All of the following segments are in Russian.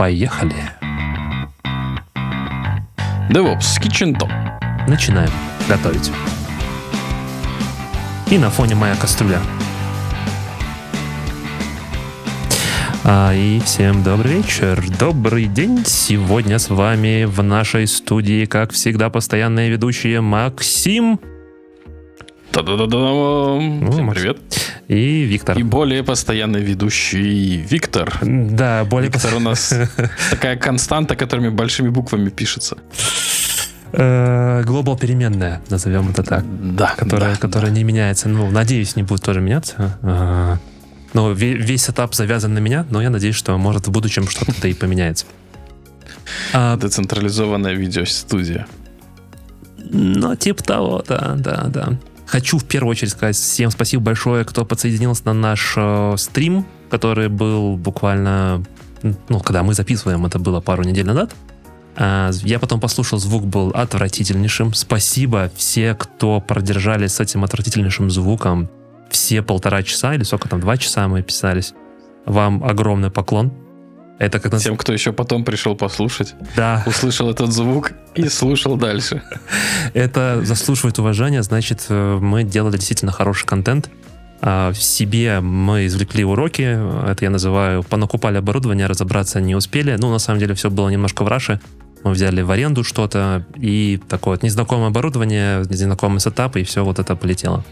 Поехали. DevOps Kitchen Top. Начинаем готовить. И на фоне моя кастрюля. А, и всем добрый вечер, добрый день. Сегодня с вами в нашей студии, как всегда, постоянные ведущие Максим. Та-да-да-да. Всем Макс. привет. И Виктор. И более постоянный ведущий Виктор. Да, более Виктор у нас такая константа, которыми большими буквами пишется. Э, Глобал переменная, назовем это так. Да, которая, да, которая не меняется. Ну, надеюсь, не будет тоже меняться. Но ве- весь этап завязан на меня, но я надеюсь, что может в будущем что-то и поменяется. А, да. Децентрализованная видеостудия. ну, типа того, да, да, да. Хочу в первую очередь сказать всем спасибо большое, кто подсоединился на наш э, стрим, который был буквально, ну, когда мы записываем, это было пару недель назад. А, Я потом послушал, звук был отвратительнейшим. Спасибо все, кто продержались с этим отвратительнейшим звуком все полтора часа или сколько там, два часа мы писались. Вам огромный поклон. Это как нас... Тем, кто еще потом пришел послушать, Да, услышал этот звук и слушал дальше. это заслуживает уважения, значит, э, мы делали действительно хороший контент. А, В себе мы извлекли уроки, это я называю, понакупали оборудование, разобраться не успели. Ну, на самом деле, все было немножко в раше. Мы взяли в аренду что-то, и такое вот незнакомое оборудование, незнакомый сетап, и все вот это полетело.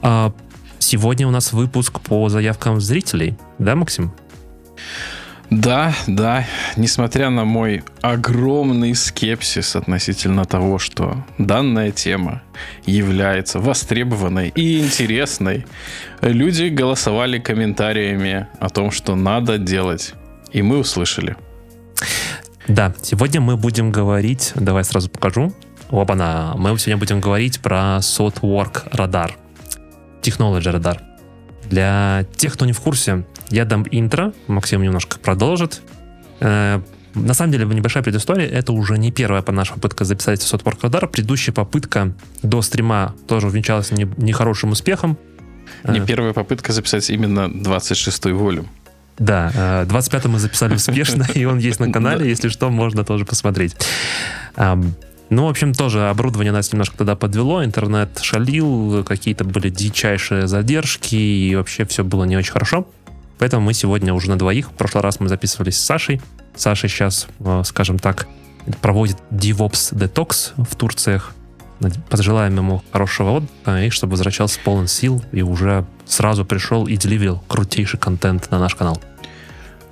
А, Сегодня у нас выпуск по заявкам зрителей, да, Максим? Да, да, несмотря на мой огромный скепсис относительно того, что данная тема является востребованной и интересной, люди голосовали комментариями о том, что надо делать. И мы услышали. Да, сегодня мы будем говорить, давай сразу покажу. Оба-на, мы сегодня будем говорить про SOTWORK радар. Technology радар. Для тех, кто не в курсе, я дам интро, Максим немножко продолжит. Э, На самом деле, небольшая предыстория, это уже не первая по наша попытка записать SOTWORK радар. Предыдущая попытка до стрима тоже увенчалась не- нехорошим успехом. Не Э, первая попытка записать именно 26-й волюм. Да, э, 25 мы записали успешно, и он есть на канале, если что, можно тоже посмотреть. Ну, в общем, тоже оборудование нас немножко тогда подвело, интернет шалил, какие-то были дичайшие задержки, и вообще все было не очень хорошо. Поэтому мы сегодня уже на двоих. В прошлый раз мы записывались с Сашей. Саша сейчас, э, скажем так, проводит DevOps Detox в Турциях. Пожелаем ему хорошего отдыха, и чтобы возвращался полон сил, и уже сразу пришел и деливил крутейший контент на наш канал.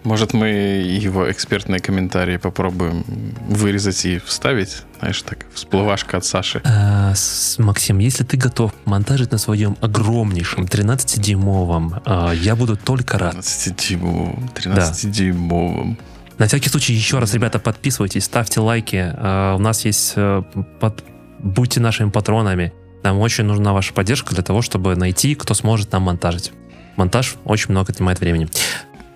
Может, мы его экспертные комментарии попробуем вырезать и вставить? Знаешь, так, всплывашка от Саши. А, с- Максим, если ты готов монтажить на своем огромнейшем 13-дюймовом, а, я буду только рад. 13-дюймовым. 13-дюймовым. На всякий случай, еще раз, ребята, подписывайтесь, ставьте лайки. А, У нас есть... э, под- Будьте нашими патронами. Нам очень нужна ваша поддержка для того, чтобы найти, кто сможет нам монтажить. Монтаж очень много отнимает времени.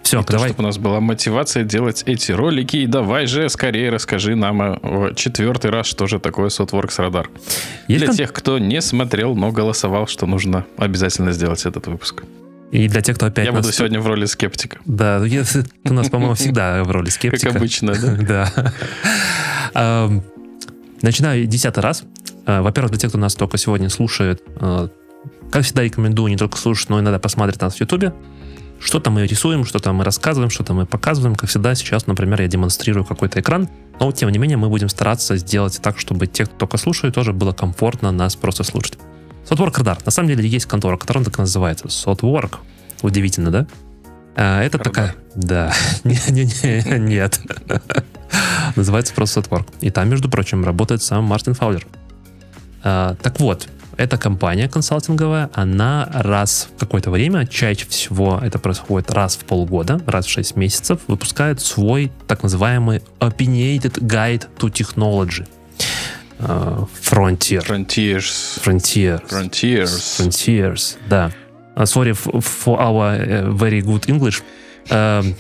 Все, И давай. чтобы у нас была мотивация делать эти ролики. И давай же скорее расскажи нам в четвертый раз, что же такое SOTWORKS. Есть Для кон- тех, кто не смотрел, но голосовал, что нужно обязательно сделать этот выпуск. И для тех, кто опять Я нас- буду сегодня в роли скептика. Да, ну, у нас, по-моему, всегда в роли скептика. Как обычно, да? Да. Начинаю десятый раз. А, Во-первых, для тех, кто нас только сегодня слушает, а, как всегда рекомендую не только слушать, но и иногда посмотреть нас в Ютубе. Что-то мы рисуем, что-то мы рассказываем, что-то мы показываем. Как всегда, сейчас, например, я демонстрирую какой-то экран. Но, тем не менее, мы будем стараться сделать так, чтобы те, кто только слушает, тоже было комфортно нас просто слушать. Sotwork Radar. На самом деле есть контора, которая так и называется. Sotwork. Удивительно, да? А, Это Радар. такая... Да. Не-не-не, нет. Называется просто Sotwork. И там, между прочим, работает сам Мартин Фаулер. А, Так вот, эта компания консалтинговая, она раз в какое-то время, чаще всего это происходит раз в полгода, раз в 6 месяцев, выпускает свой так называемый Opinionated Guide to Technology. А, Frontier. Frontiers. Frontier. Frontiers. Frontiers, да. Uh, sorry for our uh, very good English. Эм,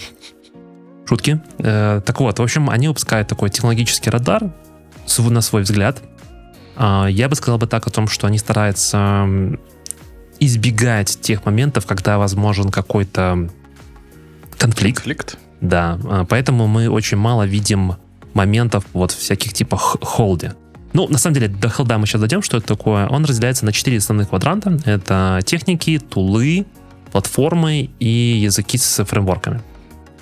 шутки. Э, так вот, в общем, они выпускают такой технологический радар, на свой взгляд. А, я бы сказал бы так о том, что они стараются избегать тех моментов, когда возможен какой-то конфликт. Конфликт. Да, а, поэтому мы очень мало видим моментов вот всяких типа холде. Ну, на самом деле, до холда мы сейчас дойдем, что это такое. Он разделяется на четыре основных квадранта. Это техники, тулы, платформы и языки с фреймворками.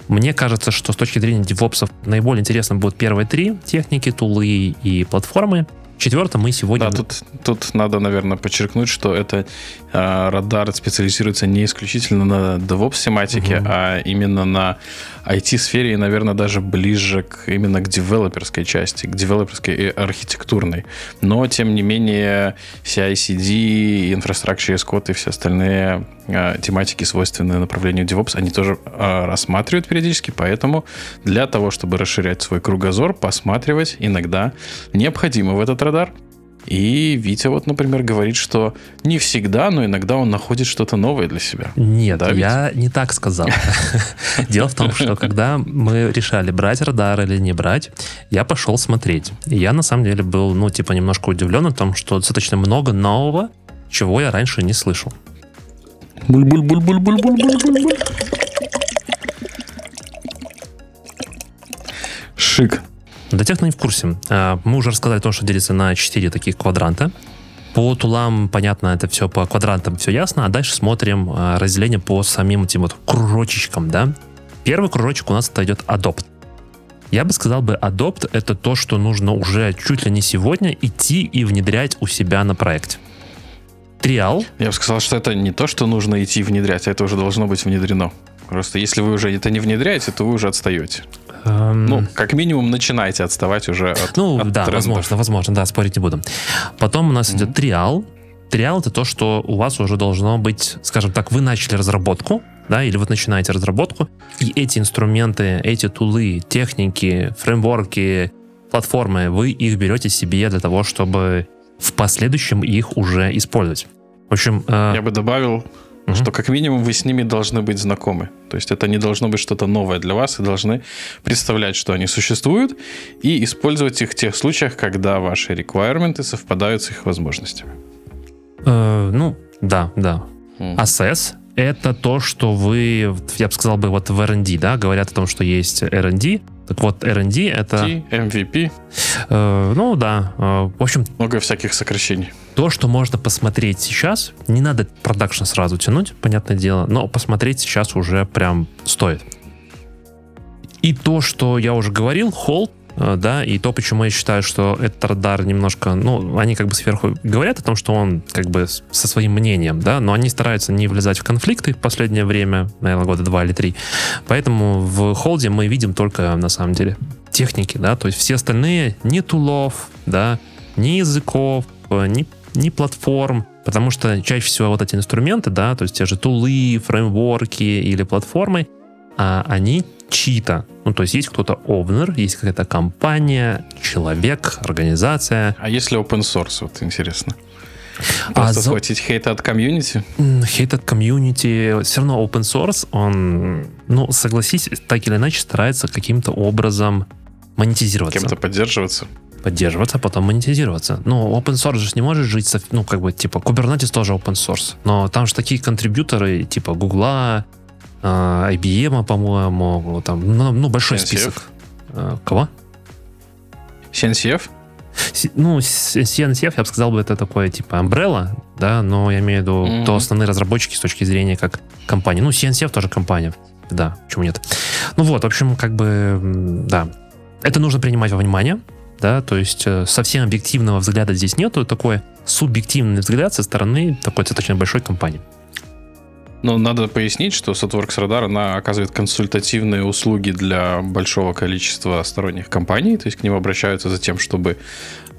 Мне кажется, что с точки зрения девопсов наиболее интересным будут первые три техники, тулы и платформы. Четвертое мы сегодня... Да, тут, тут надо, наверное, подчеркнуть, что это э, радар специализируется не исключительно на DevOps тематике, угу. а именно на IT-сфере и, наверное, даже ближе к, именно к девелоперской части, к девелоперской и архитектурной. Но, тем не менее, CI-CD, Infrastructure as и все остальные э, тематики, свойственные направлению DevOps, они тоже э, рассматривают периодически, поэтому для того, чтобы расширять свой кругозор, посматривать иногда необходимо в этот радар. И Витя вот, например, говорит, что не всегда, но иногда он находит что-то новое для себя. Нет, да, я не так сказал. Дело в том, что когда мы решали, брать радар или не брать, я пошел смотреть. И я на самом деле был, ну, типа, немножко удивлен о том, что достаточно много нового, чего я раньше не слышал. Шик. Для тех, кто не в курсе, а, мы уже рассказали то, что делится на 4 таких квадранта. По тулам, понятно, это все по квадрантам, все ясно. А дальше смотрим а, разделение по самим этим вот кружочечкам, да. Первый кружочек у нас это идет Adopt. Я бы сказал бы, Adopt — это то, что нужно уже чуть ли не сегодня идти и внедрять у себя на проекте. Триал. Я бы сказал, что это не то, что нужно идти внедрять, а это уже должно быть внедрено. Просто если вы уже это не внедряете, то вы уже отстаете. Эм... Ну, как минимум, начинайте отставать уже от Ну, от да, трендов. возможно, возможно, да, спорить не буду. Потом у нас mm-hmm. идет триал. Триал это то, что у вас уже должно быть, скажем так, вы начали разработку, да, или вот начинаете разработку, и эти инструменты, эти тулы, техники, фреймворки, платформы, вы их берете себе для того, чтобы в последующем их уже использовать. В общем... Э... Я бы добавил угу. что как минимум вы с ними должны быть знакомы. То есть это не должно быть что-то новое для вас, и должны представлять, что они существуют, и использовать их в тех случаях, когда ваши requirements совпадают с их возможностями. Э, ну, да, да. Mm. Assess это то, что вы, я бы сказал бы, вот в R&D, да, говорят о том, что есть R&D, так вот, R&D это... T, MVP. Э, ну да, э, в общем... Много всяких сокращений. То, что можно посмотреть сейчас, не надо продакшн сразу тянуть, понятное дело, но посмотреть сейчас уже прям стоит. И то, что я уже говорил, Hold Э, да, и то, почему я считаю, что этот радар немножко, ну, они как бы сверху говорят о том, что он как бы со своим мнением, да, но они стараются не влезать в конфликты в последнее время, наверное, года два или три. Поэтому в холде мы видим только, на самом деле, техники, да, то есть все остальные ни тулов, да, ни языков, э, ни, ни платформ, потому что чаще всего вот эти инструменты, да, то есть те же тулы, фреймворки или платформы, а они чьи-то. Ну, то есть есть кто-то owner, есть какая-то компания, человек, организация. А если open source, вот интересно? А Просто а схватить за... хейт от комьюнити? Хейт от комьюнити. Все равно open source, он, ну, согласись, так или иначе старается каким-то образом монетизироваться. Кем-то поддерживаться поддерживаться, а потом монетизироваться. Ну, open source же не может жить, со, ну, как бы, типа, Kubernetes тоже open source, но там же такие контрибьюторы, типа, Гугла, IBM, по-моему, там, ну, ну большой CNCF? список. А, кого? CNCF? Ну, CNCF, я бы сказал, бы это такое, типа, Umbrella, да, но я имею в виду, mm-hmm. то основные разработчики с точки зрения как компании. Ну, CNCF тоже компания, да, почему нет. Ну вот, в общем, как бы, да, это нужно принимать во внимание, да, то есть э, совсем объективного взгляда здесь нету, такой субъективный взгляд со стороны такой достаточно большой компании. Но надо пояснить, что Thoughtworks Radar, она оказывает консультативные услуги для большого количества сторонних компаний, то есть к ним обращаются за тем, чтобы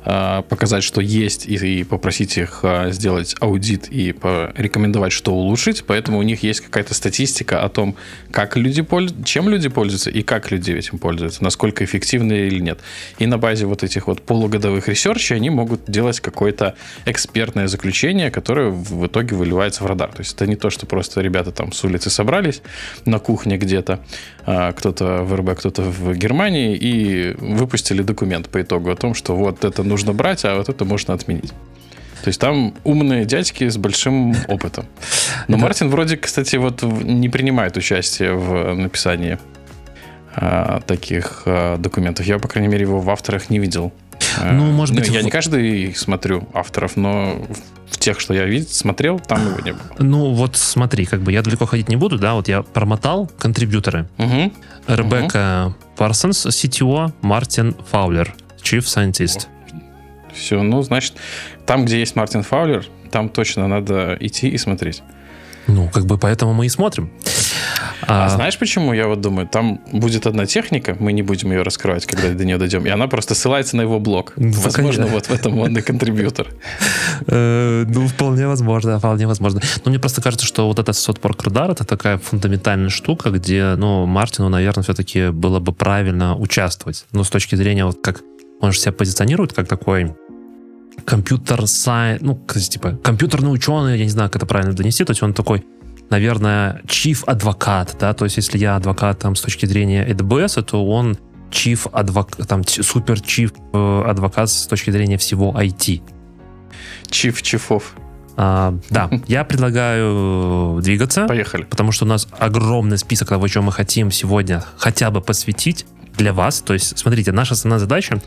показать, что есть, и, попросить их а, сделать аудит и порекомендовать, что улучшить. Поэтому у них есть какая-то статистика о том, как люди пользуются, чем люди пользуются и как люди этим пользуются, насколько эффективно или нет. И на базе вот этих вот полугодовых research ей они могут делать какое-то экспертное заключение, которое в итоге выливается в радар. То есть это не то, что просто ребята там с улицы собрались на кухне где-то, а, кто-то в РБ, кто-то в Германии, и выпустили документ по итогу о том, что вот это нужно брать, а вот это можно отменить. То есть там умные дядьки с большим опытом. Но. Мартин вроде, кстати, вот не принимает участие в написании а, таких а, документов. Я, по крайней мере, его в авторах не видел. Ну, может быть, я в- не каждый смотрю авторов, но в тех, что я видел, смотрел, там его не было. Ну, вот смотри, как бы я далеко ходить не буду, да, вот я промотал контрибьюторы. Мгм. Ребекка Парсонс, CTO, Мартин Фаулер, Chief Scientist. Все, ну, значит, там, где есть Мартин Фаулер, там точно надо идти и смотреть. Ну, как бы поэтому мы и смотрим. А, А, знаешь, почему я вот думаю? Там будет одна техника, мы не будем ее раскрывать, когда до нее дойдем, и она просто ссылается на его блог. Ну, Возможно, конечно. вот в этом он и контрибьютор. э, ну, вполне возможно, вполне возможно. Но мне просто кажется, что вот этот сотпорк радар это такая фундаментальная штука, где, ну, Мартину, наверное, все-таки было бы правильно участвовать. Ну, с точки зрения, вот как он же себя позиционирует как такой компьютер сайт, ну, типа, компьютерный ученый, я не знаю, как это правильно донести, то есть он такой, наверное, chief адвокат, да, то есть если я адвокат там с точки зрения AWS, то он chief адвокат, там, супер chief э, адвокат с точки зрения всего IT. Чиф Чифов. А, да, я предлагаю двигаться, Поехали. потому что у нас огромный список того, чем мы хотим сегодня хотя бы посвятить для вас. То есть, смотрите, наша основная задача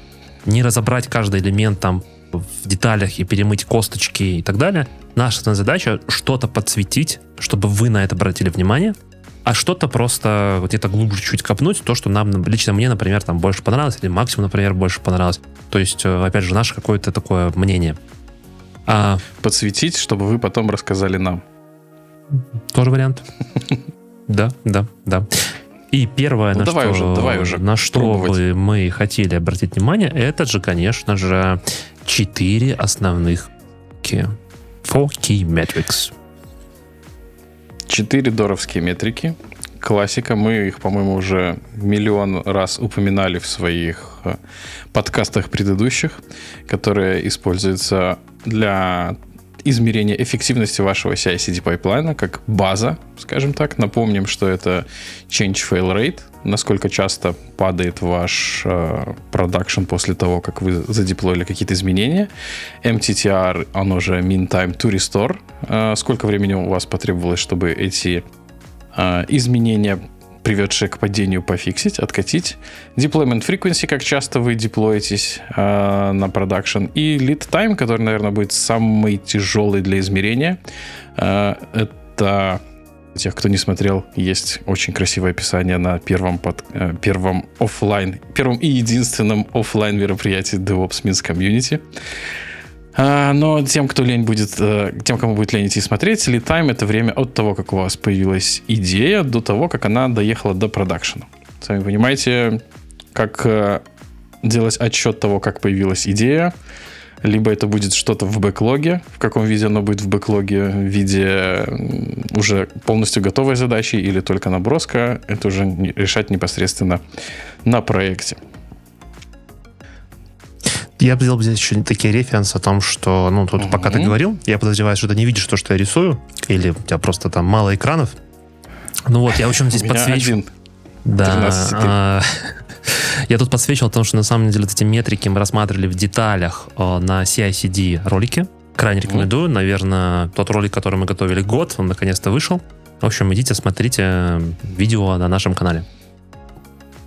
не разобрать каждый элемент там в деталях и перемыть косточки и так далее. Наша задача что-то подсветить, чтобы вы на это обратили внимание, а что-то просто вот где-то глубже чуть копнуть, то, что нам, лично мне, например, там больше понравилось, или Максиму, например, больше понравилось. То есть, э, опять же, наше какое-то такое мнение. А, Подсветить, чтобы вы потом рассказали нам. Тоже вариант. Да, да, да. И первое, Ну, на, давай что, уже, давай уже на что бы мы хотели обратить внимание, это же, конечно же, четыре основных ки- Four Key Metrics. Четыре доровские метрики. Классика. Мы их, по-моему, уже миллион раз упоминали в своих э, подкастах предыдущих, которые используются для измерения эффективности вашего CI-CD pipeline а как база, скажем так. Напомним, что это change fail rate, насколько часто падает ваш э, production после того, как вы задеплоили какие-то изменения. MTTR, оно же mean time to restore. Э, сколько времени у вас потребовалось, чтобы эти э, изменения, приведшие к падению, пофиксить, откатить. Deployment frequency, как часто вы деплоитесь э, на production. И lead time, который, наверное, будет самый тяжелый для измерения. Э, это тех, кто не смотрел, есть очень красивое описание на первом, под, э, первом оффлайн, первом и единственном оффлайн мероприятии DevOps Minsk Community. А, но тем, кто лень будет, э, тем, кому будет лень идти смотреть, lead time это время от того, как у вас появилась идея, до того, как она доехала до production а. Сами понимаете, как э, делать отчет того, как появилась идея, либо это будет что-то в бэклоге, в каком виде оно будет в бэклоге, в виде уже полностью готовой задачи или только наброска, это уже решать непосредственно на проекте. Я бы здесь еще такие референсы о том, что, ну, тут пока ты говорил, я подозреваю, что ты не видишь то, что я рисую, или у тебя просто там мало экранов. Ну вот, я в общем здесь подсвечу. один. Да. 13 теперь. а, Я тут подсвечивал о том, что на самом деле вот эти метрики мы рассматривали в деталях э, на CI-CD ролике. Крайне рекомендую. Наверное, тот ролик, который мы готовили год, он наконец-то вышел. В общем, идите, смотрите э, видео на нашем канале.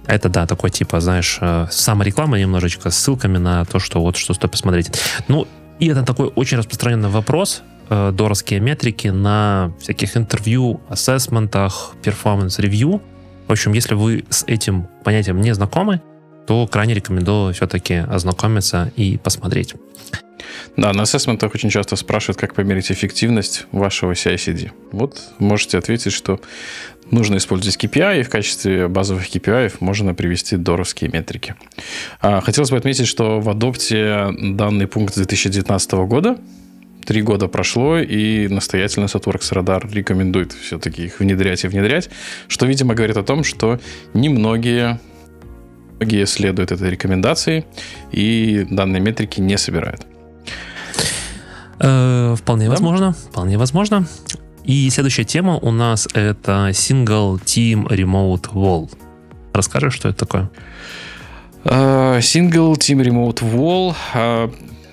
Это, да, такой типа, знаешь, э, самореклама немножечко с ссылками на то, что вот что стоит посмотреть. Ну, и это такой очень распространенный вопрос, э, метрики на всяких интервью, assessment ах, performance-review. В общем, если вы с этим понятием не знакомы, то крайне рекомендую все-таки ознакомиться и посмотреть. Да, на assessment ах очень часто спрашивают, как померить эффективность вашего CI-CD. Вот можете ответить, что нужно использовать KPI, и в качестве базовых KPI можно привести доровские метрики. А, Хотелось бы отметить, что в adopt е данный пункт с 2019 года, три года прошло, и настоятельно Sotworks Radar рекомендует все-таки их внедрять и внедрять, что, видимо, говорит о том, что немногие многие следуют этой рекомендации и данные метрики не собирают. Э, вполне Да? возможно, вполне возможно. И следующая тема у нас это Single Team Remote Wall. Расскажешь, что это такое? Single Team Remote Wall. э,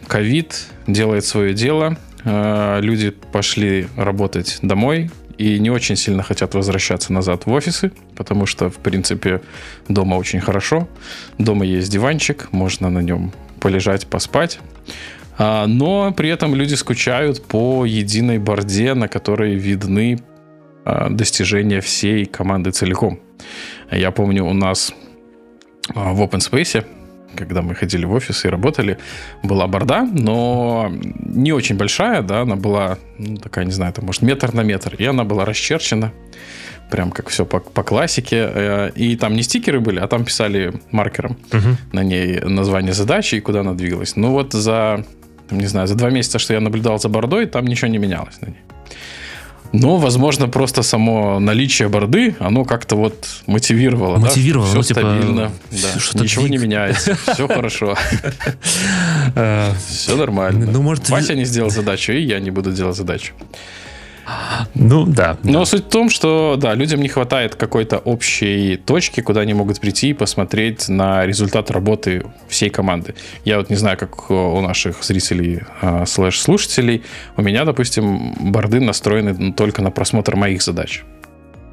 Ковид делает свое дело. Э, Люди пошли работать домой и не очень сильно хотят возвращаться назад в офисы, потому что, в принципе, дома очень хорошо. Дома есть диванчик, можно на нем полежать, поспать. А, но при этом люди скучают по единой борде, на которой видны а, достижения всей команды целиком. Я помню, у нас а, в Open Space когда мы ходили в офис и работали, была борда, но не очень большая, да, она была, ну, такая, не знаю, там, может, метр на метр, и она была расчерчена, прям как все по, по классике, э, и там не стикеры были, а там писали маркером угу. на ней название задачи и куда она двигалась. Ну вот за, не знаю, за два месяца, что я наблюдал за бордой, там ничего не менялось на ней. Но, возможно, просто само наличие борды, оно как-то вот мотивировало. Мотивировало, да, ну, все типа, стабильно, да, ничего двиг. не меняется, все хорошо. Э, все нормально. Ну, может, Вася не сделал задачу, и я не буду делать задачу. Ну, да. Но да. суть в том, что, да, людям не хватает какой-то общей точки, куда они могут прийти и посмотреть на результат работы всей команды. Я вот не знаю, как у наших зрителей э, слэш-слушателей. У меня, допустим, борды настроены только на просмотр моих задач.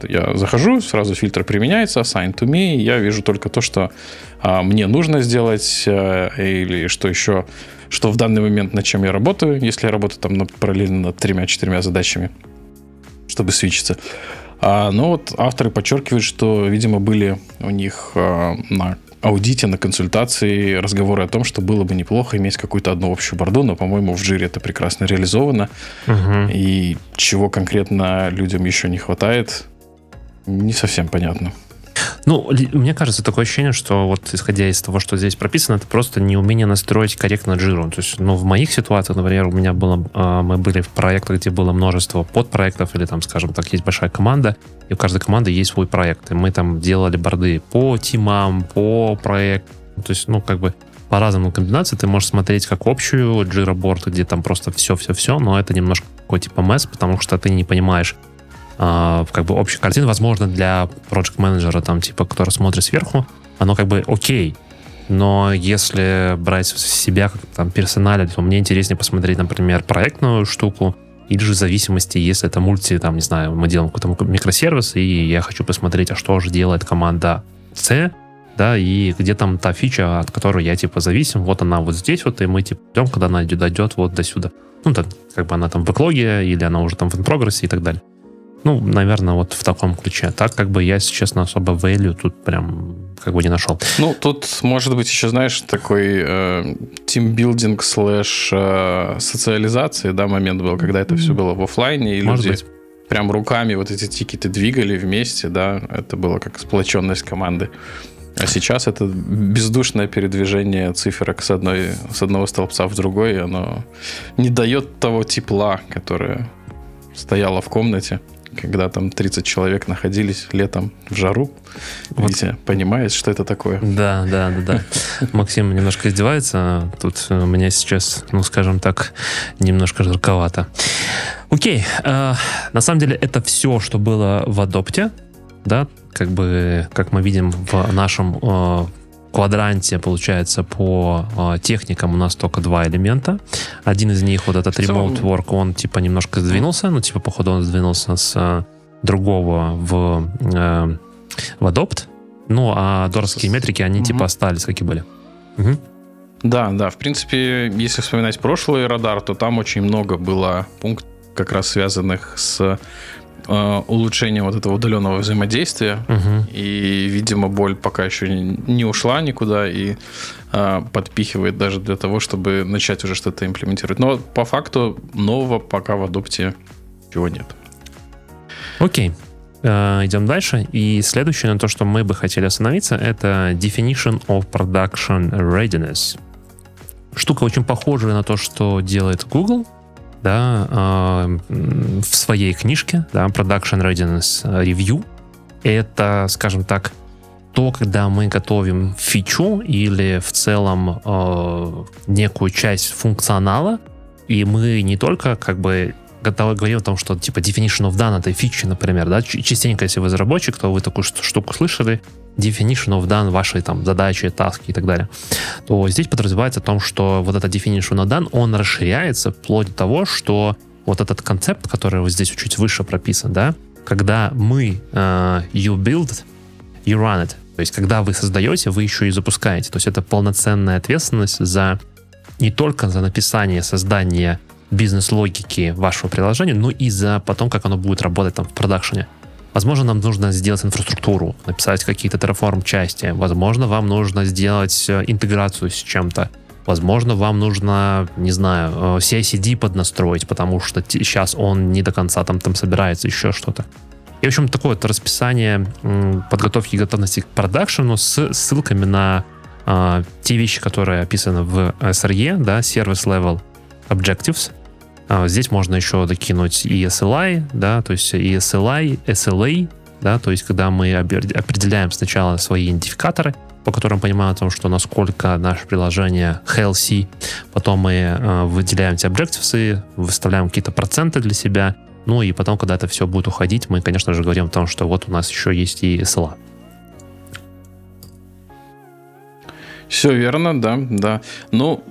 Я захожу, сразу фильтр применяется, assign to me, и я вижу только то, что а, мне нужно сделать, а, или что еще, что в данный момент над чем я работаю, если я работаю там на, параллельно над тремя-четырьмя задачами, чтобы свечиться. А, но вот авторы подчеркивают, что, видимо, были у них а, на аудите, на консультации разговоры о том, что было бы неплохо иметь какую-то одну общую борду, но, по-моему, в жире это прекрасно реализовано. Угу. И чего конкретно людям еще не хватает, не совсем понятно. Ну, мне кажется, такое ощущение, что вот исходя из того, что здесь прописано, это просто неумение настроить корректно джиру. То есть, ну, в моих ситуациях, например, у меня было, а, мы были в проектах, где было множество подпроектов, или там, скажем так, есть большая команда, и у каждой команды есть свой проект. И мы там делали борды по тимам, по проекту. То есть, ну, как бы по разным комбинациям ты можешь смотреть как общую Board, где там просто все-все-все, но это немножко какой типа месс, потому что ты не понимаешь, э, как бы общая картина, возможно, для проект менеджера там, типа, который смотрит сверху, оно как бы окей. Но если брать себя как там персонали, то мне интереснее посмотреть, например, проектную штуку, или же в зависимости, если это мульти, там, не знаю, мы делаем какой-то микросервис, и я хочу посмотреть, а что же делает команда C, да, и где там та фича, от которой я, типа, зависим, вот она вот здесь вот, и мы, типа, ждем, когда она дойдет вот до сюда. Ну, так, как бы она там в эклоге, или она уже там в прогрессе и так далее. Ну, наверное, вот в таком ключе. Так как бы я, если честно, особо value тут прям как бы не нашел. Ну, тут, может быть, еще, знаешь, такой э, тимбилдинг слэш э, социализации, да, момент был, когда это все было в офлайне, и может люди быть. прям руками вот эти тикеты двигали вместе, да, это было как сплоченность команды. А сейчас это бездушное передвижение циферок с, одной, с одного столбца в другой, оно не дает того тепла, которое стояло в комнате когда там 30 человек находились летом в жару. Вот. Витя понимает, что это такое. Да, да, да, да. Максим немножко издевается. Тут у меня сейчас, ну, скажем так, немножко жарковато. Окей. Э, на самом деле это все, что было в Адопте. Да, как бы, как мы видим в нашем э, квадранте, получается, по э, техникам у нас только два элемента. Один из них, вот этот remote work, он типа немножко сдвинулся, ну, типа, походу, он сдвинулся с э, другого в, э, в Adopt. Ну, а дорские метрики, они угу. типа остались, какие были. Угу. Да, да, в принципе, если вспоминать прошлый радар, то там очень много было пунктов, как раз связанных с улучшение вот этого удаленного взаимодействия. Угу. И, видимо, боль пока еще не ушла никуда и э, подпихивает даже для того, чтобы начать уже что-то имплементировать. Но по факту нового пока в адопте чего нет. Окей. Uh, идем дальше. И следующее на то, что мы бы хотели остановиться, это definition of production readiness. Штука очень похожая на то, что делает Google, да, э, в своей книжке, да, Production Readiness Review. Это, скажем так, то, когда мы готовим фичу или в целом э, некую часть функционала, и мы не только как бы говорим о том, что типа definition of done этой фичи, например, да, частенько, если вы разработчик, то вы такую штуку слышали, definition of done вашей там задачи, таски и так далее, то здесь подразумевается о том, что вот это definition of done, он расширяется вплоть до того, что вот этот концепт, который вот здесь чуть выше прописан, да, когда мы uh, you build, you run it. То есть, когда вы создаете, вы еще и запускаете. То есть, это полноценная ответственность за не только за написание, создание бизнес-логики вашего приложения, но и за потом, как оно будет работать там в продакшене. Возможно, нам нужно сделать инфраструктуру, написать какие-то Terraform части. Возможно, вам нужно сделать э, интеграцию с чем-то. Возможно, вам нужно, не знаю, э, CI-CD поднастроить, потому что сейчас он не до конца там, там собирается, еще что-то. И, в общем, такое вот расписание подготовки и готовности к продакшену с ссылками на э, те вещи, которые описаны в SRE, да, Service Level Objectives. Э, здесь можно еще докинуть и SLI, да, то есть и SLI, SLA, да, то есть когда мы определяем сначала свои идентификаторы, по которым понимаем о том, что насколько наше приложение healthy, потом мы э, выделяем эти objectives, выставляем какие-то проценты для себя, ну и потом, когда это все будет уходить, мы, конечно же, говорим о том, что вот у нас еще есть и SLA. Все верно, да, да. Ну,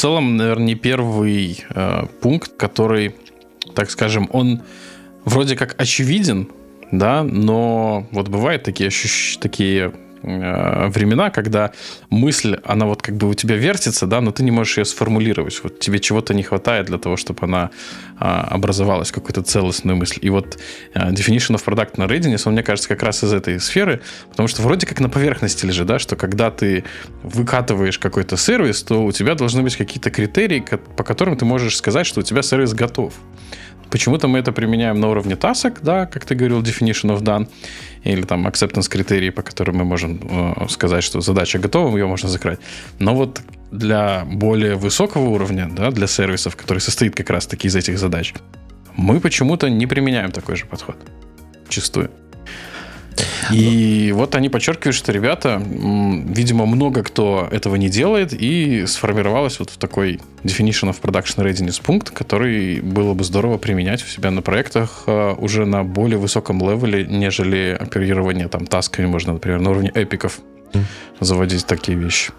целом, наверное, не первый э, пункт, который, так скажем, он вроде как очевиден, да, но вот бывают такие, ощущ... такие времена, когда мысль, она вот как бы у тебя вертится, да, но ты не можешь ее сформулировать. Вот тебе чего-то не хватает для того, чтобы она а, образовалась, какую-то целостную мысль. И вот а, definition of product на readiness, он, мне кажется, как раз из этой сферы, потому что вроде как на поверхности лежит, да, что когда ты выкатываешь какой-то сервис, то у тебя должны быть какие-то критерии, по которым ты можешь сказать, что у тебя сервис готов. Почему-то мы это применяем на уровне тасок, да, как ты говорил, definition of done, или там acceptance критерии, по которым мы можем э, сказать, что задача готова, ее можно закрыть. Но вот для более высокого уровня, да, для сервисов, который состоит как раз-таки из этих задач, мы почему-то не применяем такой же подход. Чистую. И вот они подчеркивают, что ребята, видимо, много кто этого не делает, и сформировалось вот в такой definition of production readiness пункт, который было бы здорово применять у себя на проектах а, уже на более высоком левеле, нежели оперирование там тасками можно, например, на уровне эпиков заводить такие вещи.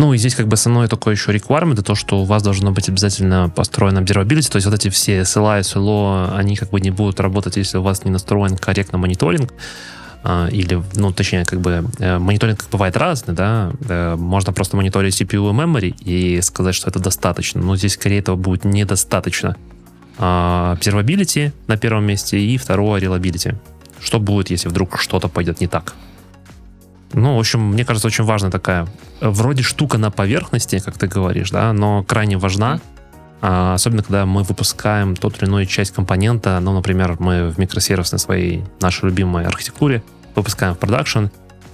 Ну, и здесь как бы основное такое еще requirement, это то, что у вас должно быть обязательно построен observability, то есть вот эти все SLA, SLO, они как бы не будут работать, если у вас не настроен корректно мониторинг, а, или, ну, точнее, как бы э, мониторинг бывает разный, да, э, можно просто мониторить CPU и memory и сказать, что это достаточно, но здесь скорее этого будет недостаточно. А, observability на первом месте и второе reliability. Что будет, если вдруг что-то пойдет не так? Ну, в общем, мне кажется, очень важная такая, вроде штука на поверхности, как ты говоришь, да, но крайне важна, а, особенно когда мы выпускаем тот или иной часть компонента, ну, например, мы в микросервисной своей, нашей любимой архитектуре выпускаем в продакшн,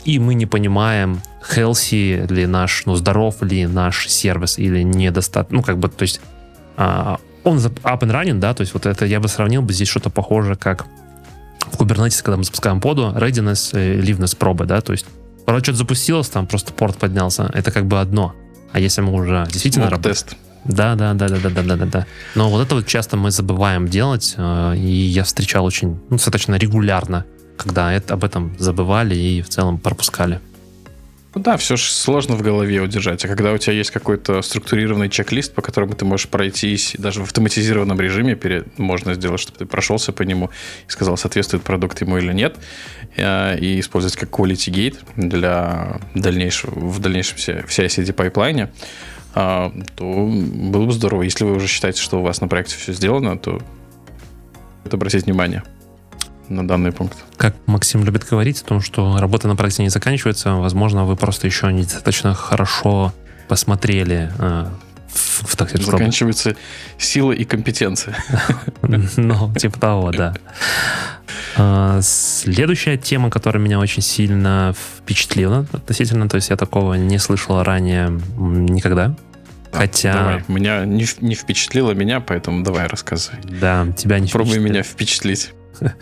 и мы не понимаем, healthy ли наш, ну, здоров ли наш сервис или недостаточно, ну, как бы, то есть а, он up and running, да, то есть вот это я бы сравнил бы здесь что-то похоже, как в Kubernetes, когда мы запускаем поду, readiness, э, liveness пробы, да, то есть Вроде что-то запустилось, там просто порт поднялся. Это как бы одно. А если мы уже действительно работаем... тест. Да, да, да, да, да, да, да, да, да. Но вот это вот часто мы забываем делать, э, и я встречал очень, ну, достаточно регулярно, когда это, об этом забывали и в целом пропускали. Ну да, все же сложно в голове удержать. А когда у тебя есть какой-то структурированный чек-лист, по которому ты можешь пройтись, даже в автоматизированном режиме перед, можно сделать, чтобы ты прошелся по нему и сказал, соответствует продукт ему или нет, э, и использовать как quality gate для дальнейшего, в дальнейшем CI-CD пайплайне, то было бы здорово. Если вы уже считаете, что у вас на проекте все сделано, то это обратить внимание на данный пункт. Как Максим любит говорить о том, что работа на проекте не заканчивается, возможно, вы просто еще недостаточно хорошо посмотрели э, в, в, так сказать, Заканчивается сила и компетенция. Ну, типа того, да. А, следующая тема, которая меня очень сильно впечатлила относительно, то есть я такого не слышал ранее никогда. Хотя... Давай, меня не, не впечатлило меня, поэтому давай рассказывай. Да, тебя не Пробуй меня впечатлить.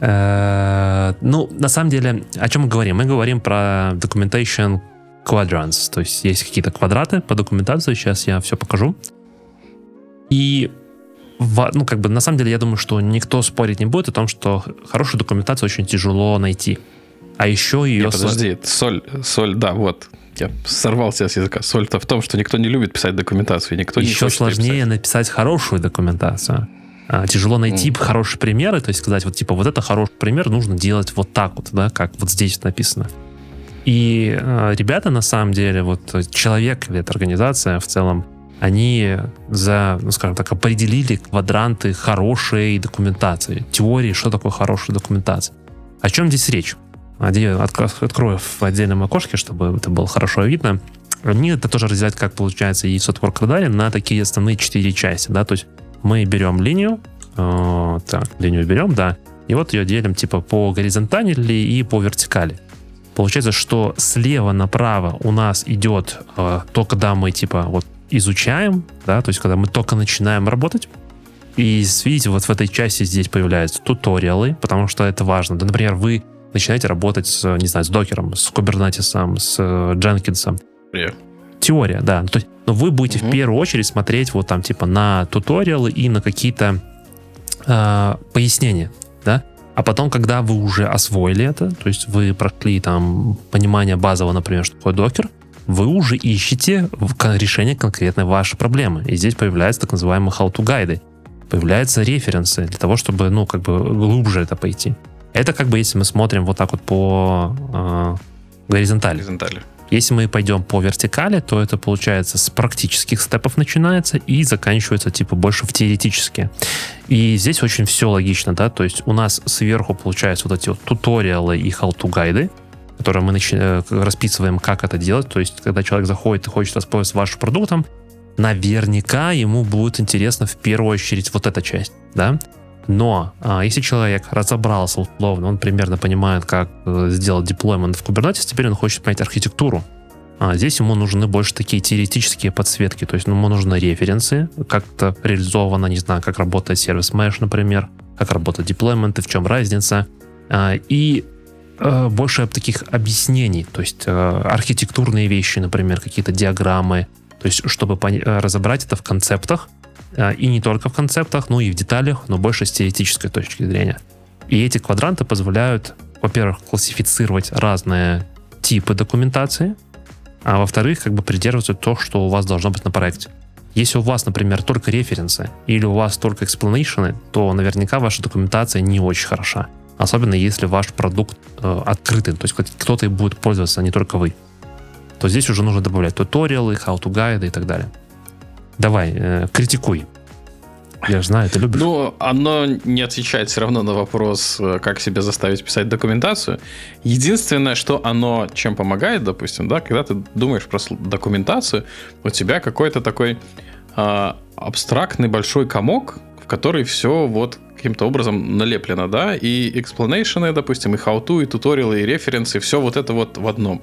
Э, ну, на самом деле, о чем мы говорим? Мы говорим про documentation quadrants, то есть есть какие-то квадраты по документации, сейчас я все покажу. И ну, как бы, на самом деле, я думаю, что никто спорить не будет о том, что хорошую документацию очень тяжело найти. А еще ее... Не, подожди, соль, соль, да, вот. Я сорвался с языка. Соль-то в том, что никто не любит писать документацию, никто Еще не хочет сложнее её писать. написать хорошую документацию. А, Тяжело найти Мгм. хорошие примеры, то есть сказать, вот типа, вот это хороший пример, нужно делать вот так вот, да, как вот здесь написано. И э, ребята, на самом деле, вот человек или эта организация в целом, они за, ну, скажем так, определили квадранты хорошей документации, теории, что такое хорошая документация. О чем здесь речь? Открою в отдельном окошке, чтобы это было хорошо видно. Они это тоже разделяют, как получается, и Software Radar на такие основные четыре части, да, то есть мы берем линию, э, так, линию берем, да, и вот ее делим типа по горизонтали и по вертикали. Получается, что слева направо у нас идет э, то, когда мы типа вот изучаем, да, то есть когда мы только начинаем работать. И видите, вот в этой части здесь появляются туториалы, потому что это важно. Да, например, вы начинаете работать с, не знаю, с докером, с кубернетисом, с э, Дженкинсом. Теория. Теория, да. То есть, но вы будете Мгм. в первую очередь смотреть вот там типа на туториалы и на какие-то э, пояснения, да. А потом, когда вы уже освоили это, то есть вы прошли там понимание базового, например, что такое докер, вы уже ищете решение конкретной вашей проблемы. И здесь появляются так называемые how-to гайды. Появляются референсы для того, чтобы, ну, как бы глубже это пойти. Это как бы если мы смотрим вот так вот по э, горизонтали. Горизонтали. Если мы пойдем по вертикали, то это получается с практических степов начинается и заканчивается типа больше в теоретические. И здесь очень все логично, да, то есть у нас сверху получаются вот эти вот туториалы и how-to гайды, которые мы начи- э, расписываем, как это делать. То есть, когда человек заходит и хочет воспользоваться вашим продуктом, наверняка ему будет интересно в первую очередь вот эта часть, да. Но а, если человек разобрался условно, он примерно понимает, как э, сделать деплоймент в Kubernetes, теперь он хочет понять архитектуру. А здесь ему нужны больше такие теоретические подсветки, то есть ему нужны референсы, как это реализовано, не знаю, как работает сервис Mesh, например, как работают деплойменты, в чем разница. А, и э, больше таких объяснений, то есть э, архитектурные вещи, например, какие-то диаграммы, то есть чтобы э, разобрать это в концептах, и не только в концептах, но и в деталях, но больше с теоретической точки зрения. И эти квадранты позволяют, во-первых, классифицировать разные типы документации, а во-вторых, как бы придерживаться то, что у вас должно быть на проекте. Если у вас, например, только референсы или у вас только экспланейшены, то наверняка ваша документация не очень хороша. Особенно если ваш продукт э, открытый, то есть кто-то будет пользоваться, а не только вы. То здесь уже нужно добавлять туториалы, how-to гайды и так далее. Давай, э, критикуй. Я же знаю, ты любишь. Ну, оно не отвечает все равно на вопрос, э, как себя заставить писать документацию. Единственное, что оно чем помогает, допустим, да, когда ты думаешь про документацию, у тебя какой-то такой а, абстрактный большой комок, в который все вот каким-то образом налеплено, да, и экспланейшены, допустим, и how-to, и туториалы, и референсы, все вот это вот в одном.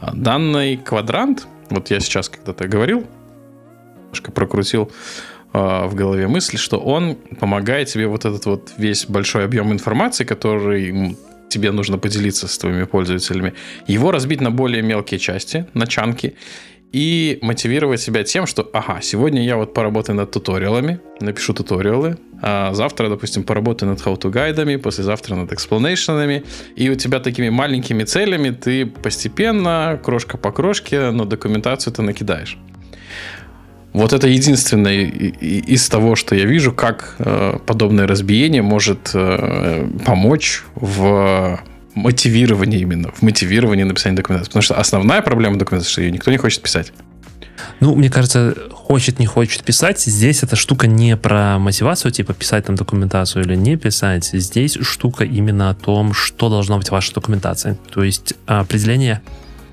А Данный квадрант, вот я сейчас когда-то говорил, немножко прокрутил э, в голове мысль, что он помогает тебе вот этот вот весь большой объем информации, который тебе нужно поделиться с твоими пользователями, его разбить на более мелкие части, на чанки, и мотивировать себя тем, что, ага, сегодня я вот поработаю над туториалами, напишу туториалы, а завтра, допустим, поработаю над how-to гайдами, послезавтра над экспланейшенами, и у тебя такими маленькими целями ты постепенно, крошка по крошке, но документацию ты накидаешь. Вот это единственное из того, что я вижу, как э, подобное разбиение может э, помочь в мотивировании именно, в мотивировании написания документации. Потому что основная проблема документации, что ее никто не хочет писать. Ну, мне кажется, хочет, не хочет писать. Здесь эта штука не про мотивацию, типа писать там документацию или не писать. Здесь штука именно о том, что должно быть в вашей документации. То есть определение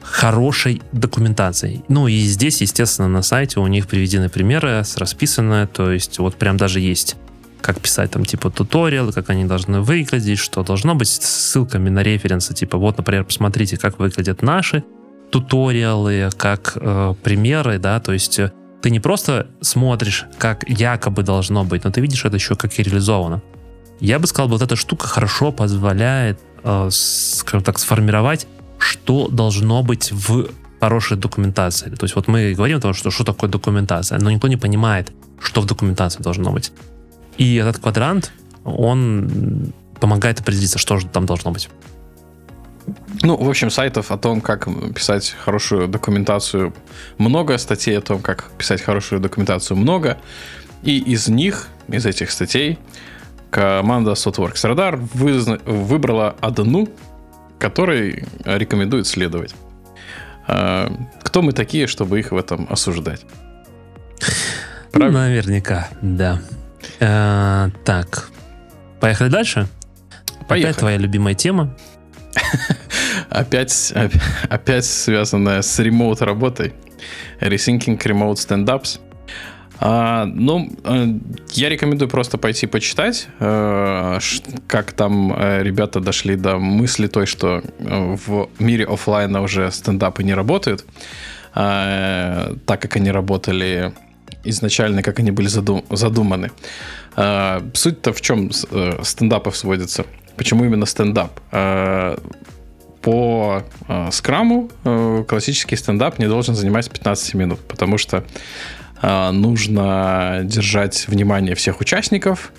хорошей документации. Ну и здесь, естественно, на сайте у них приведены примеры, расписаны, то есть вот прям даже есть как писать там типа туториалы, как они должны выглядеть, что должно быть с ссылками на референсы, типа вот, например, посмотрите, как выглядят наши туториалы, как э, примеры, да, то есть э, ты не просто смотришь, как якобы должно быть, но ты видишь это еще как и реализовано. Я бы сказал, вот эта штука хорошо позволяет, э, скажем так, сформировать, что должно быть в хорошей документации. То есть вот мы говорим о том, что, что такое документация, но никто не понимает, что в документации должно быть. И этот квадрант, он помогает определиться, что же там должно быть. Ну, в общем, сайтов о том, как писать хорошую документацию много, статей о том, как писать хорошую документацию много. И из них, из этих статей, команда SOTWORKS Radar выбрала одну, которой рекомендует следовать. А, кто мы такие, чтобы их в этом осуждать? Правильно? Наверняка, да. А, так, поехали дальше. Поехали. Опять твоя любимая тема. опять, опять связанная с ремоут работой. Rethinking Remote Stand-Ups. А, ну, э, я рекомендую просто пойти почитать, э, как там э, ребята дошли до мысли той, что в мире офлайна уже стендапы не работают, так как они работали изначально, как они были задум задуманы. Суть-то в чем стендапов сводится? Почему именно стендап? По скраму классический стендап не должен занимать 15 минут, потому что а, нужно держать внимание всех участников.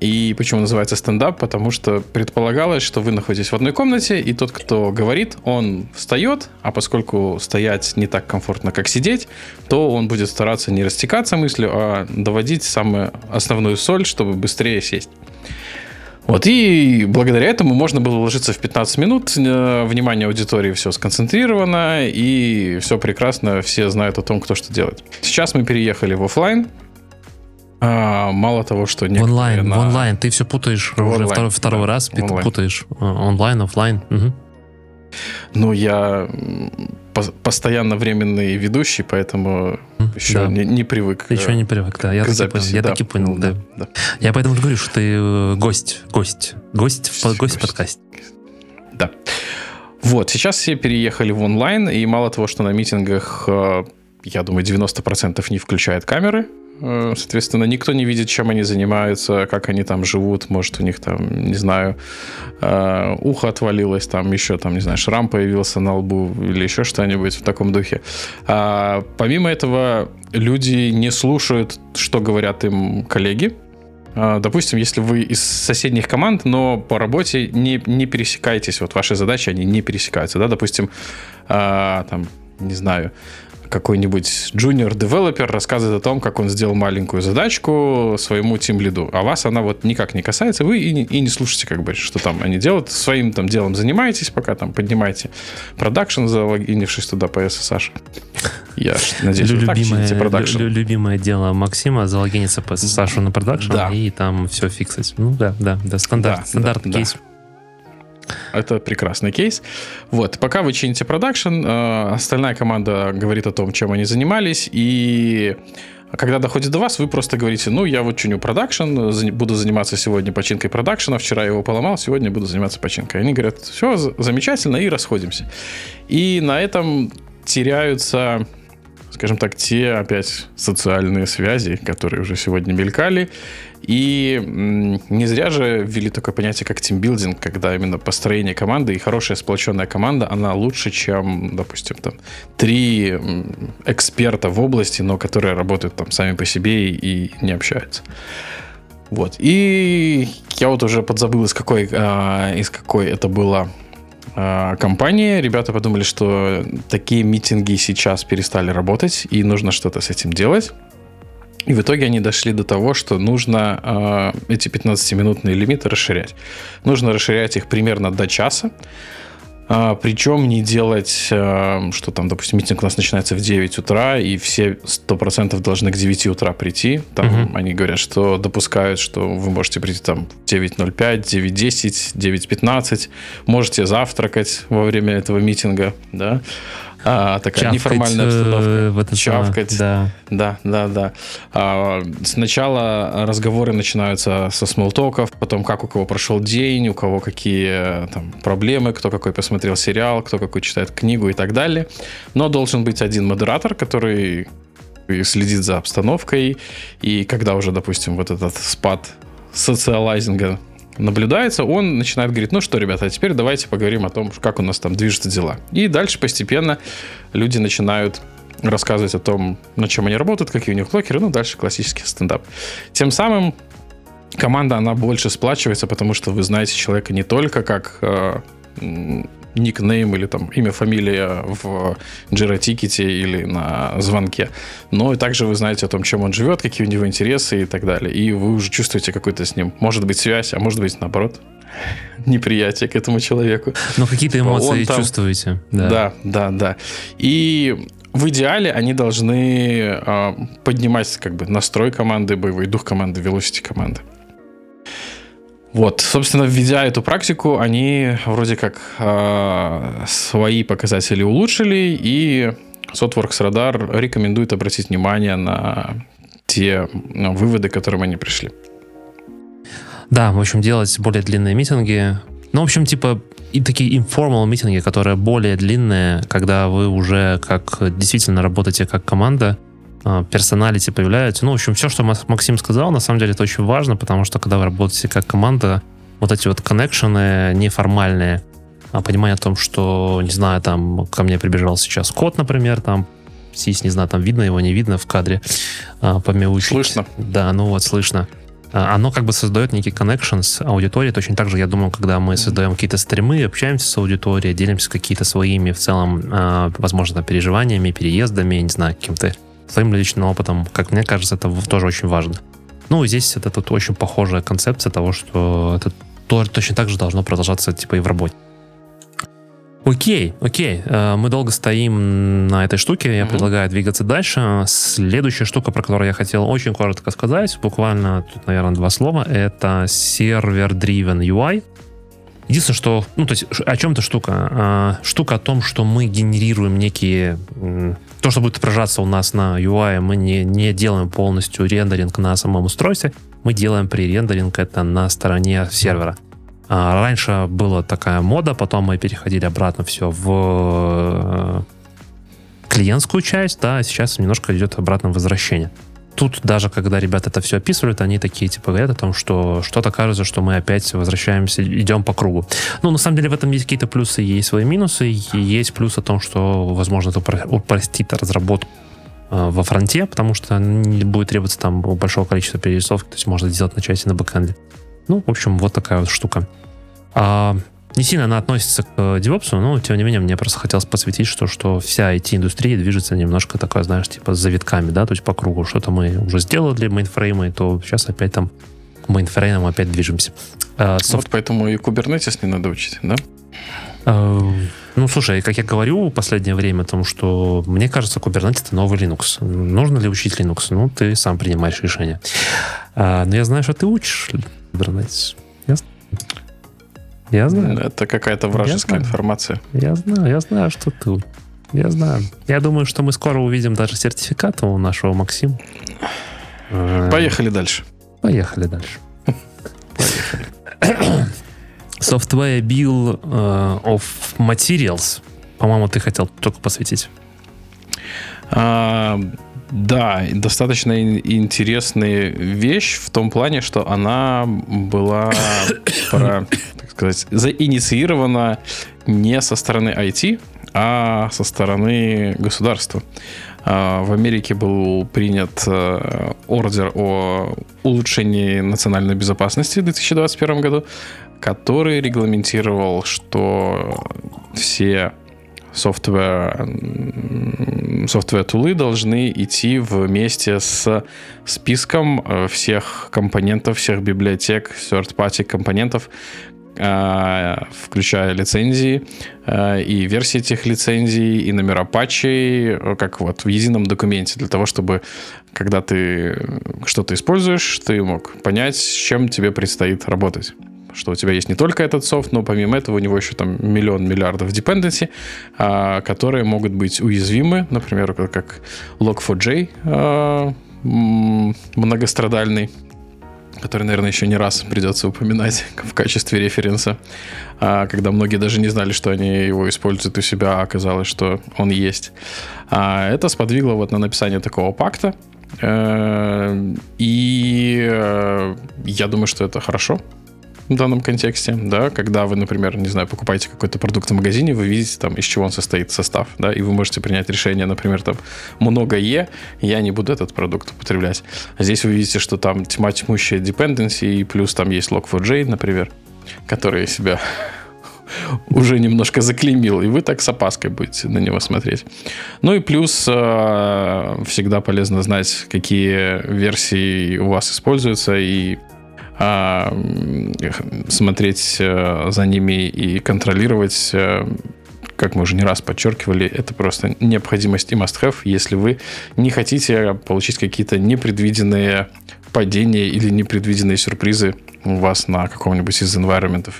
И почему называется стендап? Потому что предполагалось, что вы находитесь в одной комнате, и тот, кто говорит, он встает, а поскольку стоять не так комфортно, как сидеть, то он будет стараться не растекаться мыслью, а доводить самую основную соль, чтобы быстрее сесть. Вот, и благодаря этому можно было уложиться в 15 минут, э, внимание аудитории все сконцентрировано, и все прекрасно, все знают о том, кто что делает. Сейчас мы переехали в офлайн. А, мало того, что... В онлайн, на... в онлайн. Ты все путаешь в уже онлайн, второй, второй да, раз, онлайн. путаешь э, онлайн, офлайн. Угу. Ну, я постоянно временный ведущий, поэтому еще да. не, не привык. Еще не привык, да. Я, таки, понял, я да. таки понял, да. да. Я поэтому говорю, что ты э, гость, гость, гость, в, гость в подкасте. Да. Вот, сейчас все переехали в онлайн, и мало того, что на митингах, э, я думаю, 90% не включают камеры, Э, соответственно, никто не видит, чем они занимаются, как они там живут. Может, у них там, не знаю, э, ухо отвалилось, там еще, там, не знаю, шрам появился на лбу или еще что-нибудь в таком духе. А помимо этого, люди не слушают, что говорят им коллеги. А, допустим, если вы из соседних команд, но по работе не, не пересекаетесь, вот ваши задачи, они не пересекаются, да, допустим, а, там, не знаю, какой-нибудь junior-девелопер рассказывает о том, как он сделал маленькую задачку своему тим лиду, а вас она вот никак не касается, вы и не, и не слушаете, как бы, что там они делают, своим там делом занимаетесь, пока там поднимаете продакшн, залогинившись туда по SSH. Я надеюсь, вы так продакшн. Любимое дело Максима залогиниться по SSH на продакшн да. и там все фиксить. Ну да, да, да, стандарт, да, стандарт да, кейс. Это прекрасный кейс. Вот, пока вы чините продакшн, э, остальная команда говорит о том, чем они занимались, и когда доходит до вас, вы просто говорите, ну, я вот чиню продакшн, буду заниматься сегодня починкой продакшена, вчера его поломал, сегодня буду заниматься починкой. Они говорят, все замечательно, и расходимся. И на этом теряются скажем так, те опять социальные связи, которые уже сегодня мелькали, и не зря же ввели такое понятие, как тимбилдинг, когда именно построение команды и хорошая сплоченная команда, она лучше, чем, допустим, там, три эксперта в области, но которые работают там сами по себе и не общаются. Вот. И я вот уже подзабыл, из какой, а, из какой это было а, компании. Ребята подумали, что такие митинги сейчас перестали работать, и нужно что-то с этим делать. И в итоге они дошли до того, что нужно э, эти 15-минутные лимиты расширять. Нужно расширять их примерно до часа. А, причем не делать, а, что там, допустим, митинг у нас начинается в 9 утра, и все 100% должны к 9 утра прийти. Там угу. они говорят, что допускают, что вы можете прийти там в 9.05, 9.10, 9.15, можете завтракать во время этого митинга, да. А, такая Чавкать, неформальная обстановка. Э, в это Чавкать. Да. Да, да, да. А, сначала разговоры начинаются со смолтоков, потом как у кого прошел день, у кого какие там, проблемы, кто какой посмотрел сериал, кто какой читает книгу и так далее. Но должен быть один модератор, который следит за обстановкой, и когда уже, допустим, вот этот спад социалайзинга наблюдается, он начинает говорить, ну что, ребята, а теперь давайте поговорим о том, как у нас там движутся дела. И дальше постепенно люди начинают рассказывать о том, над чем они работают, какие у них блокеры, ну, дальше классический стендап. Тем самым команда, она больше сплачивается, потому что вы знаете человека не только как э, никнейм или там имя, фамилия в Jira или на звонке, но и также вы знаете о том, чем он живет, какие у него интересы и так далее. И вы уже чувствуете какую-то с ним, может быть, связь, а может быть, наоборот, неприятие к этому человеку. Но какие-то типа, эмоции там... чувствуете. Да. да, да, да. И в идеале они должны э, поднимать как бы настрой команды, боевой дух команды, velocity команды. Вот, собственно, введя эту практику, они вроде как э, свои показатели улучшили, и Sotworks Radar рекомендует обратить внимание на те ну, выводы, к которым они пришли. Да, в общем, делать более длинные митинги. Ну, в общем, типа, и такие informal митинги, которые более длинные, когда вы уже как действительно работаете как команда, персоналити появляются. Ну, в общем, все, что Максим сказал, на самом деле это очень важно, потому что когда вы работаете как команда, вот эти вот коннекшены неформальные, а понимание о том, что, не знаю, там ко мне прибежал сейчас кот, например, там сись, не знаю, там видно его, не видно в кадре, а, помяучить. Слышно. Да, ну вот, слышно. А, оно как бы создает некий connection с аудиторией. Точно так же, я думаю, когда мы создаем какие-то стримы, общаемся с аудиторией, делимся какие-то своими в целом, возможно, переживаниями, переездами, не знаю, каким-то своим личным опытом. Как мне кажется, это тоже очень важно. Ну, здесь это тут очень похожая концепция того, что это точно так же должно продолжаться типа и в работе. Окей, окей. Э, мы долго стоим на этой штуке. Я mm-hmm. предлагаю двигаться дальше. Следующая штука, про которую я хотел очень коротко сказать, буквально тут, наверное, два слова, это сервер-driven UI. Единственное, что, ну, то есть, о чем эта штука? А, штука о том, что мы генерируем некие... То, что будет отражаться у нас на UI, мы не, не делаем полностью рендеринг на самом устройстве, мы делаем пререндеринг это на стороне сервера. А, раньше была такая мода, потом мы переходили обратно все в э, клиентскую часть, да, а сейчас немножко идет обратное возвращение тут даже когда ребята это все описывают, они такие типа говорят о том, что что-то кажется, что мы опять возвращаемся, идем по кругу. Ну, на самом деле в этом есть какие-то плюсы, есть свои минусы, и есть плюс о том, что, возможно, это упростит разработку э, во фронте, потому что не будет требоваться там большого количества перерисовки, то есть можно сделать на части на бэкэнде. Ну, в общем, вот такая вот штука. А, не сильно она относится к DevOps, но тем не менее мне просто хотелось посвятить, что, что вся IT-индустрия движется немножко такой, знаешь, типа с завитками, да, то есть по кругу. Что-то мы уже сделали и то сейчас опять там к мейнфреймам опять движемся. А, софт... Вот поэтому и Kubernetes не надо учить, да? А, ну, слушай, как я говорю в последнее время о том, что мне кажется, Kubernetes это новый Linux. Нужно ли учить Linux? Ну, ты сам принимаешь решение. А, но я знаю, что ты учишь Kubernetes. Я знаю. Это какая-то вражеская я информация. Я знаю, я знаю, что ты. Я знаю. Я думаю, что мы скоро увидим даже сертификат у нашего Максима. Поехали дальше. Поехали дальше. Поехали. Software Bill uh, of Materials. По-моему, ты хотел только посвятить. А, да, достаточно интересная вещь в том плане, что она была про, сказать, заинициирована не со стороны IT, а со стороны государства. А, в Америке был принят э, ордер о улучшении национальной безопасности в 2021 году, который регламентировал, что все software, software тулы должны идти вместе с списком э, всех компонентов, всех библиотек, third-party компонентов, включая лицензии э, и версии этих лицензий, и номера патчей, как вот в едином документе, для того, чтобы когда ты что-то используешь, ты мог понять, с чем тебе предстоит работать. Что у тебя есть не только этот софт, но помимо этого у него еще там миллион миллиардов dependency, а, которые могут быть уязвимы, например, как Log4j а, многострадальный, который, наверное, еще не раз придется упоминать в качестве референса, а, когда многие даже не знали, что они его используют у себя, а оказалось, что он есть. Это сподвигло вот на написание такого пакта, э, и э, я думаю, что это хорошо, в данном контексте, да, когда вы, например, не знаю, покупаете какой-то продукт в магазине, вы видите там, из чего он состоит состав, да, и вы можете принять решение, например, там, много Е, я не буду этот продукт употреблять. А здесь вы видите, что там тьма тьмущая dependency, и плюс там есть log4j, например, который себя уже немножко заклеймил, и вы так с опаской будете на него смотреть. Ну и плюс э, всегда полезно знать, какие версии у вас используются, и а, смотреть э, за ними и контролировать как мы уже не раз подчеркивали, это просто необходимость и must-have, если вы не хотите получить какие-то непредвиденные падения или непредвиденные сюрпризы у вас на каком-нибудь из environment.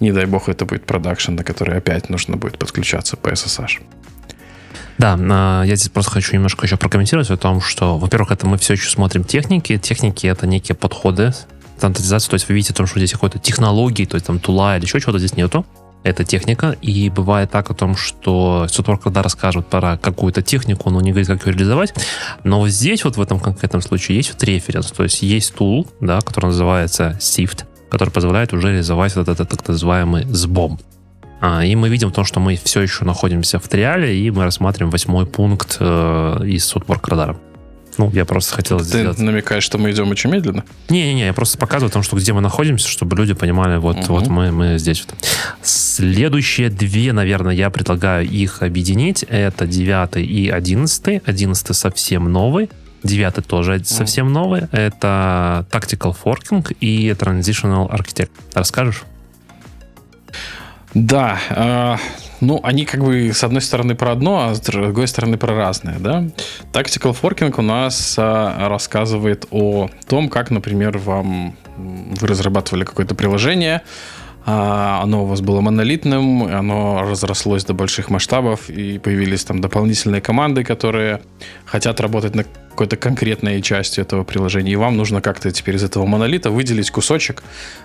Не дай бог, это будет продакшн, на который опять нужно будет подключаться по SSH. Да, а, я здесь просто хочу немножко еще прокомментировать о том, что, во-первых, это мы все еще смотрим техники. Техники — это некие подходы, стандартизация, то есть вы видите, том, что здесь какой-то технологии, то есть там тула или еще чего-то здесь нету эта техника, и бывает так о том, что Сутор, когда расскажут про какую-то технику, он не говорит, как ее реализовать, но здесь вот в этом конкретном случае есть вот референс, то есть есть тул, да, который называется SIFT, который позволяет уже реализовать вот этот так называемый сбом. А, и мы видим то, что мы все еще находимся в триале, и мы рассматриваем восьмой пункт э, из Сутворк радара. Ну, я просто хотел Ты сделать... намекаешь, что мы идем очень медленно? Не-не-не, я просто показываю том, что где мы находимся, чтобы люди понимали, вот, угу. вот мы, мы здесь. Вот. Следующие две, наверное, я предлагаю их объединить. Это девятый и одиннадцатый. Одиннадцатый совсем новый. Девятый тоже совсем новый. Это Tactical Forking и Transitional Architect. Расскажешь? Да, э, ну, они как бы с одной стороны про одно, а с другой стороны про разное, да. Tactical Forking у нас э, рассказывает о том, как, например, вам вы разрабатывали какое-то приложение, а, оно у вас было монолитным, оно разрослось до больших масштабов, и появились там дополнительные команды, которые хотят работать на какой-то конкретной части этого приложения, и вам нужно как-то теперь из этого монолита выделить кусочек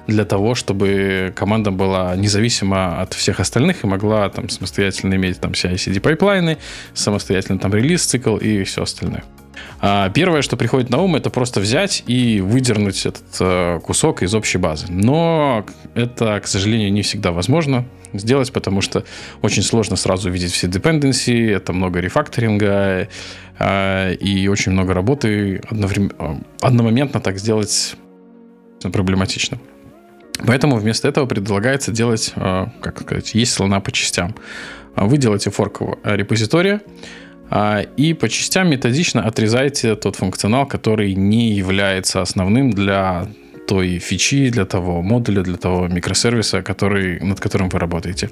для того, чтобы команда была независима от всех остальных и могла там самостоятельно иметь там CI-CD pipeline ы, самостоятельно там релиз-цикл и все остальное. А первое, что приходит на ум, это просто взять и выдернуть этот э, кусок из общей базы. Но это, к сожалению, не всегда возможно сделать, потому что очень сложно сразу увидеть все dependency, это много рефакторинга э, и очень много работы одновременно, э, одномоментно так сделать проблематично. Поэтому вместо этого предлагается делать, как сказать, есть слона по частям. Вы делаете форк репозитория, и по частям методично отрезайте тот функционал, который не является основным для той фичи, для того модуля, для того микросервиса, который, над которым вы работаете.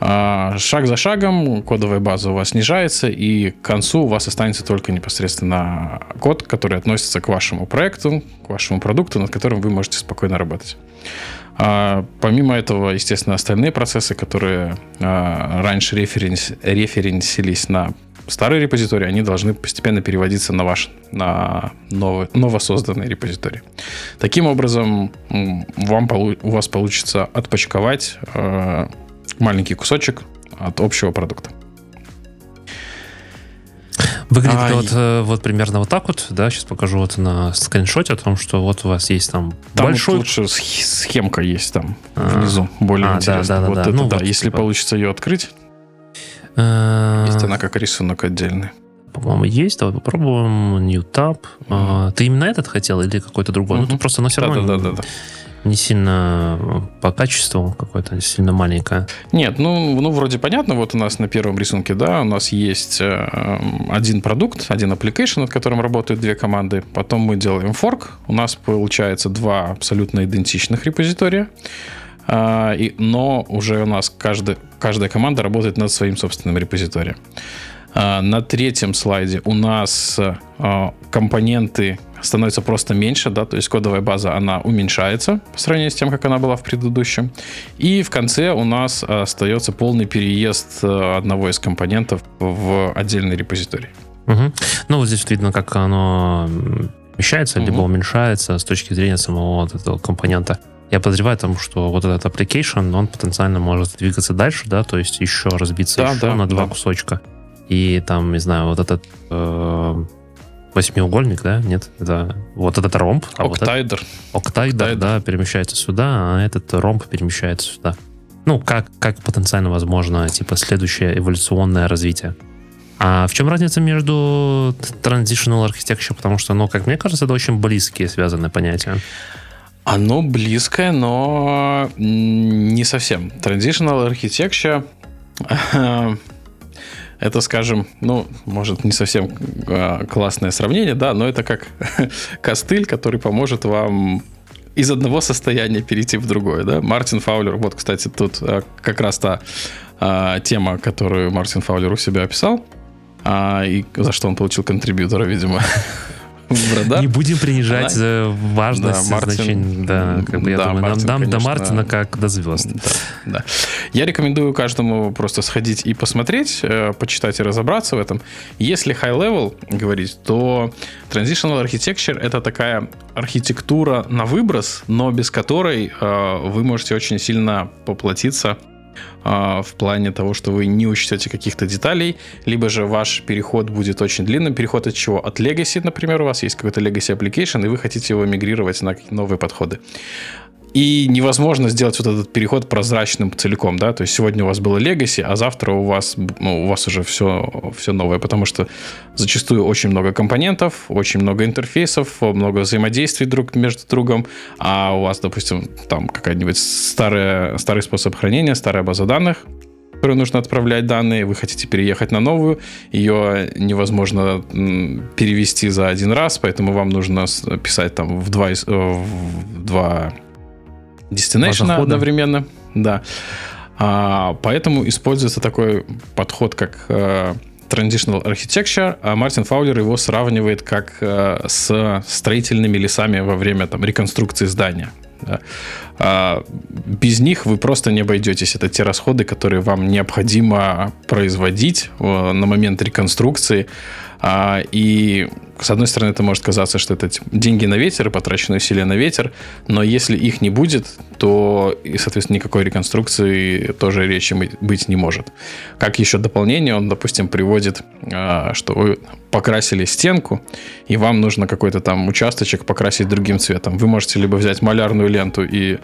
А, шаг за шагом кодовая база у вас снижается, и к концу у вас останется только непосредственно код, который относится к вашему проекту, к вашему продукту, над которым вы можете спокойно работать. А, помимо этого, естественно, остальные процессы, которые а, раньше референс, референсились на старые репозитории, они должны постепенно переводиться на ваш, на новый, новосозданный репозиторий. Таким образом, вам, у вас получится отпочковать э, маленький кусочек от общего продукта. Выглядит а, вот, и... вот примерно вот так вот, да, сейчас покажу вот на скриншоте о том, что вот у вас есть там, там большой... лучше схемка есть там а, внизу, более а, интересно. Да, да, вот да, это ну, да, вот, если типа... получится ее открыть, Э, есть она как рисунок отдельный. По-моему, есть. Давай попробуем. New Tab. Mm-hmm. Ты именно этот хотел или какой-то другой? Mm-hmm. Ну, тут просто, но все равно да, да, да, да. Не сильно э, по качеству какое-то сильно маленькое. Нет, ну, ну, вроде понятно. Вот у нас на первом рисунке, да, у нас есть э, один продукт, один application, над которым работают две команды. Потом мы делаем форк. У нас получается два абсолютно идентичных репозитория. А, и, но уже у нас каждый, каждая команда работает над своим собственным репозиторием. А, на третьем слайде у нас а, компоненты становятся просто меньше, да, то есть кодовая база, она уменьшается по сравнению с тем, как она была в предыдущем. И в конце у нас остается полный переезд одного из компонентов в отдельный репозиторий. Угу. Ну, вот здесь видно, как оно вмещается, угу. либо уменьшается с точки зрения самого вот этого компонента. Я подозреваю тому, что вот этот application, он потенциально может двигаться дальше, да, то есть еще разбиться да, еще да, на два да. кусочка. И там, не знаю, вот этот э, восьмиугольник, да, нет, это вот этот ромб. А Октайдер. Вот октайдер, да, перемещается сюда, а этот ромб перемещается сюда. Ну, как, как потенциально возможно, типа, следующее эволюционное развитие. А в чем разница между transitional architecture? Потому что, ну, как мне кажется, это очень близкие связанные понятия. Оно близкое, но не совсем. Transitional Architecture это, скажем, ну, может, не совсем а, классное сравнение, да, но это как костыль, который поможет вам из одного состояния перейти в другое, да. Мартин Фаулер, вот, кстати, тут а, как раз та а, тема, которую Мартин Фаулер у себя описал, и за что он получил контрибьютора, видимо. в Не будем принижать Она... важность да, Мартин, значение. Да, как бы, я да, думаю, Мартин, нам, конечно, до Мартина как до звезд. Да, да. Я рекомендую каждому просто сходить и посмотреть, э, почитать и разобраться в этом. Если high level говорить, то Transitional Architecture это такая архитектура на выброс, но без которой э, вы можете очень сильно поплатиться в плане того, что вы не учтете каких-то деталей, либо же ваш переход будет очень длинным. Переход от чего? От Legacy, например, у вас есть какой-то Legacy application, и вы хотите его мигрировать на новые подходы. И невозможно сделать вот этот переход прозрачным целиком, да, то есть сегодня у вас было Legacy, а завтра у вас, ну, у вас уже все, все новое, потому что зачастую очень много компонентов, очень много интерфейсов, много взаимодействий друг между другом, а у вас, допустим, там какая-нибудь старая, старый способ хранения, старая база данных, которую нужно отправлять данные, вы хотите переехать на новую, ее невозможно перевести за один раз, поэтому вам нужно писать там в два, э, в два Destination одновременно. Да. А, поэтому используется такой подход, как э, Transitional Architecture, а Мартин Фаулер его сравнивает как э, с строительными лесами во время там, реконструкции здания. Да. А, без них вы просто не обойдетесь. Это те расходы, которые вам необходимо производить э, на момент реконструкции. А, и с одной стороны, это может казаться, что это деньги на ветер и потраченные усилия на ветер, но если их не будет, то, и, соответственно, никакой реконструкции тоже речи быть не может. Как еще дополнение, он, допустим, приводит, а, что вы покрасили стенку, и вам нужно какой-то там участочек покрасить другим цветом. Вы можете либо взять малярную ленту и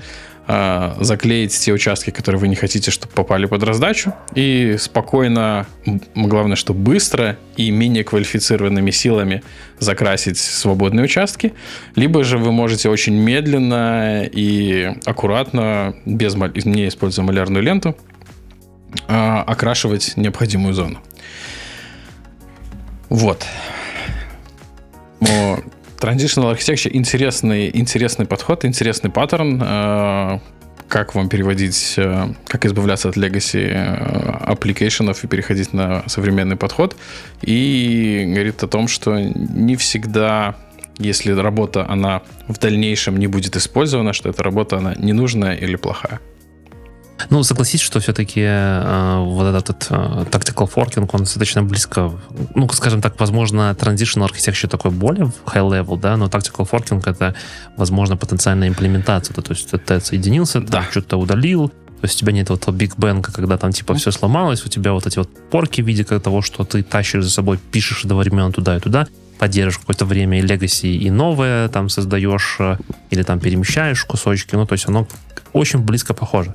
э, заклеить те участки, которые вы не хотите, чтобы попали под раздачу, и спокойно, главное, что быстро и менее квалифицированными силами закрасить свободные участки, либо же вы можете очень медленно и аккуратно, без, не используя малярную ленту, э, окрашивать необходимую зону. Вот. Но Transitional Architecture интересный, интересный подход, интересный паттерн. Э, как вам переводить, э, как избавляться от legacy application ов и переходить на современный подход. И говорит о том, что не всегда если работа, она в дальнейшем не будет использована, что эта работа, она ненужная или плохая. Ну, согласись, что все-таки э, вот этот э, tactical forking, он достаточно близко, ну, скажем так, возможно, transitional architecture такой более high level, да, но tactical forking это, возможно, потенциальная имплементация. То есть ты отсоединился, да. что-то удалил, то есть у тебя нет вот Big Bang, когда там типа все сломалось, у тебя вот эти вот порки в виде того, что ты тащишь за собой, пишешь одновременно туда и туда, поддерживаешь какое-то время и Legacy, и новое там создаешь, э, или там перемещаешь кусочки, ну, то есть оно очень близко похоже.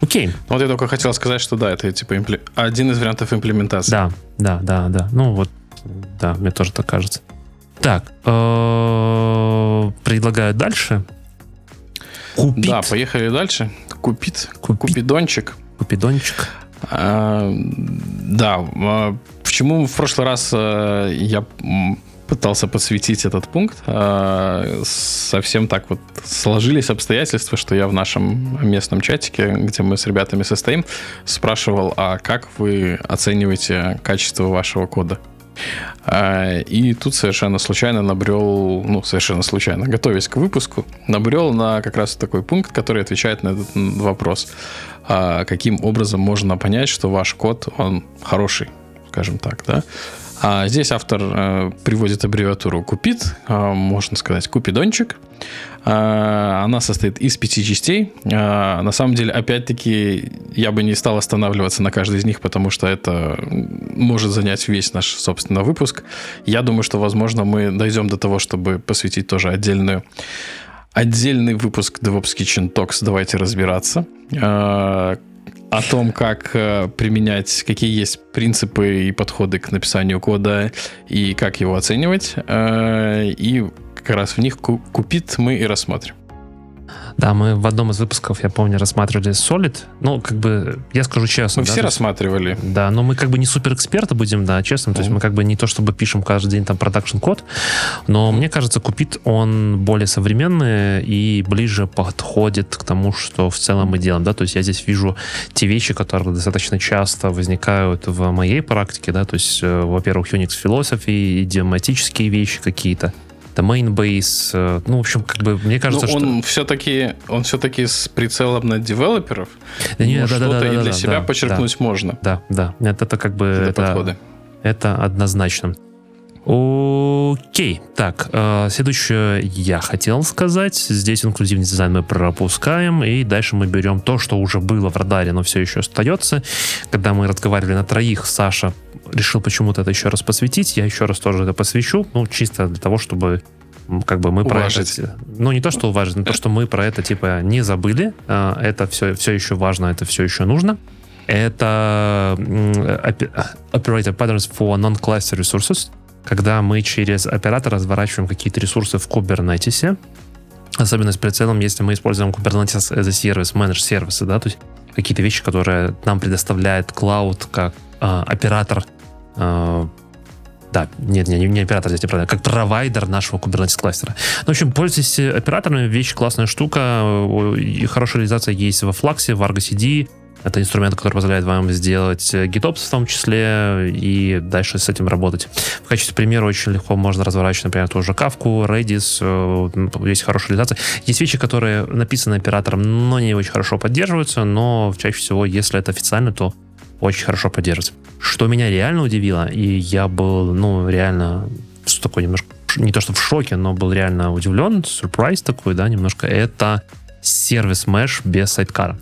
Окей. Ну, вот я только хотел сказать, что да, это типа импле... один из вариантов имплементации. Да, да, да, да. Ну вот, да, мне тоже так кажется. Так, э, предлагаю дальше. Купит. Да, поехали дальше. Купит. Купит. Купидончик. Купидончик. А, да, а, почему в прошлый раз э, я пытался подсветить этот пункт. А, совсем так вот сложились обстоятельства, что я в нашем местном чатике, где мы с ребятами состоим, спрашивал, а как вы оцениваете качество вашего кода? А, и тут совершенно случайно набрел, ну, совершенно случайно, готовясь к выпуску, набрел на как раз такой пункт, который отвечает на этот вопрос. А каким образом можно понять, что ваш код, он хороший, скажем так, да? А здесь автор э, приводит аббревиатуру Купит, э, можно сказать Купидончик. Э, она состоит из пяти частей. Э, на самом деле, опять-таки, я бы не стал останавливаться на каждой из них, потому что это может занять весь наш, собственно, выпуск. Я думаю, что, возможно, мы дойдем до того, чтобы посвятить тоже отдельную отдельный выпуск DevOps Kitchen Talks. Давайте разбираться. О том, как э, применять, какие есть принципы и подходы к написанию кода и как его оценивать. Э, и как раз в них купит мы и рассмотрим. Да, мы в одном из выпусков, я помню, рассматривали Solid. Ну, как бы, я скажу честно. Мы да, все есть- рассматривали. Да, но мы как бы не супер эксперты будем, да, честно. То есть мы как бы не то чтобы пишем каждый день там продакшн код, но мне кажется, Купит он более современный и ближе подходит к тому, что в целом мы делаем, да. То есть я здесь вижу те вещи, которые достаточно часто возникают в моей практике, да. То есть, э, во-первых, Unix философии, идиоматические вещи какие-то, domain base, э, ну, в общем, как бы мне кажется, Ну, что... он все-таки он все-таки с прицелом на девелоперов. Да не, ну, да-да-да-да-да, что-то и для да, себя да, подчеркнуть можно. Да, да, это, это как бы... Это это- подходы. Это однозначно. Окей, так, э, следующее я хотел сказать. Здесь инклюзивный дизайн мы пропускаем, и дальше мы берем то, что уже было в радаре, но все еще остается. Когда мы разговаривали на троих, Саша решил почему-то это еще раз посвятить. Я еще раз тоже это посвящу, ну, чисто для того, чтобы как бы мы Уважить. про это... Ну, не то, что уважить, но то, что мы про это, типа, не забыли. Э, Это все, все еще важно, это все еще нужно. Это опе- Operator Patterns for Non-Cluster Resources, когда мы через оператор разворачиваем какие-то ресурсы в Kubernetes, особенно с прицелом, если мы используем Kubernetes as a service, managed сервисы, да, то есть какие-то вещи, которые нам предоставляет cloud как а, оператор, а, да, нет, не, не оператор здесь неправильно, как провайдер нашего Kubernetes кластера. Ну, в общем, пользуйтесь операторами, вещь классная штука, хорошая реализация есть во Flux, в Argo CD, это инструмент, который позволяет вам сделать э, GitOps в том числе и дальше с этим работать. В качестве примера очень легко можно разворачивать, например, тоже Kafka, Redis, э, есть хорошая реализация. Есть вещи, которые написаны оператором, но не очень хорошо поддерживаются, но чаще всего, если это официально, то очень хорошо поддерживается. Что меня реально удивило, и я был, ну, реально такой немножко, не то что в шоке, но был реально удивлен, сюрприз такой, да, немножко, это сервис Mesh без сайдкара.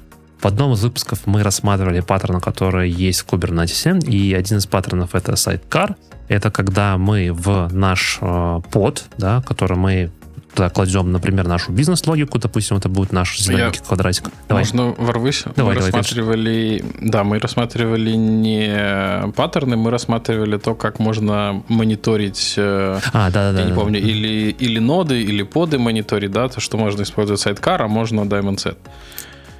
В одном из выпусков мы рассматривали паттерны, которые есть в Kubernetes, и один из паттернов это sidecar. Это когда мы в наш э, под, да, который мы туда кладем, например, нашу бизнес-логику, допустим, это будет наш зелененький квадратик. Давай. Можно ворвусь? Давай, мы давай, рассматривали, да, мы рассматривали не паттерны, мы рассматривали то, как можно мониторить, э, А, да-да-да. я не да. помню, или, или ноды, или поды мониторить, да, то, что можно использовать сайткар, а можно Diamond Set.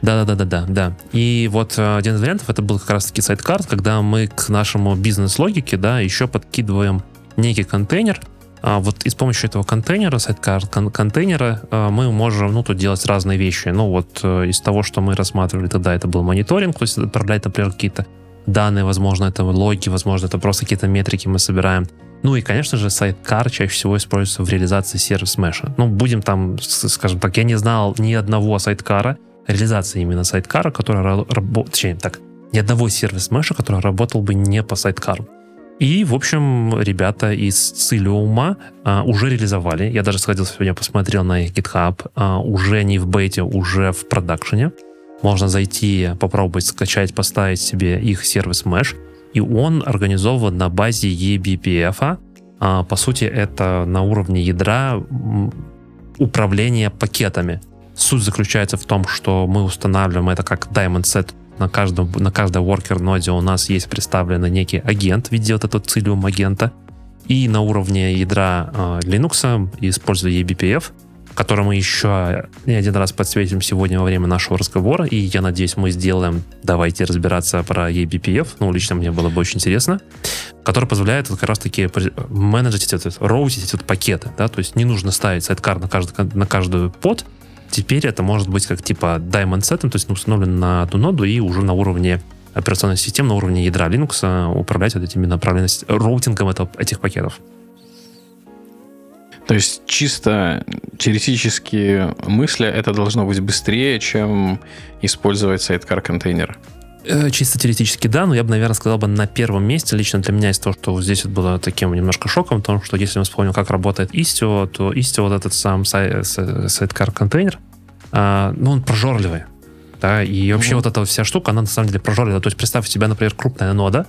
Да, да, да, да, да, да. И вот э, один из вариантов это был как раз-таки сайткарт, когда мы к нашему бизнес-логике, да, еще подкидываем некий контейнер. А вот и с помощью этого контейнера, кон- контейнера, э, мы можем, ну, тут делать разные вещи. Ну, вот э, из того, что мы рассматривали тогда, это был мониторинг, то есть отправлять, например, какие-то данные, возможно, это логи, возможно, это просто какие-то метрики мы собираем. Ну и, конечно же, сайткар чаще всего используется в реализации сервис меша. Ну, будем там, скажем так, я не знал ни одного сайткара, реализации именно сайткара, который работает, точнее, так, ни одного сервис меша, который работал бы не по сайткару. И, в общем, ребята из Цилиума а, уже реализовали. Я даже сходил сегодня, посмотрел на их GitHub. а, уже не в бете, уже в продакшене. Можно зайти, попробовать скачать, поставить себе их сервис Mesh. И он организован на базе eBPF. А, по сути, это на уровне ядра управление пакетами. Суть заключается в том, что мы устанавливаем это как Diamond Set. На каждом, на каждой worker ноде у нас есть представленный некий агент в виде вот этого цилиум агента. И на уровне ядра э, Linux, используя eBPF, который мы еще не один раз подсветим сегодня во время нашего разговора, и я надеюсь, мы сделаем, давайте разбираться про eBPF, ну, лично мне было бы очень интересно, который позволяет вот как раз-таки менеджить роутить эти вот пакеты, да, то есть не нужно ставить сайткар на, каждый, на каждую под, теперь это может быть как типа Diamond Set, то есть установлен на одну ноду и уже на уровне операционной системы, на уровне ядра Linux а, управлять вот этими направленностями, роутингом это- этих пакетов. То есть чисто теоретически мысля это должно быть быстрее, чем использовать сайткар контейнер. Э, Чисто теоретически да, но я бы, наверное, сказал бы на первом месте лично для меня из того, что вот здесь вот было таким немножко шоком, потому что если мы вспомним, как работает Istio, то Istio, вот этот сам сайткар контейнер, а, ну, он прожорливый. Да, и вообще Мгм. вот эта вся штука, она на самом деле прожорлива. То есть представь, у тебя, например, крупная нода,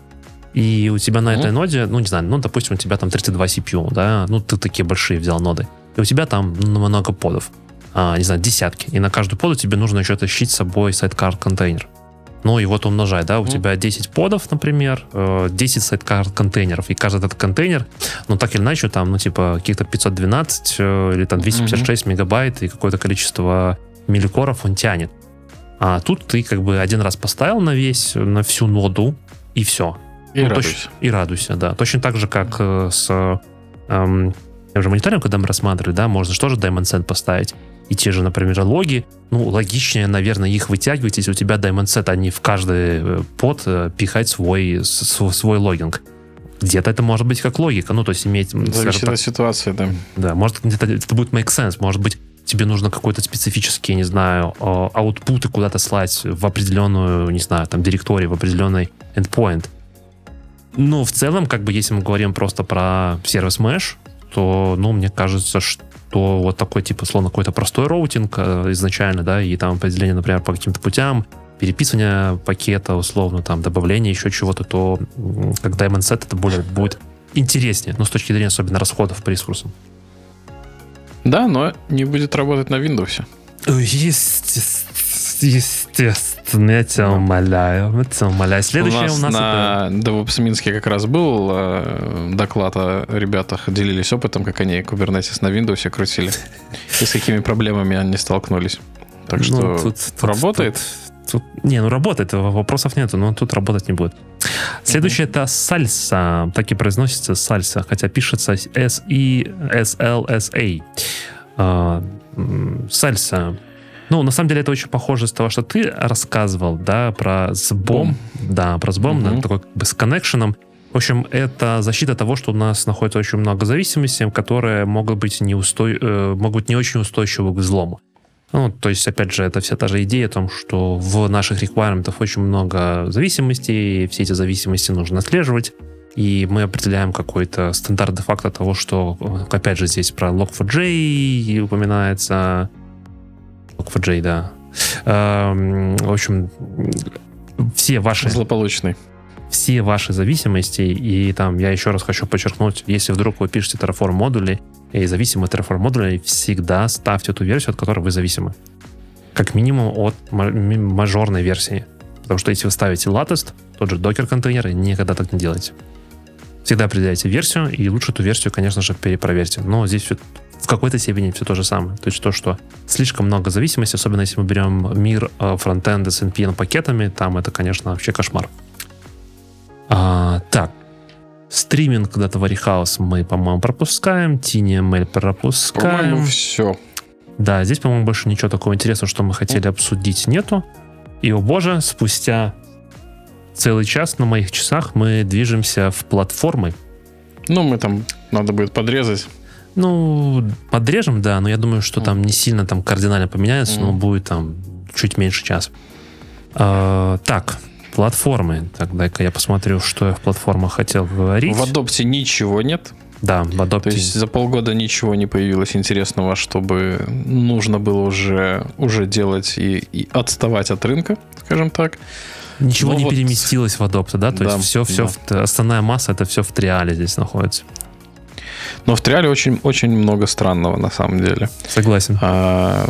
и у тебя на Мгм. этой ноде, ну, не знаю, ну, допустим, у тебя там 32 CPU, да, ну, ты такие большие взял ноды, и у тебя там много подов, а, не знаю, десятки, и на каждую поду тебе нужно еще тащить с собой сайткар контейнер. Ну и вот умножай, да, у Мгм. тебя 10 подов, например, э, 10 сайткар контейнеров, и каждый этот контейнер, ну так или иначе, там, ну типа каких-то 512 э, или там 256 мегабайт и какое-то количество милликоров он тянет. А тут ты как бы один раз поставил на весь, на всю ноду, и все. И Ну, радуйся. точ- и радуйся, да. Точно так же, как э, с эм, тем же мониторингом, когда мы рассматривали, да, можно же тоже Diamond Set поставить. И те же, например, логи, ну, логичнее, наверное, их вытягивать, если у тебя Diamond Set, а не в каждый э, под э, пихать свой, свой логинг. Где-то это может быть как логика, ну, то есть иметь, Зависит от ситуации, да. да, может, где-то это будет make sense. Может быть, тебе нужно какой-то специфический, не знаю, э, аутпуты куда-то слать в определенную, не знаю, там, директорию, в определенный endpoint. Но в целом, как бы, если мы говорим просто про сервис Mesh, то, ну, мне кажется, что вот такой, типа, условно, какой-то простой роутинг э, изначально, да, и там определение, например, по каким-то путям, переписывание пакета, условно, там, добавление еще чего-то, то как Diamond Set это более будет интереснее, ну, с точки зрения особенно расходов по ресурсам. Да, но не будет работать на Windows. Естественно, я тебя умоляю. Я тебя умоляю. Следующее у нас, на DevOps Минске как раз был э, доклад о ребятах, делились опытом, как они Kubernetes на Windows крутили. И с какими проблемами они столкнулись. Так что Ну, тут- тут- работает. Тут- не, ну работает, вопросов нету, но тут работать не будет. Следующее это сальса, так и произносится сальса, хотя пишется S-I-S-L-S-A. А, м, Сальса. Ну, на самом деле это очень похоже с того, что ты рассказывал, да, про сбом. Да, про сбом, Мгм. да, такой как бы с коннекшеном. В общем, это защита того, что у нас находится очень много зависимостей, которые могут быть, неустой... э, могут не очень устойчивы к взлому. Ну, то есть, опять же, это вся та же идея о том, что в наших requirements очень много зависимостей, и все эти зависимости нужно отслеживать, и мы определяем какой-то стандарт де-факто того, что, э, опять же, здесь про Log4j упоминается. Log4j, да. Эм, В общем, все ваши Злополучный. все ваши зависимости, и там я еще раз хочу подчеркнуть, если вдруг вы пишете Terraform модули и зависимы Terraform модулей, всегда ставьте эту версию, от которой вы зависимы. Как минимум от мажорной версии. Потому что если вы ставите latest, тот же докер контейнер, никогда так не делайте. Всегда определяйте версию, и лучше эту версию, конечно же, перепроверьте. Но здесь всё- в какой-то степени все то же самое. То есть то, что слишком много зависимостей, особенно если мы берем мир э, фронтенда с NPM пакетами, там это, конечно, вообще кошмар. А, так. Стриминг куда-то Warehouse мы, по-моему, пропускаем. TinyML пропускаем. По-моему, все. Да, здесь, по-моему, больше ничего такого интересного, что мы хотели обсудить, нету. И, о боже, спустя целый час на моих часах мы движемся в платформы. Ну, мы там надо будет подрезать. Ну, подрежем, да, но я думаю, что там не сильно там кардинально поменяется, но будет там чуть меньше часа. А, так, платформы. Так, дай-ка я посмотрю, что я в платформах хотел говорить. В Адопте ничего нет. Да, в Adobe. То есть за полгода ничего не появилось интересного, чтобы нужно было уже, уже делать и, и отставать от рынка, скажем так. Ничего ну не вот- переместилось в Adobe, да? То Да, есть все, все, да. основная масса это все в триале здесь находится. Но в Триале очень, очень много странного на самом деле. Согласен. А,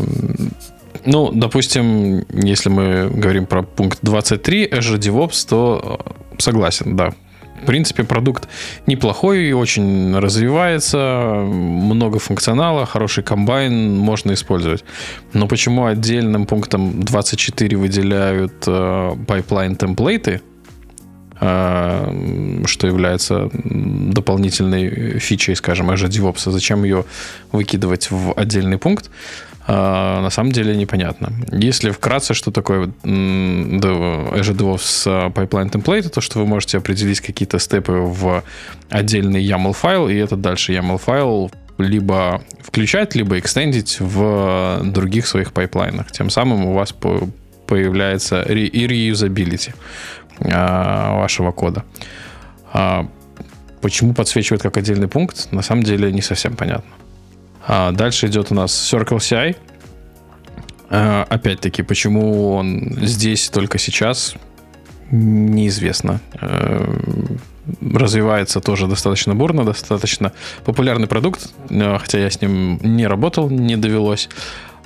ну, допустим, если мы говорим про пункт 23 Azure DevOps, то э, согласен, да. В принципе, продукт неплохой, очень развивается, много функционала, хороший комбайн можно использовать. Но почему отдельным пунктом 24 выделяют э, pipeline темплейты, э, что является дополнительной фичей, скажем, Azure DevOps, зачем ее выкидывать в отдельный пункт, а, на самом деле непонятно. Если вкратце, что такое Azure DevOps а, Pipeline Template, то что вы можете определить какие-то степы в отдельный YAML файл, и этот дальше YAML файл либо включать, либо экстендить в других своих пайплайнах. Тем самым у вас по- появляется и а, вашего кода. А, Почему подсвечивает как отдельный пункт, на самом деле не совсем понятно. А дальше идет у нас Circle CI. А, Опять-таки, почему он здесь только сейчас, неизвестно. Развивается тоже достаточно бурно, достаточно популярный продукт, хотя я с ним не работал, не довелось.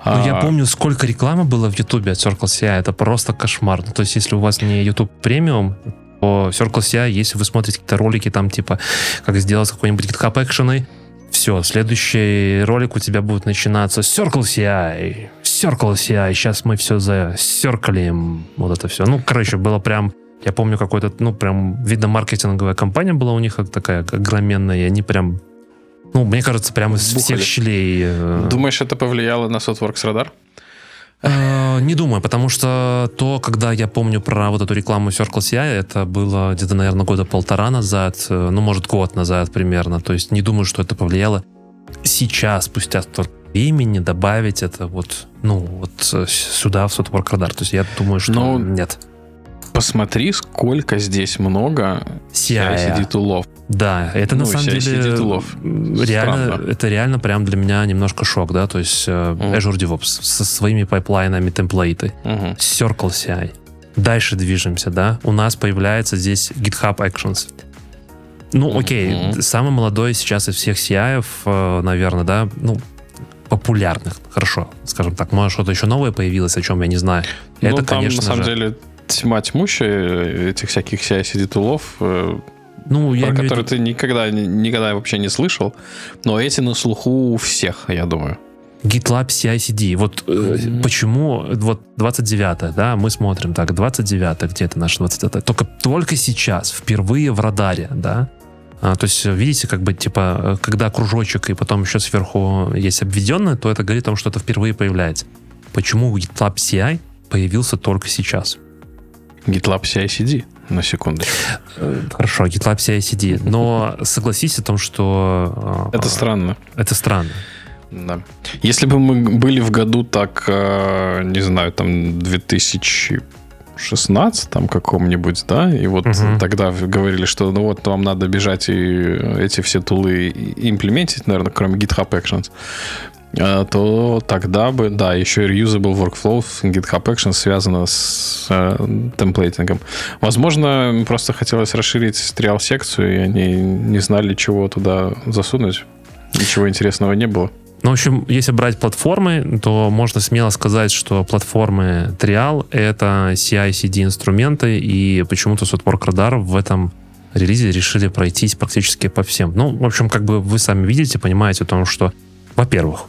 Ну, я А, помню, сколько рекламы было в Ютубе от Circle CI. Это просто кошмар. Ну, то есть, если у вас не YouTube премиум, то Circle CI, если вы смотрите какие-то ролики, там, типа, как сделать какой-нибудь GitHub экшены, все, следующий ролик у тебя будет начинаться с Circle CI. Circle CI, сейчас мы все засеркалим, вот это все. Ну, короче, было прям, я помню, какой-то, ну, прям, видно, маркетинговая компания была у них такая огроменная, и они прям, ну, мне кажется, прям из Бухали. всех щелей. э, Думаешь, это повлияло на Softworks Radar? Э, Не думаю, потому что то, когда я помню про вот эту рекламу Circle CI, это было где-то, наверное, года полтора назад, э, ну, может, год назад примерно. То есть не думаю, что это повлияло сейчас, спустя столько времени, добавить это вот, ну, вот сюда, в Softwork Radar. То есть я думаю, что Ну, нет. Посмотри, сколько здесь много CI. CICD-тулов. Да, это на Ну, самом CI/CD деле реально, Странно. это реально прям для меня немножко шок, да, то есть э. Azure DevOps со своими пайплайнами, темплейты, Мгм. Circle CI. Дальше движемся, да. У нас появляется здесь GitHub Actions. Ну, окей, Мгм. самый молодой сейчас из всех CI, э, наверное, да, ну, популярных, хорошо, скажем так. Может, что-то еще новое появилось, о чем я не знаю. Ну, Это, там, конечно на самом же... деле, тьма тьмущая этих всяких CICD-тулов, э, ну, я про которые виду- ты никогда, никогда вообще не слышал. Но эти на слуху у всех, я думаю. GitLab CI/CD. Вот э, Мгм. почему вот 29 да, мы смотрим так, 29 где это наш 29 только только сейчас, впервые в радаре, да. А, то есть, видите, как бы, типа, э, когда кружочек и потом еще сверху есть обведенное, то это говорит о том, что это впервые появляется. Почему GitLab CI появился только сейчас? GitLab CI-CD, на секундочку. Э, Хорошо, GitLab CI/CD, но согласись о том, что... э, Это странно. Это странно. Да. Если бы мы были в году так, э, не знаю, там 2016 там каком-нибудь, да, и вот Мгм. тогда говорили, что ну вот вам надо бежать и эти все тулы имплементить, наверное, кроме GitHub Actions, то тогда бы, да, еще и reusable workflow в GitHub Actions связано с э, темплейтингом. Возможно, просто хотелось расширить триал-секцию, и они не знали, чего туда засунуть. Ничего интересного не было. Ну, в общем, если брать платформы, то можно смело сказать, что платформы Trial — это CI-CD инструменты, и почему-то Softwork Radar в этом релизе решили пройтись практически по всем. Ну, в общем, как бы вы сами видите, понимаете о том, что, во-первых,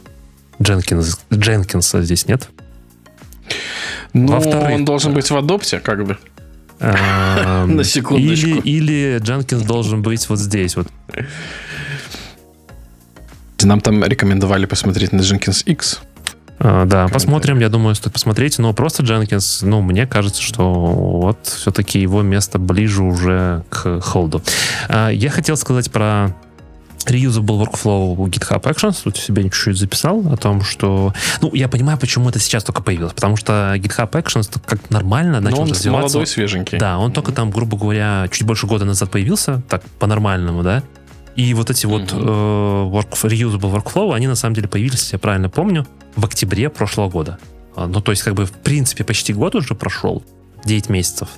Дженкинс, Дженкинса здесь нет. Ну, он должен быть в адопте, как бы. Эм, На секундочку. Или, или Дженкинс должен быть вот здесь вот. Нам там рекомендовали посмотреть на Jenkins X. А, да, посмотрим, я думаю, стоит посмотреть. Но просто Дженкинс, ну, мне кажется, что вот все-таки его место ближе уже к холду. А, я хотел сказать про reusable workflow у GitHub Actions. Тут себе чуть-чуть записал о том, что... Ну, я понимаю, почему это сейчас только появилось. Потому что GitHub Actions как нормально Но начал он развиваться. молодой, свеженький. Да, он только там, грубо говоря, чуть больше года назад появился, так, по-нормальному, да. И вот эти вот Мгм. э, work, reusable workflow, они на самом деле появились, если я правильно помню, в октябре прошлого года. А, Ну, то есть, как бы, в принципе, почти год уже прошел, 9 месяцев.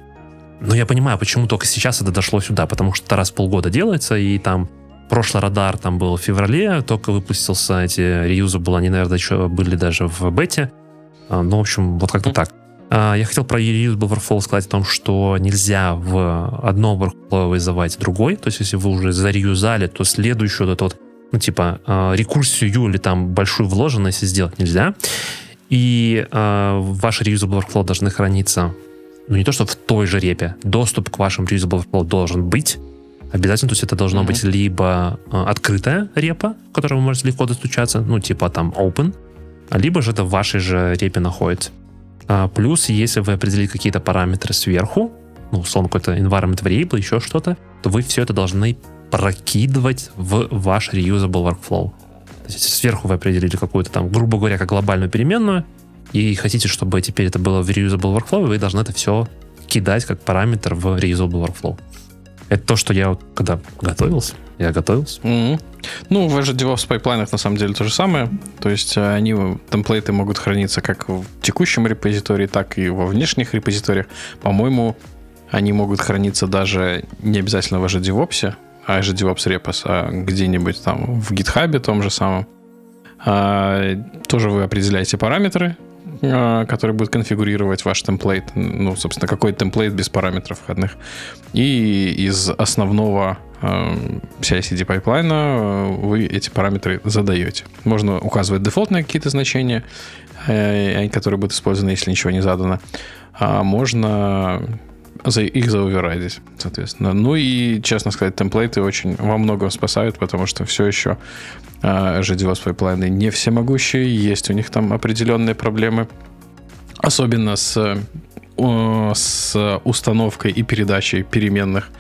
Но я понимаю, почему только сейчас это дошло сюда, потому что раз в полгода делается, и там прошлый радар там был в феврале, только выпустился эти reusable, они, наверное, еще были даже в бете. А, Ну, в общем, вот как-то Мгм. так. А, Я хотел про reusable workflow сказать о том, что нельзя в одном workflow вызывать другой. То есть, если вы уже зареюзали, то следующую вот эту вот, ну, типа, а, рекурсию или там большую вложенность сделать нельзя. И ваши reusable workflow должны храниться, ну, не то, что в той же репе. Доступ к вашим reusable workflow должен быть. Обязательно, то есть это должно Мгм. быть либо а, открытая репа, к которой вы можете легко достучаться, ну, типа там open, либо же это в вашей же репе находится. А, плюс, если вы определили какие-то параметры сверху, ну, условно, какой-то environment variable, еще что-то, то вы все это должны прокидывать в ваш reusable workflow. То есть, сверху вы определили какую-то там, грубо говоря, как глобальную переменную, и хотите, чтобы теперь это было в reusable workflow, вы должны это все кидать как параметр в reusable workflow. Это то, что я вот когда готовился, я готовился. Мгм. Ну, в Azure DevOps пайплайнах на самом деле то же самое. То есть э, они, э, темплейты могут храниться как в текущем репозитории, так и во внешних репозиториях. По-моему, они могут храниться даже не обязательно в Azure DevOps, а Azure DevOps Repos, а где-нибудь там в GitHub том же самом. А, тоже вы определяете параметры, а, которые будут конфигурировать ваш template. Ну, собственно, какой template без параметров входных. И из основного э, CI-CD pipeline а э, вы эти параметры задаете. Можно указывать дефолтные какие-то значения, э, которые будут использованы, если ничего не задано. А можно за, их за override ить, соответственно. Ну и, честно сказать, template ы очень во многом спасают, потому что все еще э, GDOS пайплайны не всемогущие, есть у них там определенные проблемы. Особенно с с установкой и передачей переменных а,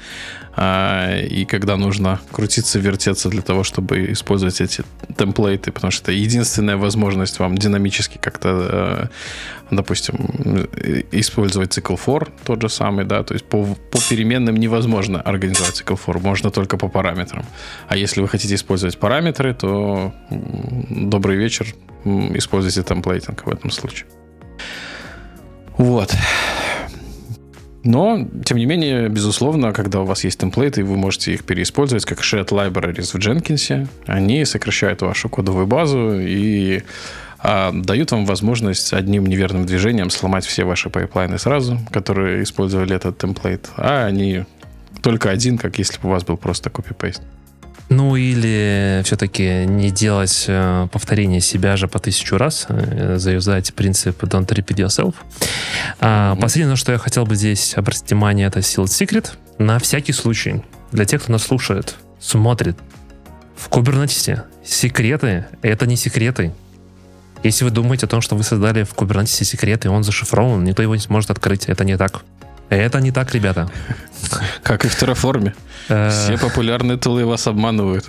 и когда нужно крутиться, вертеться для того, чтобы использовать эти template ы, потому что это единственная возможность вам динамически как-то, э, допустим, использовать цикл for, тот же самый, да, то есть по, по переменным невозможно организовать цикл for, можно только по параметрам. А если вы хотите использовать параметры, то добрый вечер, используйте темплейтинг в этом случае. Вот. Но, тем не менее, безусловно, когда у вас есть темплейты, вы можете их переиспользовать как shared libraries в Jenkins. Они сокращают вашу кодовую базу и а, дают вам возможность одним неверным движением сломать все ваши pipeline ы сразу, которые использовали этот template, а они только один, как если бы у вас был просто copy-paste. Ну или все-таки не делать э, повторение себя же по тысячу раз, э, заюзать принцип don't repeat yourself. А, mm-hmm. Последнее, на что я хотел бы здесь обратить внимание, это Sealed Secret. На всякий случай, для тех, кто нас слушает, смотрит, в Kubernetes секреты — это не секреты. Если вы думаете о том, что вы создали в Kubernetes секреты, и он зашифрован, никто его не сможет открыть. Это не так. Это не так, ребята. Как и в Terraform. Э, Все популярные тулы вас обманывают.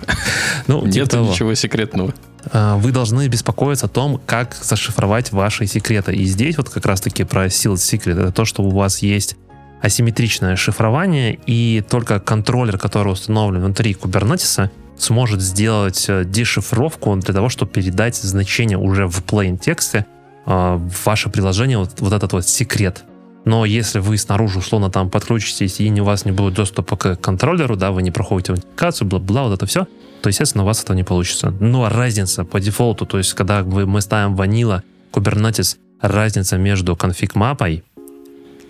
Ну, Нет типа ничего секретного. Э, вы должны беспокоиться о том, как зашифровать ваши секреты. И здесь вот как раз-таки про Sealed Secret. Это то, что у вас есть асимметричное шифрование, и только контроллер, который установлен внутри Kubernetes, сможет сделать э, дешифровку для того, чтобы передать значение уже в plain тексте в ваше приложение, вот, вот этот вот секрет. Но если вы снаружи условно там подключитесь и у вас не будет доступа к контроллеру, да, вы не проходите аутентификацию, бла-бла, вот это все, то, естественно, у вас это не получится. Но разница по дефолту, то есть когда мы ставим ванила, Kubernetes, разница между конфиг-мапой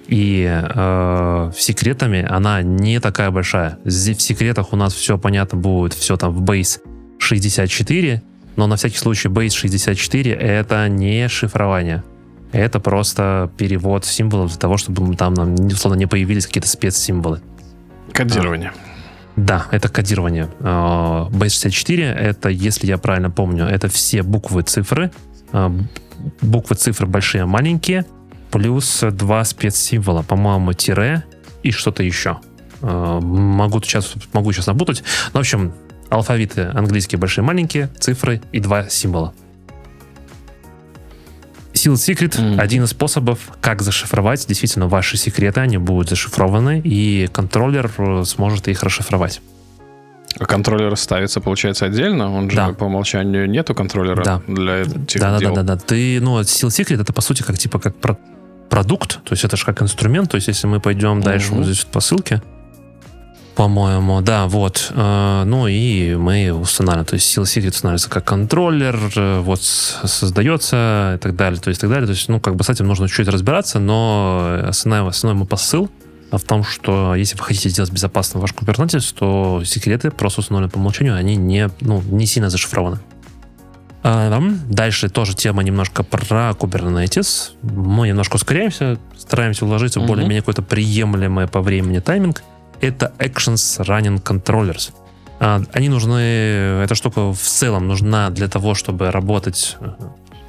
и э, секретами, она не такая большая. В секретах у нас все понятно будет, все там в base 64, но на всякий случай base 64 это не шифрование. Это просто перевод символов для того, чтобы там нам, условно, не появились какие-то спецсимволы. Кодирование. Да, это кодирование. А, Base64 это, если я правильно помню, это все буквы, цифры. А, буквы, цифры большие, маленькие, плюс два спецсимвола, по-моему, тире и что-то еще. А, могу сейчас, могу сейчас напутать. Но, в общем, алфавиты английские большие, маленькие, цифры и два символа. Sealed Secret mm-hmm. один из способов, как зашифровать действительно ваши секреты, они будут зашифрованы, и контроллер э, сможет их расшифровать. А контроллер ставится, получается, отдельно? Он же да. по умолчанию нету контроллера да. для этих да, дел? Да, да, да, да. Ты, ну, Seal Secret это, по сути, как типа как про продукт, то есть это же как инструмент, то есть если мы пойдем дальше mm-hmm. вот здесь по ссылке, по-моему, да, вот. Э, ну и мы устанавливаем, то есть Seal Secret устанавливается как контроллер, э, вот создается и так далее, то есть так далее. То есть, ну, как бы с этим нужно чуть-чуть разбираться, но основной, основной мой посыл в том, что если вы хотите сделать безопасным ваш Kubernetes, то секреты просто установлены по умолчанию, они не, ну, не сильно зашифрованы. А, дальше тоже тема немножко про Kubernetes. Мы немножко ускоряемся, стараемся уложиться в более-менее какой-то приемлемый по времени тайминг это Actions Running Controllers. А, они нужны, эта штука в целом нужна для того, чтобы работать э,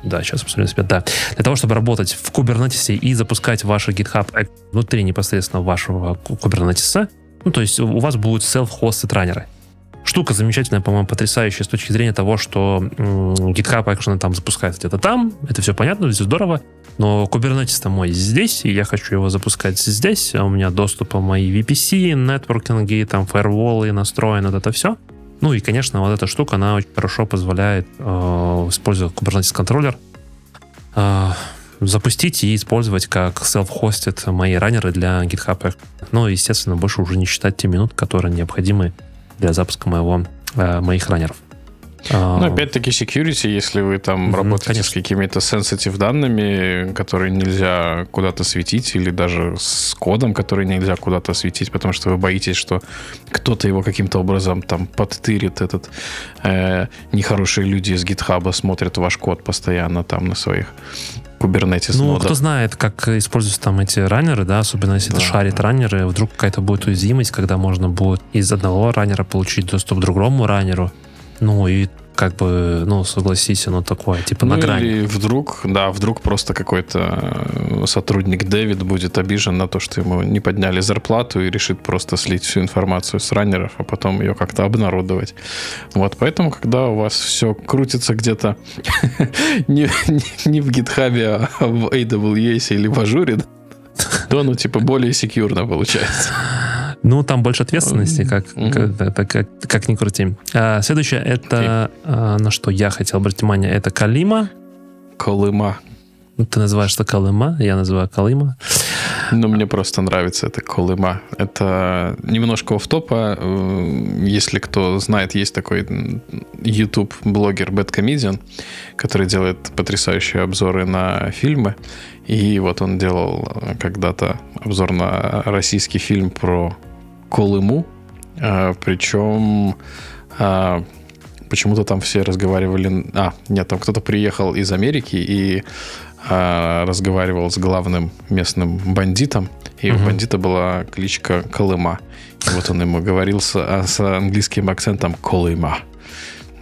да, сейчас посмотрим себя. Да. Для того, чтобы работать в Kubernetes и запускать ваш GitHub внутри непосредственно вашего Kubernetes, ну, то есть у вас будут self-hosted раннеры. Штука замечательная, по-моему, потрясающая с точки зрения того, что GitHub Action там запускается где-то там, это все понятно, все здорово, но Kubernetes-то мой здесь, и я хочу его запускать здесь, а у меня доступ по моей VPC, нетворкинги, там, фаерволы настроены, вот это все. Ну и, конечно, вот эта штука, она очень хорошо позволяет, э, используя Kubernetes контроллер, э, запустить и использовать как self-hosted мои раннеры для GitHub. Ну, естественно, больше уже не считать те минут, которые необходимы для запуска моего, э, моих раннеров. А, ну, опять-таки, security, если вы там угу, работаете конечно. с какими-то sensitive данными, которые нельзя куда-то светить, или даже с кодом, который нельзя куда-то светить, потому что вы боитесь, что кто-то его каким-то образом там подтырит, этот э, нехорошие люди из GitHub смотрят ваш код постоянно там на своих Kubernetes Ну, нодах. кто знает, как используются там эти раннеры, да, особенно если да, это шарит раннеры, вдруг какая-то будет уязвимость, когда можно будет из одного раннера получить доступ к другому раннеру, ну и как бы, ну, согласись, оно такое, типа ну, на грани. Или вдруг, да, вдруг просто какой-то э, сотрудник Дэвид будет обижен на то, что ему не подняли зарплату и решит просто слить всю информацию с раннеров, а потом ее как-то обнародовать. Вот, поэтому, когда у вас все крутится где-то не, не, в гитхабе, а в AWS или в Ажуре, то оно типа более секьюрно получается. Ну, там больше ответственности, как, угу. как, это, как, как ни крути. А, следующее, это а, на что я хотел обратить внимание, это Калима. Колыма. Ты называешь это Колыма, я называю Калима. Ну, мне просто нравится это Колыма. Это немножко оф-топа. Э, если кто знает, есть такой YouTube-блогер Bad Comedian, который делает потрясающие обзоры на фильмы. И вот он делал когда-то обзор на российский фильм про Колыму. А, причем а, почему-то там все разговаривали... А, нет, там кто-то приехал из Америки и а, разговаривал с главным местным бандитом. И угу. у бандита была кличка Колыма. И вот он ему говорил с, с английским акцентом Колыма.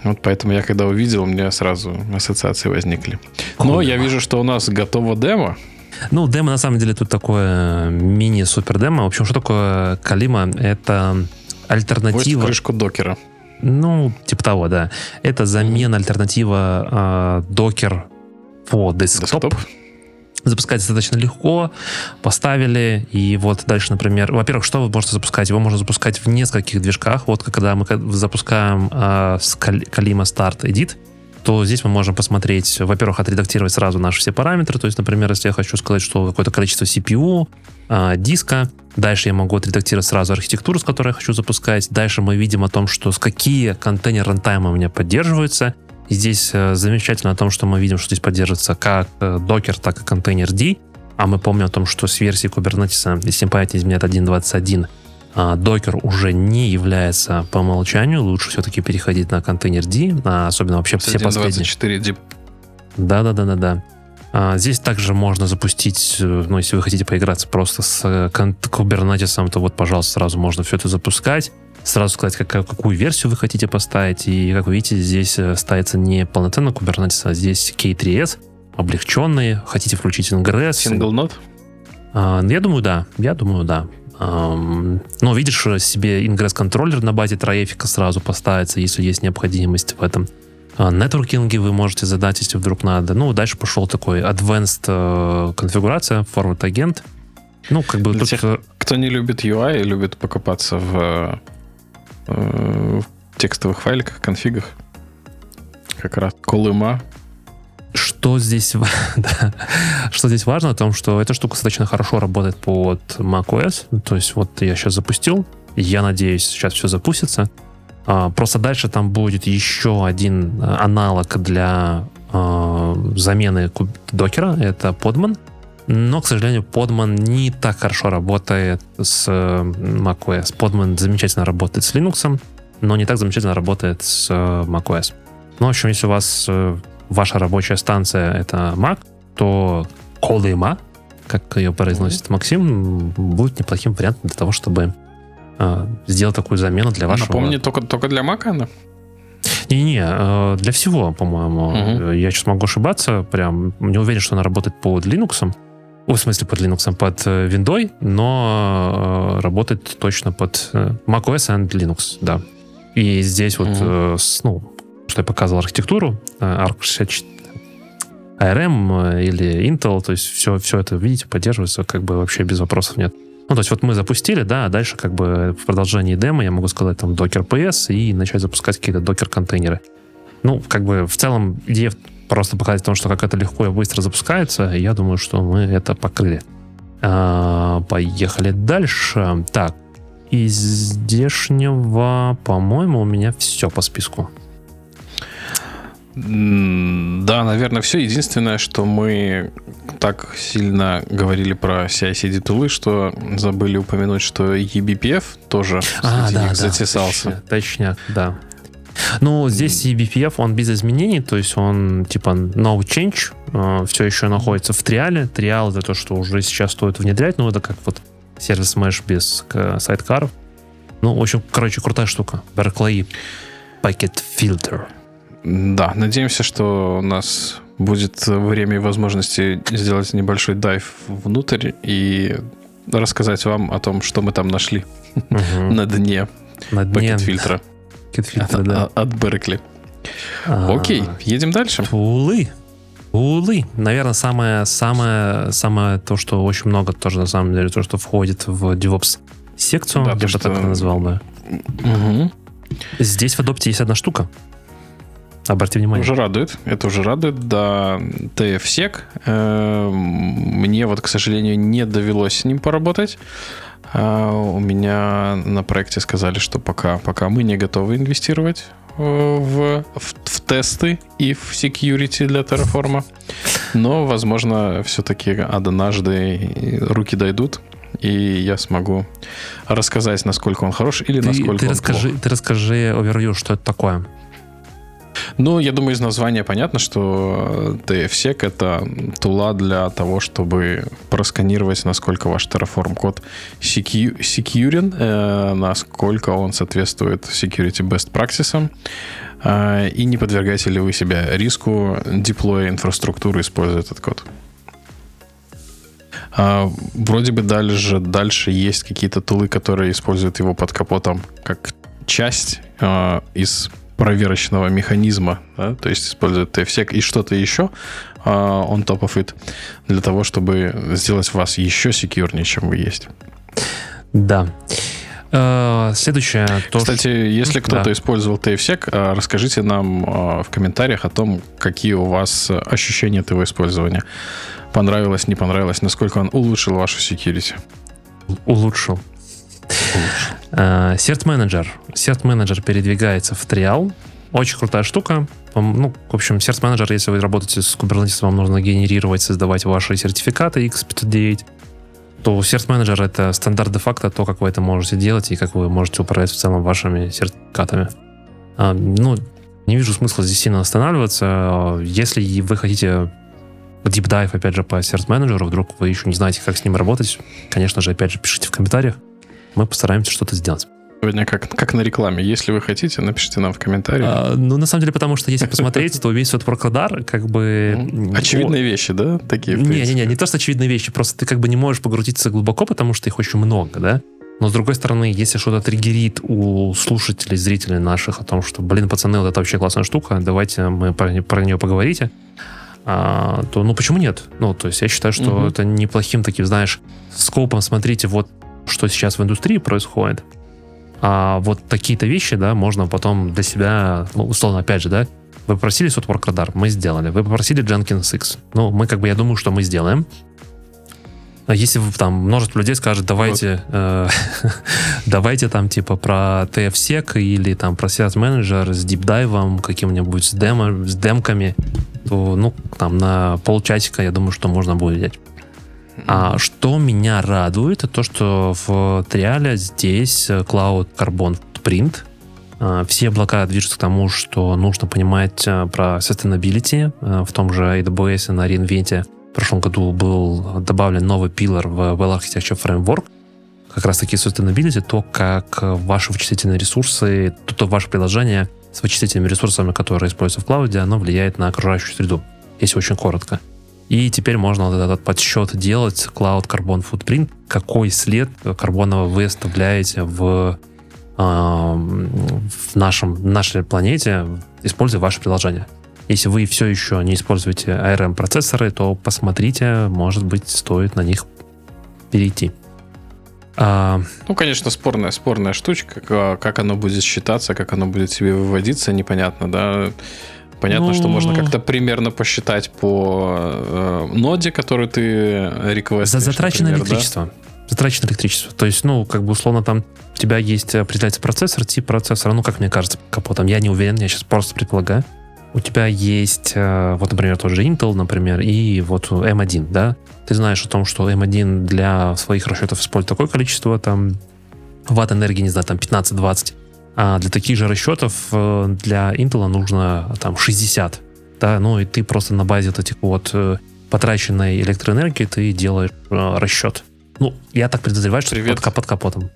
Вот поэтому я когда увидел, у меня сразу ассоциации возникли. Но я вижу, что у нас готово демо. Ну, демо на самом деле тут такое мини-супер демо. В общем, что такое Калима? Это альтернатива... Вось крышку докера. Ну, типа того, да. Это замена, альтернатива э, докер по десктоп. десктоп. Запускать достаточно легко. Поставили, и вот дальше, например... Во-первых, что вы можете запускать? Его можно запускать в нескольких движках. Вот когда мы запускаем э, с Kalima Start Edit, то здесь мы можем посмотреть, во-первых, отредактировать сразу наши все параметры. То есть, например, если я хочу сказать, что какое-то количество CPU, э, диска, дальше я могу отредактировать сразу архитектуру, с которой я хочу запускать. Дальше мы видим о том, что с какие контейнеры рантаймы у меня поддерживаются. И здесь э, замечательно о том, что мы видим, что здесь поддерживается как э, Docker, так и контейнер D. А мы помним о том, что с версии Kubernetes, если память не изменяет 1.21, а, Docker уже не является по умолчанию. Лучше все-таки переходить на контейнер D, особенно вообще все последние. 24 D. Да-да-да-да-да. А, здесь также можно запустить, э, ну, если вы хотите поиграться просто с э, Kubernetes, то вот, пожалуйста, сразу можно все это запускать. Сразу сказать, как, какую версию вы хотите поставить. И, как вы видите, здесь э, ставится не полноценно Kubernetes, а здесь K3S, облегченные. Хотите включить Ingress. Single node? А, я думаю, да. Я думаю, да. Но видишь, себе ингресс-контроллер на базе троефика сразу поставится, если есть необходимость в этом. А, нетворкинги вы можете задать, если вдруг надо. Ну, дальше пошел такой advanced э, конфигурация, forward агент. Ну, как бы Для тут... тех, кто не любит UI и любит покопаться в, э, в текстовых файликах, конфигах, как раз Колыма что здесь, да, что здесь важно, о том, что эта штука достаточно хорошо работает под macOS. То есть вот я сейчас запустил, я надеюсь, сейчас все запустится. А, просто дальше там будет еще один э, аналог для а, замены докера, это Podman. Но, к сожалению, Podman не так хорошо работает с э, macOS. Podman замечательно работает с Linux, но не так замечательно работает с э, macOS. Ну, в общем, если у вас ваша рабочая станция это Mac, то Колыма, как ее произносит Максим, будет неплохим вариантом для того, чтобы э, сделать такую замену для вашего... Напомни, только, только для Mac она? Не-не, э, для всего, по-моему. Угу. Я сейчас могу ошибаться, прям не уверен, что она работает под Linux. в смысле, под Linux, под э, Windows, но э, работает точно под macOS and Linux, да. И здесь вот, угу. ну, что я показывал архитектуру, ARC64, ARM или Intel, то есть все, все это, видите, поддерживается, как бы вообще без вопросов нет. Ну, то есть вот мы запустили, да, а дальше как бы в продолжении демо я могу сказать там Docker PS и начать запускать какие-то Docker контейнеры. Ну, как бы в целом идея просто показать о том, что как это легко и быстро запускается, я думаю, что мы это покрыли. А, поехали дальше. Так, из здешнего, по-моему, у меня все по списку. Да, наверное, все. Единственное, что мы так сильно говорили про CI-CD тулы, что забыли упомянуть, что eBPF тоже а, да, да, затесался. Точняк, да. Ну, здесь eBPF, он без изменений, то есть он типа no change, э, все еще находится в триале. Триал это то, что уже сейчас стоит внедрять, ну, это как вот сервис Mesh без э, сайткаров. Ну, в общем, короче, крутая штука. Berkeley Packet Filter. Да, надеемся, что у нас будет время и возможности сделать небольшой дайв внутрь и рассказать вам о том, что мы там нашли Мгм. на дне На дне пакет-фильтра, от, да. от Беркли. А, Окей, едем дальше. Тулы. Тулы. Наверное, самое, самое, самое то, что очень много тоже на самом деле, то, что входит в DevOps секцию, Да, я бы что- так назвал бы. Мгм. Здесь в Adopt есть одна штука. Обратите внимание. Уже радует. Это уже радует. Да, TFSEC. э, Мне вот, к сожалению, не довелось с ним поработать. А, У меня на проекте сказали, что пока, пока мы не готовы инвестировать э, в, в, в тесты и в security для Terraform. Но, возможно, все-таки однажды руки дойдут, и я смогу рассказать, насколько он хорош или Ты, насколько ты он расскажи, плох. ты расскажи овервью, что это такое. Ну, я думаю, из названия понятно, что TFSEC — это тула для того, чтобы просканировать, насколько ваш Terraform код secu- секьюрен, э, насколько он соответствует security best practices, э, и не подвергаете ли вы себя риску деплоя инфраструктуры, используя этот код. А, вроде бы дальше, дальше есть какие-то тулы, которые используют его под капотом как часть э, из проверочного механизма, да, то есть используют TFSEC и что-то еще э, on top of it для того, чтобы сделать вас еще секьюрнее, чем вы есть. Да. Э, Следующее. То, Кстати, если Да. кто-то использовал TFSEC, э, расскажите нам э, в комментариях о том, какие у вас ощущения от его использования. Понравилось, не понравилось, насколько он улучшил вашу security. улучшил. Э. Cert Manager передвигается в триал. Очень крутая штука. Ну, в общем, Manager, если вы работаете с Kubernetes, вам нужно генерировать, создавать ваши сертификаты X509, то Cert Manager — это стандарт де-факто, то, как вы это можете делать и как вы можете управлять в целом вашими сертификатами. А, Ну, не вижу смысла здесь сильно останавливаться. Если вы хотите deep dive, опять же, по Cert Manager, вдруг вы еще не знаете, как с ним работать, конечно же, опять же, пишите в комментариях. Мы постараемся что-то сделать. Сегодня как, как на рекламе. Если вы хотите, напишите нам в комментариях. А, ну, на самом деле, потому что если посмотреть, то весь этот Прокладар, как бы... Очевидные вещи, да? Такие. Не-не-не, не то, что очевидные вещи, просто ты как бы не можешь погрузиться глубоко, потому что их очень много, да? Но, с другой стороны, если что-то триггерит у слушателей, зрителей наших о том, что, блин, пацаны, вот это вообще классная штука, давайте мы про, про нее поговорите, а, то, ну, почему нет? Ну, то есть я считаю, что Мгм. это неплохим таким, знаешь, скопом, смотрите, вот что сейчас в индустрии происходит, а вот такие-то вещи, да, можно потом для себя, ну, условно, опять же, да, вы попросили Softwork Radar, мы сделали. Вы попросили Jenkins X. Ну, мы как бы, я думаю, что мы сделаем. А Если там множество людей скажет, давайте, э, давайте там типа про TFSEC или там про Sales Manager с дипдайвом каким-нибудь с, демо, с демками, то ну там на полчасика я думаю, что можно будет взять. А что меня радует, это то, что в Триале здесь Cloud Carbon Footprint. Э, Все облака движутся к тому, что нужно понимать э, про sustainability. Э, В том же AWS на реинвенте в прошлом году был добавлен новый пилор в Well Architecture Framework. Как раз таки sustainability, то, как ваши вычислительные ресурсы, то, то ваше приложение с вычислительными ресурсами, которые используются в клауде, оно влияет на окружающую среду, если очень коротко. И теперь можно вот этот подсчет делать, Cloud Carbon Footprint, какой след карбонового вы оставляете в, а, в нашем, нашей планете, используя ваше приложение. Если вы все еще не используете ARM-процессоры, то посмотрите, может быть, стоит на них перейти. А, Ну, конечно, спорная, спорная штучка. Как, как оно будет считаться, как оно будет себе выводиться, непонятно, да. Понятно, Ну- что можно как-то примерно посчитать по э, ноде, которую ты реквестишь. За затраченное например, да? электричество. Затраченное электричество. То есть, ну, как бы условно там у тебя есть, определяется процессор, тип процессора, ну, как мне кажется, капотом. Я не уверен, я сейчас просто предполагаю. у тебя есть, э, вот, например, тот же Intel, например, и вот M1, да, ты знаешь о том, что M1 для своих расчетов использует такое количество там ватт энергии, не знаю, там 15-20, а для таких же расчетов э, для Intel нужно там 60, да, ну и ты просто на базе вот этих вот э, потраченной электроэнергии ты делаешь расчет. Ну, я так подозреваю, что Привет. под, под капотом.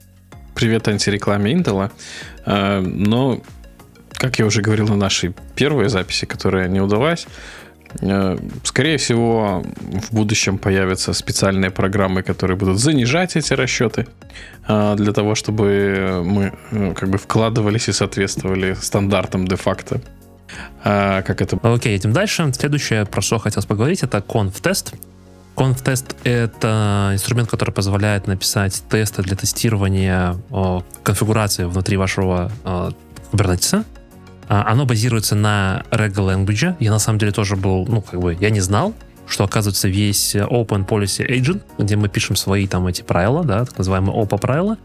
Привет антирекламе Intel. Но как я уже говорил на нашей первой записи, которая не удалась, э, Скорее всего, в будущем появятся специальные программы, которые будут занижать эти расчеты э, для того, чтобы мы э, как бы вкладывались и соответствовали стандартам де-факто. Как это? Окей, идем дальше. Следующее, про что хотелось поговорить, это конф-тест. Конф-тест — это инструмент, который позволяет написать тесты для тестирования конфигурации внутри вашего Kubernetes. А, оно базируется на Regal Language. Я на самом деле тоже был, ну, как бы, я не знал, что, оказывается, весь Open Policy Agent, где мы пишем свои там эти правила, да, так называемые OPA правила,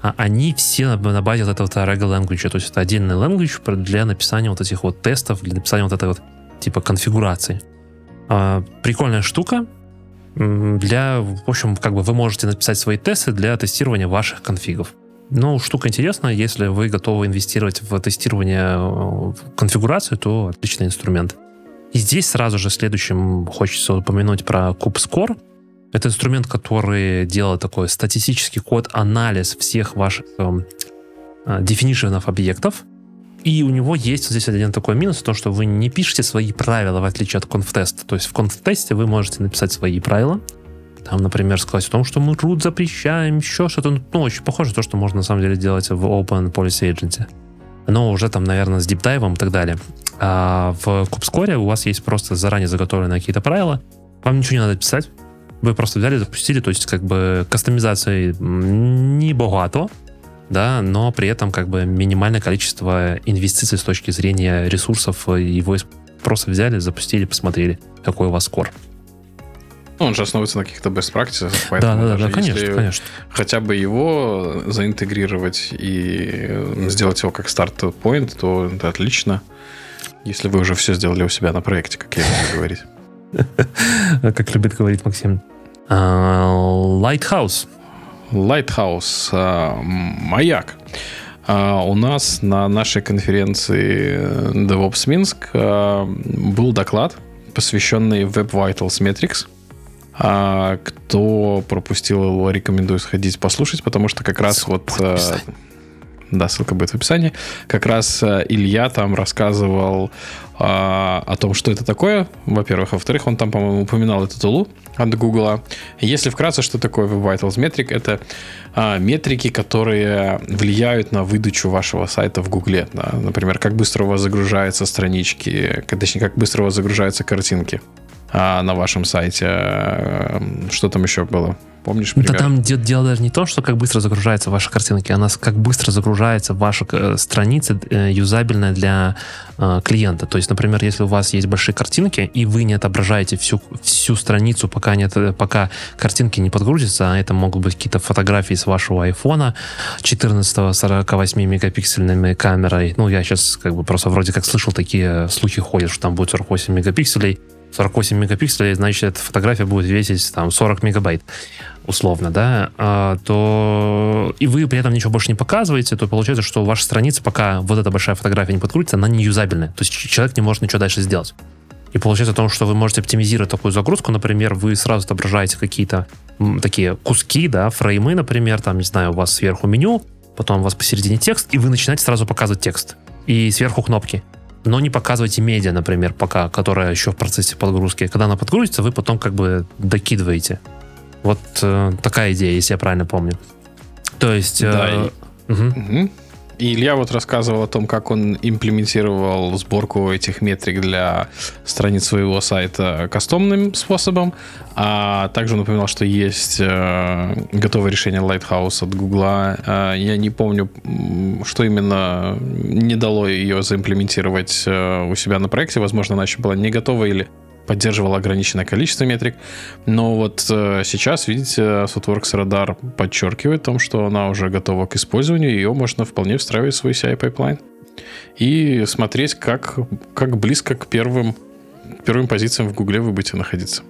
а они все на базе вот этого Regal Language. То есть это отдельный language для написания вот этих вот тестов, для написания вот этой вот типа конфигурации. А, прикольная штука. Для, в общем, как бы вы можете написать свои тесты для тестирования ваших конфигов. Ну, штука интересная. Если вы готовы инвестировать в тестирование в конфигурацию, то отличный инструмент. И здесь сразу же следующим хочется упомянуть про KubeScore. Это инструмент, который делает такой статистический код, анализ всех ваших э, дефинишенов объектов. И у него есть здесь один такой минус, то, что вы не пишете свои правила, в отличие от конфтеста. То есть в конфтесте вы можете написать свои правила, там, например, сказать о том, что мы root запрещаем, еще что-то. Ну, очень похоже на то, что можно на самом деле делать в Open Policy Agent. Но уже там, наверное, с диптайвом и так далее. А в Кубскоре у вас есть просто заранее заготовленные какие-то правила. Вам ничего не надо писать. Вы просто взяли, запустили, то есть как бы кастомизации не богато, да, но при этом как бы минимальное количество инвестиций с точки зрения ресурсов, и вы просто взяли, запустили, посмотрели, какой у вас скор. Ну, он же основывается на каких-то best practices, поэтому да, да, да, конечно, конечно. хотя бы его заинтегрировать и сделать его как старт-point, то это отлично. Если вы уже все сделали у себя на проекте, как я люблю говорить. Как любит говорить Максим. А, Lighthouse. Lighthouse. А, маяк. А, у нас на нашей конференции DevOps Минск был доклад, посвященный Web Vitals Metrics – а, кто пропустил его, рекомендую сходить послушать, потому что как раз ссылка вот... Э, да, ссылка будет в описании. Как раз э, Илья там рассказывал а, о том, что это такое, во-первых. Во-вторых, он там, по-моему, упоминал эту тулу от Гугла. Если вкратце, что такое Web Vitals Metric? Это а, метрики, которые влияют на выдачу вашего сайта в Гугле. Да? Например, как быстро у вас загружаются странички, точнее, как быстро у вас загружаются картинки а, на вашем сайте. Э, что там еще было? Помнишь? Да там дело даже не то, что как быстро загружаются ваши картинки, а как быстро загружается ваша э, страница э, юзабельная для э, клиента. То есть, например, если у вас есть большие картинки, и вы не отображаете всю, всю страницу, пока, нет, пока картинки не подгрузятся, а это могут быть какие-то фотографии с вашего айфона 14 48 мегапиксельными камерой. Ну, я сейчас как бы просто вроде как слышал такие слухи ходят, что там будет 48 мегапикселей 48 мегапикселей, значит, эта фотография будет весить там 40 мегабайт, условно, да, а, то и вы при этом ничего больше не показываете, то получается, что ваша страница, пока вот эта большая фотография не подкрутится, она не юзабельная. То есть человек не может ничего дальше сделать. И получается о том, что вы можете оптимизировать такую загрузку, например, вы сразу отображаете какие-то такие куски, да, фреймы, например, там, не знаю, у вас сверху меню, потом у вас посередине текст, и вы начинаете сразу показывать текст. И сверху кнопки но не показывайте медиа, например, пока, которая еще в процессе подгрузки. Когда она подгрузится, вы потом как бы докидываете. Вот э, такая идея, если я правильно помню. То есть... Э, да, угу. Угу. И Илья вот рассказывал о том, как он имплементировал сборку этих метрик для страниц своего сайта кастомным способом. А также он упоминал, что есть э, готовое решение Lighthouse от Google. Э, я не помню, что именно не дало ее заимплементировать э, у себя на проекте. Возможно, она еще была не готова или поддерживала ограниченное количество метрик. Но вот э, сейчас, видите, Softworks Radar подчеркивает том, что она уже готова к использованию, ее можно вполне встраивать в свой CI pipeline. и смотреть, как, как близко к первым, первым позициям в Гугле вы будете находиться.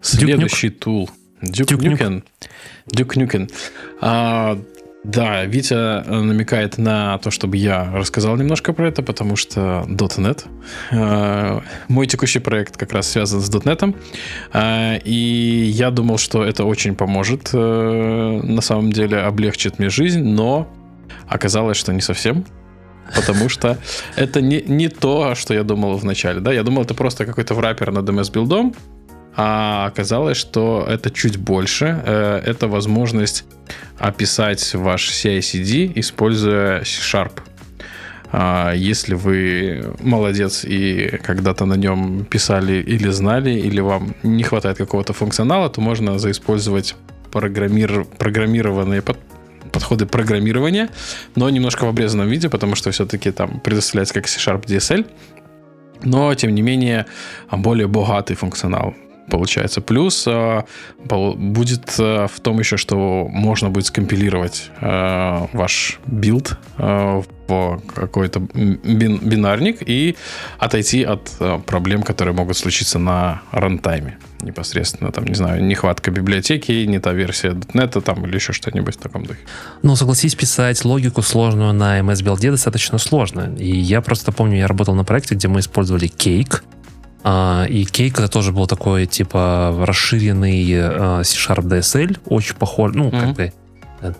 Следующий тул. Duke Nukem. Duke Nukem. А, да, Витя э, намекает на то, чтобы я рассказал немножко про это, потому что .NET. Э, мой текущий проект как раз связан с .NET. Э, и я думал, что это очень поможет, на самом деле облегчит мне жизнь, но оказалось, что не совсем. Потому что это не, не то, что я думал вначале. Да? Я думал, это просто какой-то враппер над MS-билдом, а оказалось, что это чуть больше. Э, это возможность описать ваш CI-CD, используя C-Sharp. А, если вы молодец и когда-то на нем писали или знали, или вам не хватает какого-то функционала, то можно заиспользовать программир... программированные под... подходы программирования, но немножко в обрезанном виде, потому что все-таки там предоставляется как C-Sharp DSL, но, тем не менее, более богатый функционал получается. Плюс э, будет э, в том еще, что можно будет скомпилировать э, ваш build в какой-то бин бинарник и отойти от проблем, которые могут случиться на runtime е непосредственно, там, не знаю, нехватка библиотеки, не та версия .NET там или еще что-нибудь в таком духе. Ну, согласись, писать логику сложную на MSBuild е достаточно сложно. И я просто помню, я работал на проекте, где мы использовали Cake, а, и Кейк это тоже был такой, типа, расширенный а, C-Sharp DSL, очень похож, ну, mm-hmm. как бы,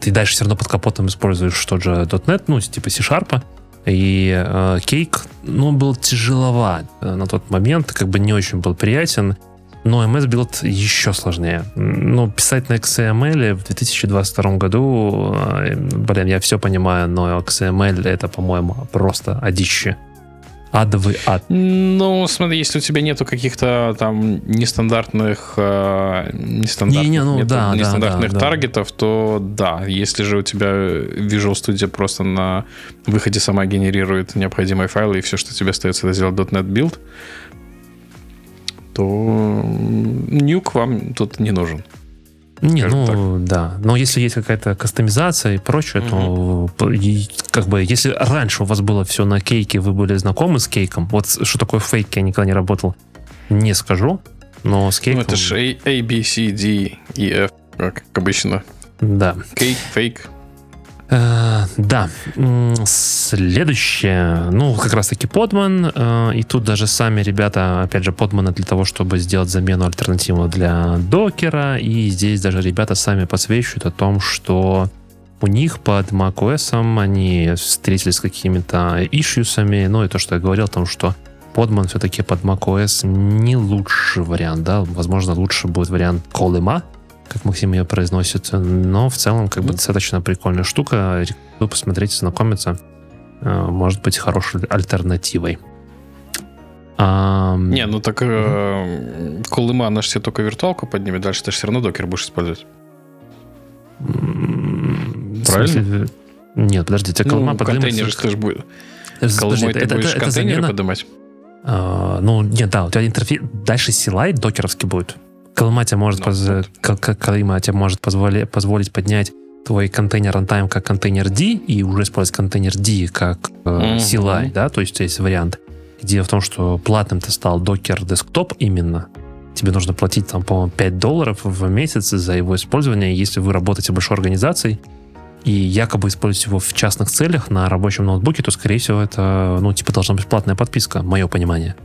ты дальше все равно под капотом используешь тот же .NET, ну, типа C-Sharp, и Кейк, ну, был тяжеловат на тот момент, как бы не очень был приятен, но MS Build еще сложнее. Ну, писать на XML в 2022 году, блин, я все понимаю, но XML это, по-моему, просто одище адовый ад. Ну, смотри, если у тебя нету каких-то там нестандартных, э, нестандартных, не, не, ну, да, нестандартных да, да, таргетов, да. то да. Если же у тебя Visual Studio просто на выходе сама генерирует необходимые файлы, и все, что тебе остается, это сделать .NET Build, то нюк вам тут не нужен. Не, ну так. да. Но если есть какая-то кастомизация и прочее, угу. то и, как бы если раньше у вас было все на кейке, вы были знакомы с кейком, вот что такое фейк, я никогда не работал, не скажу, но с кейком... Ну это же A, A, B, C, D, E, F, как обычно. Да. Кейк, фейк. Э, да. Следующее. Ну, как раз-таки подман. Э, и тут даже сами ребята, опять же, подманы для того, чтобы сделать замену альтернативу для докера. И здесь даже ребята сами подсвечивают о том, что у них под macOS они встретились с какими-то ишьюсами. Ну, и то, что я говорил о том, что подман все-таки под macOS не лучший вариант, да. Возможно, лучше будет вариант Колыма, как Максим ее произносит. Но в целом, как бы, достаточно прикольная штука. Рекомендую посмотреть, знакомиться. Э, может быть хорошей альтернативой. А, не, ну так э, Колыма, она же себе только виртуалку поднимет, дальше ты же все равно докер будешь использовать. Правильно? Нет, подожди, тебе Колыма ну, контейнер же тоже будет. Колымой ты это, будешь это, контейнеры замена... поднимать? А, ну, нет, да, у тебя интерфейс... Дальше CLI докеровский будет. Колыма тебе может, поз... Колыма тебе может позволи... позволить поднять твой контейнер runtime как контейнер D и уже использовать контейнер D как э, CLI, да, то есть есть вариант. Идея в том, что платным ты стал Docker Desktop именно. Тебе нужно платить там, по-моему, 5 долларов в месяц за его использование, если вы работаете большой организации и якобы используете его в частных целях на рабочем ноутбуке, то, скорее всего, это, ну, типа, должна быть платная подписка, мое понимание.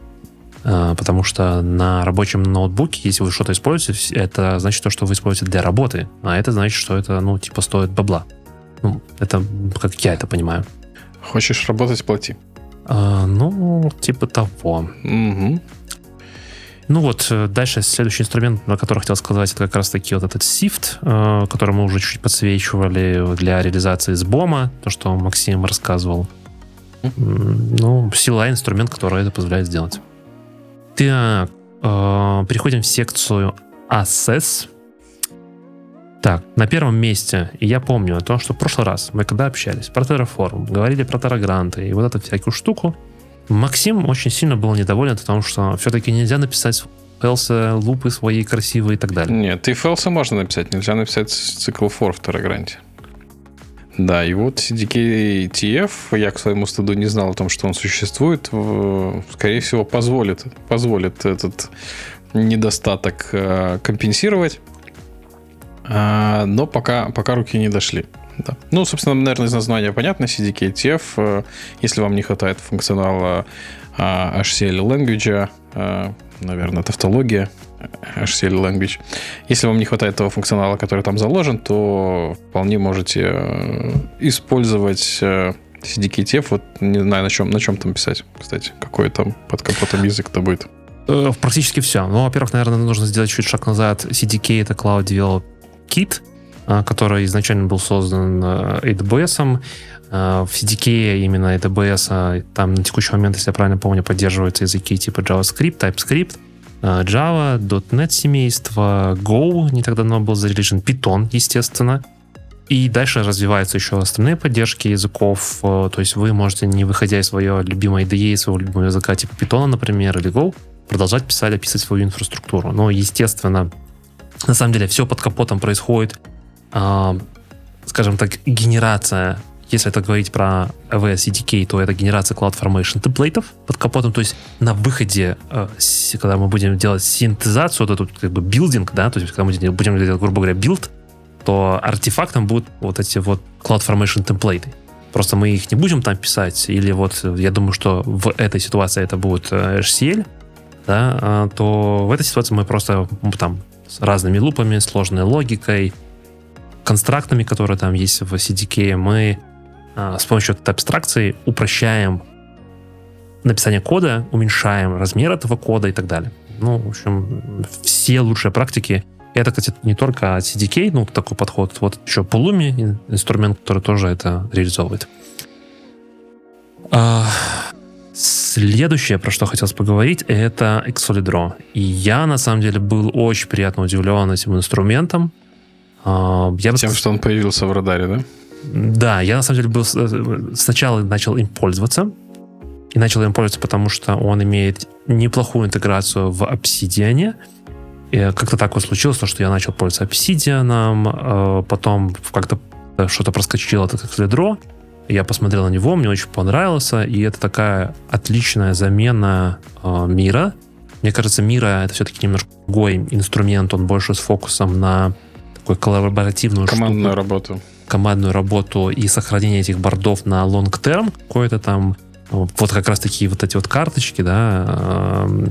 А, потому что на рабочем ноутбуке, если вы что-то используете, это значит то, что вы используете для работы, а это значит, что это, ну, типа, стоит бабла. Ну, это как я это понимаю. Хочешь работать, плати. А, ну, типа того. Угу. Ну вот, э, дальше следующий инструмент, на который хотел сказать, это как раз таки вот этот SIFT, э, который мы уже чуть-чуть подсвечивали для реализации с БОМа, то, что Максим рассказывал. Ну, сила инструмент, который это позволяет сделать. Так, э, переходим в секцию Assess. Так, на первом месте, и я помню о том, что в прошлый раз мы когда общались про Terraform, говорили про Terragranты и вот эту всякую штуку, Максим очень сильно был недоволен потому что все-таки нельзя написать фэлсы, лупы свои красивые и так далее. Нет, и фэлсы можно написать, нельзя написать цикл for в Terragranте. Да, и вот CDK-TF, я к своему стыду не знал о том, что он существует, скорее всего, позволит, позволит этот недостаток э, компенсировать. А, но пока, пока руки не дошли. Да. Ну, собственно, наверное, из названия понятно, CDK. Э, если вам не хватает функционала а, HCL Language, а, наверное, тавтология HCL Language. Если вам не хватает того функционала, который там заложен, то вполне можете э, использовать CDK TF. Вот не знаю, на чем, на чем там писать, кстати. Какой там под капотом язык-то будет. Практически все. Ну, во-первых, наверное, нужно сделать чуть шаг назад. CDK — это Cloud Develop Kit, который изначально был создан э, AWS. В CDK именно AWS там на текущий момент, если я правильно помню, поддерживаются языки типа JavaScript, TypeScript, Java, .NET семейство, Go не так давно был зарелижен, Python, естественно. И дальше развиваются еще остальные поддержки языков. Э, то есть вы можете, не выходя из своего любимого IDE, своего любимого языка типа Python, например, или Go, продолжать писать, описывать свою инфраструктуру. Но, естественно, на самом деле все под капотом происходит, э, скажем так, генерация если это говорить про AWS CDK, то это генерация CloudFormation темплейтов под капотом, то есть на выходе, э, когда мы будем делать синтезацию, вот этот как бы building, да, то есть когда мы будем делать, грубо говоря, build, то артефактом будут вот эти вот CloudFormation template ы. Просто мы их не будем там писать, или вот я думаю, что в этой ситуации это будет э, HCL, да, а, то в этой ситуации мы просто там с разными loop ами, сложной логикой, construct ами, которые там есть в CDK, мы с помощью этой абстракции упрощаем написание кода, уменьшаем размер этого кода и так далее. Ну, в общем, все лучшие практики. Это, кстати, не только CDK, ну, такой подход. Вот еще Pulumi, инструмент, который тоже это реализовывает. А, Следующее, про что хотелось поговорить, это Exolidro. И я, на самом деле, был очень приятно удивлен этим инструментом. А, я Тем, бы... что он появился в радаре, да? Да, я, на самом деле, был э, сначала начал им пользоваться. И начал им пользоваться, потому что он имеет неплохую интеграцию в Obsidian. Как-то так вот случилось, что я начал пользоваться Obsidian, э, потом как-то что-то проскочило от Exolidro, я посмотрел на него, мне очень понравился, и это такая отличная замена э, мира. Мне кажется, мира это все-таки немножко другой инструмент, он больше с фокусом на такой коллаборативную командную штуку, работу, командную работу и сохранение этих бордов на term, какой-то там вот как раз такие вот эти вот карточки, да, э,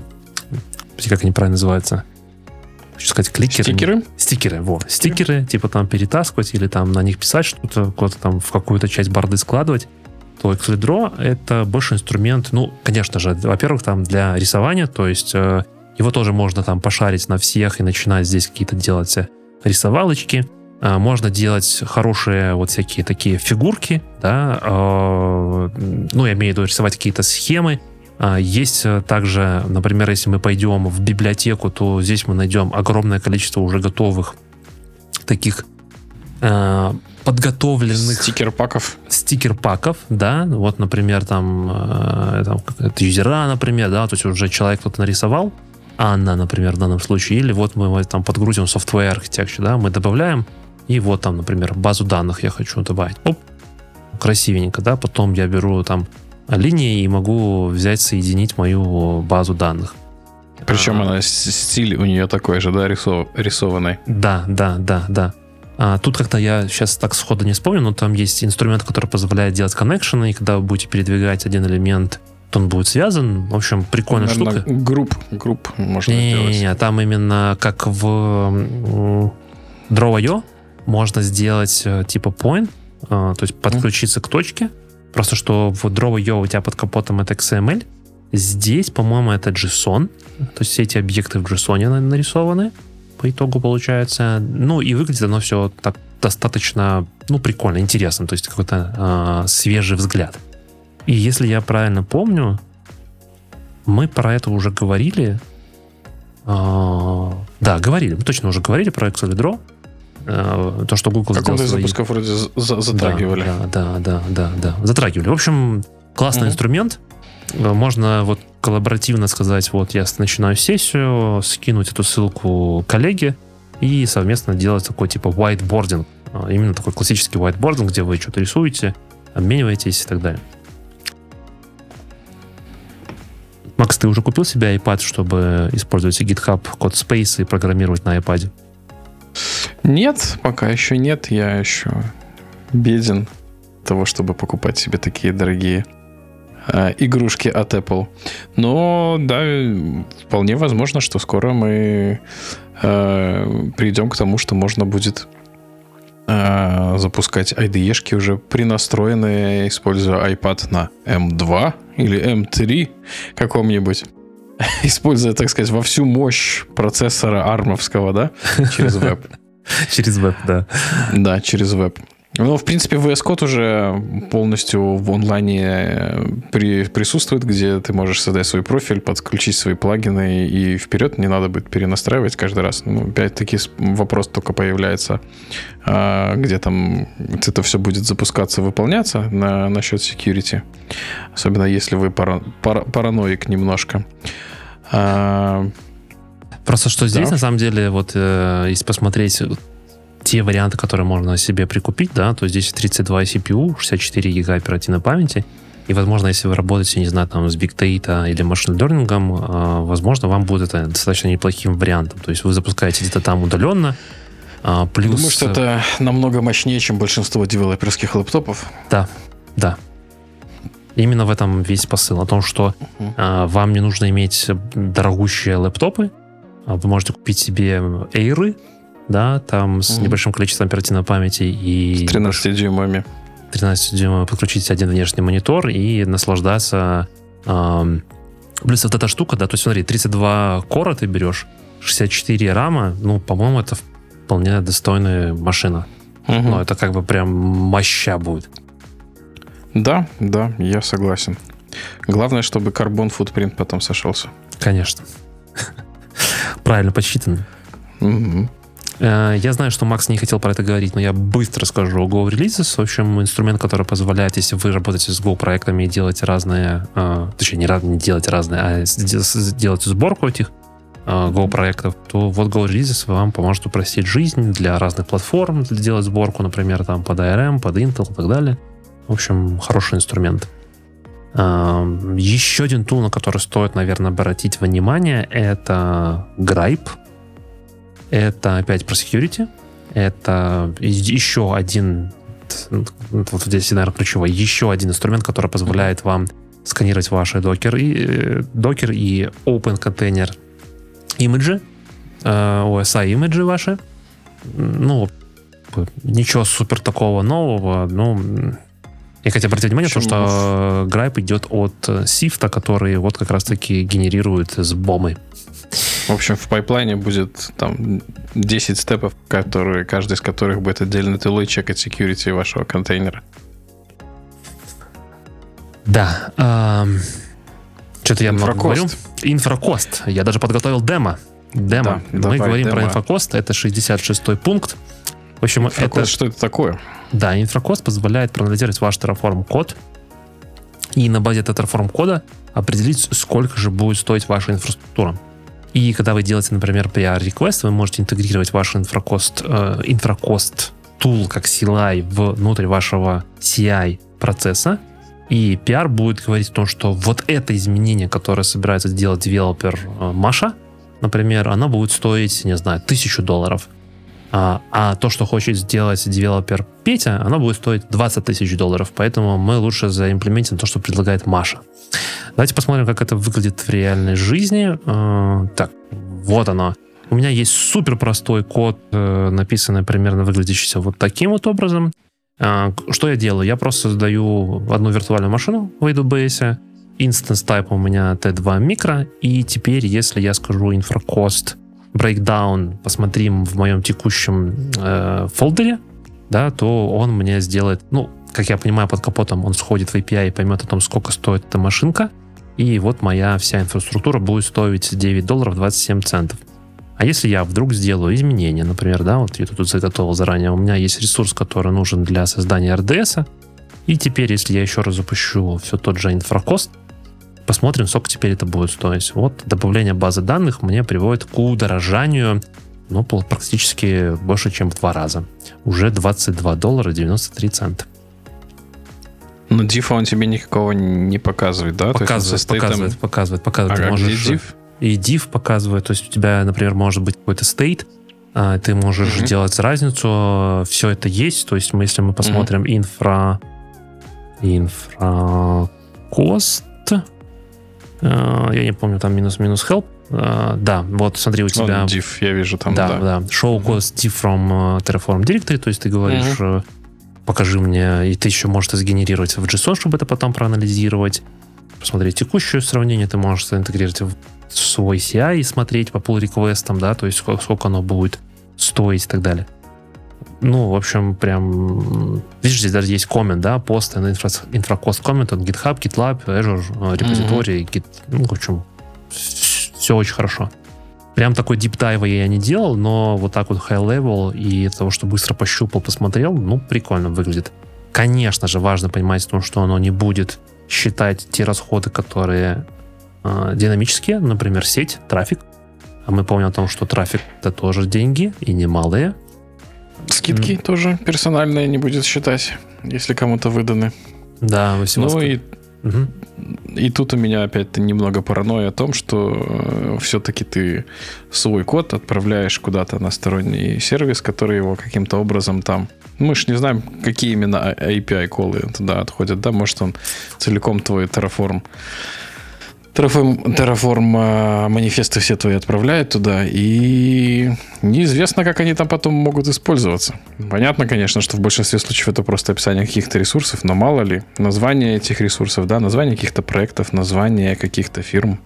как они правильно называются, хочу сказать, кликеры. Стикеры? Стикеры, вот. Стикеры, типа там перетаскивать или там на них писать что-то, куда-то там в какую-то часть борды складывать то Xlidro это больше инструмент, ну, конечно же, во-первых, там для рисования, то есть э, его тоже можно там пошарить на всех и начинать здесь какие-то делать э, рисовалочки. Э, можно делать хорошие вот всякие такие фигурки, да, э, ну, я имею в виду рисовать какие-то схемы, а, есть э, также, например, если мы пойдем в библиотеку, то здесь мы найдем огромное количество уже готовых таких подготовленных стикер-паков. Стикер-паков, да. Вот, например, там, э, там это юзера, например, да, то есть уже человек кто-то нарисовал, Анна, например, в данном случае, или вот мы там подгрузим software architecture, да, мы добавляем, и вот там, например, базу данных я хочу добавить. Оп, красивенько, да, потом я беру там линии и могу взять, соединить мою базу данных. Причем а, она стиль у нее такой же, да, рисов, рисованный. Да, да, да, да. А, тут как-то я сейчас так сходу не вспомню, но там есть инструмент, который позволяет делать коннекшены, и когда вы будете передвигать один элемент, то он будет связан. В общем, прикольная Наверное, штука. Групп, групп можно не, сделать. Не, не, там именно как в Draw.io можно сделать э, типа point, э, то есть подключиться mm. к точке, Просто что в Draw.io у тебя под капотом это XML, здесь, по-моему, это JSON, то есть все эти объекты в JSON нарисованы по итогу получается. Ну и выглядит оно все так достаточно, ну, прикольно, интересно, то есть какой-то э, свежий взгляд. И если я правильно помню, мы про это уже говорили. Э, да, говорили, мы точно уже говорили про Excel Draw. Э, то, что Google сделал. Каком-то запусков вроде затрагивали. Да, да, да, да, да, затрагивали. В общем, классный mm инструмент. Э, можно вот коллаборативно сказать, вот я начинаю сессию, скинуть эту ссылку коллеге, и совместно делать такой типа whiteboarding. А, именно такой классический whiteboarding, где вы что-то рисуете, обмениваетесь и так далее. Макс, ты уже купил себе iPad, чтобы использовать GitHub код Space и программировать на iPad? Нет, пока еще нет. Я еще беден того, чтобы покупать себе такие дорогие э, игрушки от Apple. Но да, вполне возможно, что скоро мы э, придем к тому, что можно будет э, запускать IDE-шки уже принастроенные, используя iPad на M2 или M3 каком-нибудь. Используя, так сказать, во всю мощь процессора армовского, да, через веб. Через веб, да. Да, через веб. Ну, в принципе, VS Code уже полностью в онлайне э, при, присутствует, где ты можешь создать свой профиль, подключить свои плагины и вперед не надо будет перенастраивать каждый раз. Ну, опять-таки вопрос только появляется, а, где там это все будет запускаться, выполняться на, насчет security. Особенно если вы пара, пара, параноик немножко. Просто что здесь, да. на самом деле, вот э, если посмотреть те варианты, которые можно себе прикупить, да, то здесь 32 CPU, 64 гига оперативной памяти, и, возможно, если вы работаете, не знаю, там, с Big Data или Machine Learning, а, возможно, вам будет это достаточно неплохим вариантом. То есть вы запускаете где-то там удаленно, а, плюс... Думаю, что это намного мощнее, чем большинство девелоперских лэптопов. Да, да. Именно в этом весь посыл. О том, что а, вам не нужно иметь дорогущие лэптопы. Вы можете купить себе эйры, да, там с mm небольшим количеством оперативной памяти и... С 13 дюймами. 13 дюймов подключить один внешний монитор и наслаждаться... Эм, плюс вот эта штука, да, то есть смотри, 32 кора ты берешь, 64 рама, ну, по-моему, это вполне достойная машина. Угу. Ну, это как бы прям моща будет. Да, да, я согласен. Главное, чтобы карбон футпринт потом сошелся. Конечно. Правильно подсчитано. Угу. Э, я знаю, что Макс не хотел про это говорить, но я быстро скажу. Go Releases, в общем, инструмент, который позволяет, если вы работаете с Go проектами и делаете разные, э, точнее, не, не делать разные, а делать сборку этих э, Go проектов, то вот Go Releases вам поможет упростить жизнь для разных платформ, сделать сборку, например, там под ARM, под Intel и так далее. В общем, хороший инструмент. Еще один тул, на который стоит, наверное, обратить внимание, это Gripe. Это опять про security. Это еще один, вот здесь, наверное, ключевой, еще один инструмент, который позволяет вам сканировать ваши докер и, докер и open контейнер имиджи, э, OSI имиджи ваши. Ну, ничего супер такого нового, но я хотел обратить внимание, то, что Gripe идет от Сифта, который вот как раз-таки генерирует с бомы. В общем, в пайплайне будет там 10 степов, которые, каждый из которых будет отдельно тылой чекать security вашего контейнера. Да. Эм, что-то я много говорю. Инфракост. Я даже подготовил демо. Демо. Да, Мы говорим демо. про инфракост. Это 66-й пункт. В общем, инфракост, это... что это такое? Да, инфракост позволяет проанализировать ваш Terraform код и на базе этого Terraform кода определить, сколько же будет стоить ваша инфраструктура. И когда вы делаете, например, PR request, вы можете интегрировать ваш инфракост, э, инфракост tool как CLI внутрь вашего CI процесса, и PR будет говорить о том, что вот это изменение, которое собирается сделать девелопер э, Маша, например, оно будет стоить, не знаю, тысячу долларов. А, а то, что хочет сделать девелопер Петя, оно будет стоить 20 тысяч долларов. Поэтому мы лучше заимплементим то, что предлагает Маша. Давайте посмотрим, как это выглядит в реальной жизни. Э, так, вот оно. У меня есть супер простой код, э, написанный примерно выглядящийся вот таким вот образом. Э, что я делаю? Я просто создаю одну виртуальную машину в AWS. Instance type у меня T2 микро. И теперь, если я скажу infracost breakdown, посмотрим в моем текущем э, фолдере, да, то он мне сделает, ну, как я понимаю, под капотом он сходит в API и поймет о том, сколько стоит эта машинка, и вот моя вся инфраструктура будет стоить 9 долларов 27 центов. А если я вдруг сделаю изменения, например, да, вот я тут заготовил заранее, у меня есть ресурс, который нужен для создания RDS, и теперь, если я еще раз запущу все тот же инфракост, посмотрим, сколько теперь это будет стоить. Вот добавление базы данных мне приводит к удорожанию ну, практически больше, чем в два раза. Уже 22 доллара 93 цента. Но дифа он тебе никакого не показывает, да? Показывает, показывает, показывает, показывает. А ты можешь... div? И div показывает, то есть у тебя, например, может быть какой-то state, а, ты можешь mm-hmm. делать разницу, все это есть, то есть мы, если мы посмотрим mm-hmm. инфра, инфра а, я не помню, там минус-минус help, Uh, да, вот смотри, у тебя... Он div, я вижу там, да. Да, да. Show cost div from Terraform Directory, то есть ты говоришь, uh-huh покажи мне, и ты еще можешь это сгенерировать в JSON, чтобы это потом проанализировать, посмотреть текущее сравнение, ты можешь интегрировать в свой CI и смотреть по pull реквестам да, то есть сколько, сколько оно будет стоить и так далее. Ну, в общем, прям... Видишь, здесь даже есть коммент, да, пост на инфра, инфракост коммент от GitHub, GitLab, Azure, репозиторий, mm-hmm. Git, ну, в общем, все очень хорошо. Прям такой deep dive я не делал, но вот так вот high level и того, что быстро пощупал, посмотрел, ну, прикольно выглядит. Конечно же, важно понимать, то, что оно не будет считать те расходы, которые э, динамические, например, сеть, трафик. А мы помним о том, что трафик это тоже деньги и немалые. Скидки mm. тоже персональные не будет считать, если кому-то выданы. Да, вы всего Ну и Угу. И тут у меня опять немного паранойя о том, что э, все-таки ты свой код отправляешь куда-то на сторонний сервис, который его каким-то образом там... Мы же не знаем, какие именно API-колы туда отходят, да? Может, он целиком твой Terraform Terraform, Terraform манифесты все твои отправляет туда, и неизвестно, как они там потом могут использоваться. Понятно, конечно, что в большинстве случаев это просто описание каких-то ресурсов, но мало ли, название этих ресурсов, да, название каких-то проектов, название каких-то фирм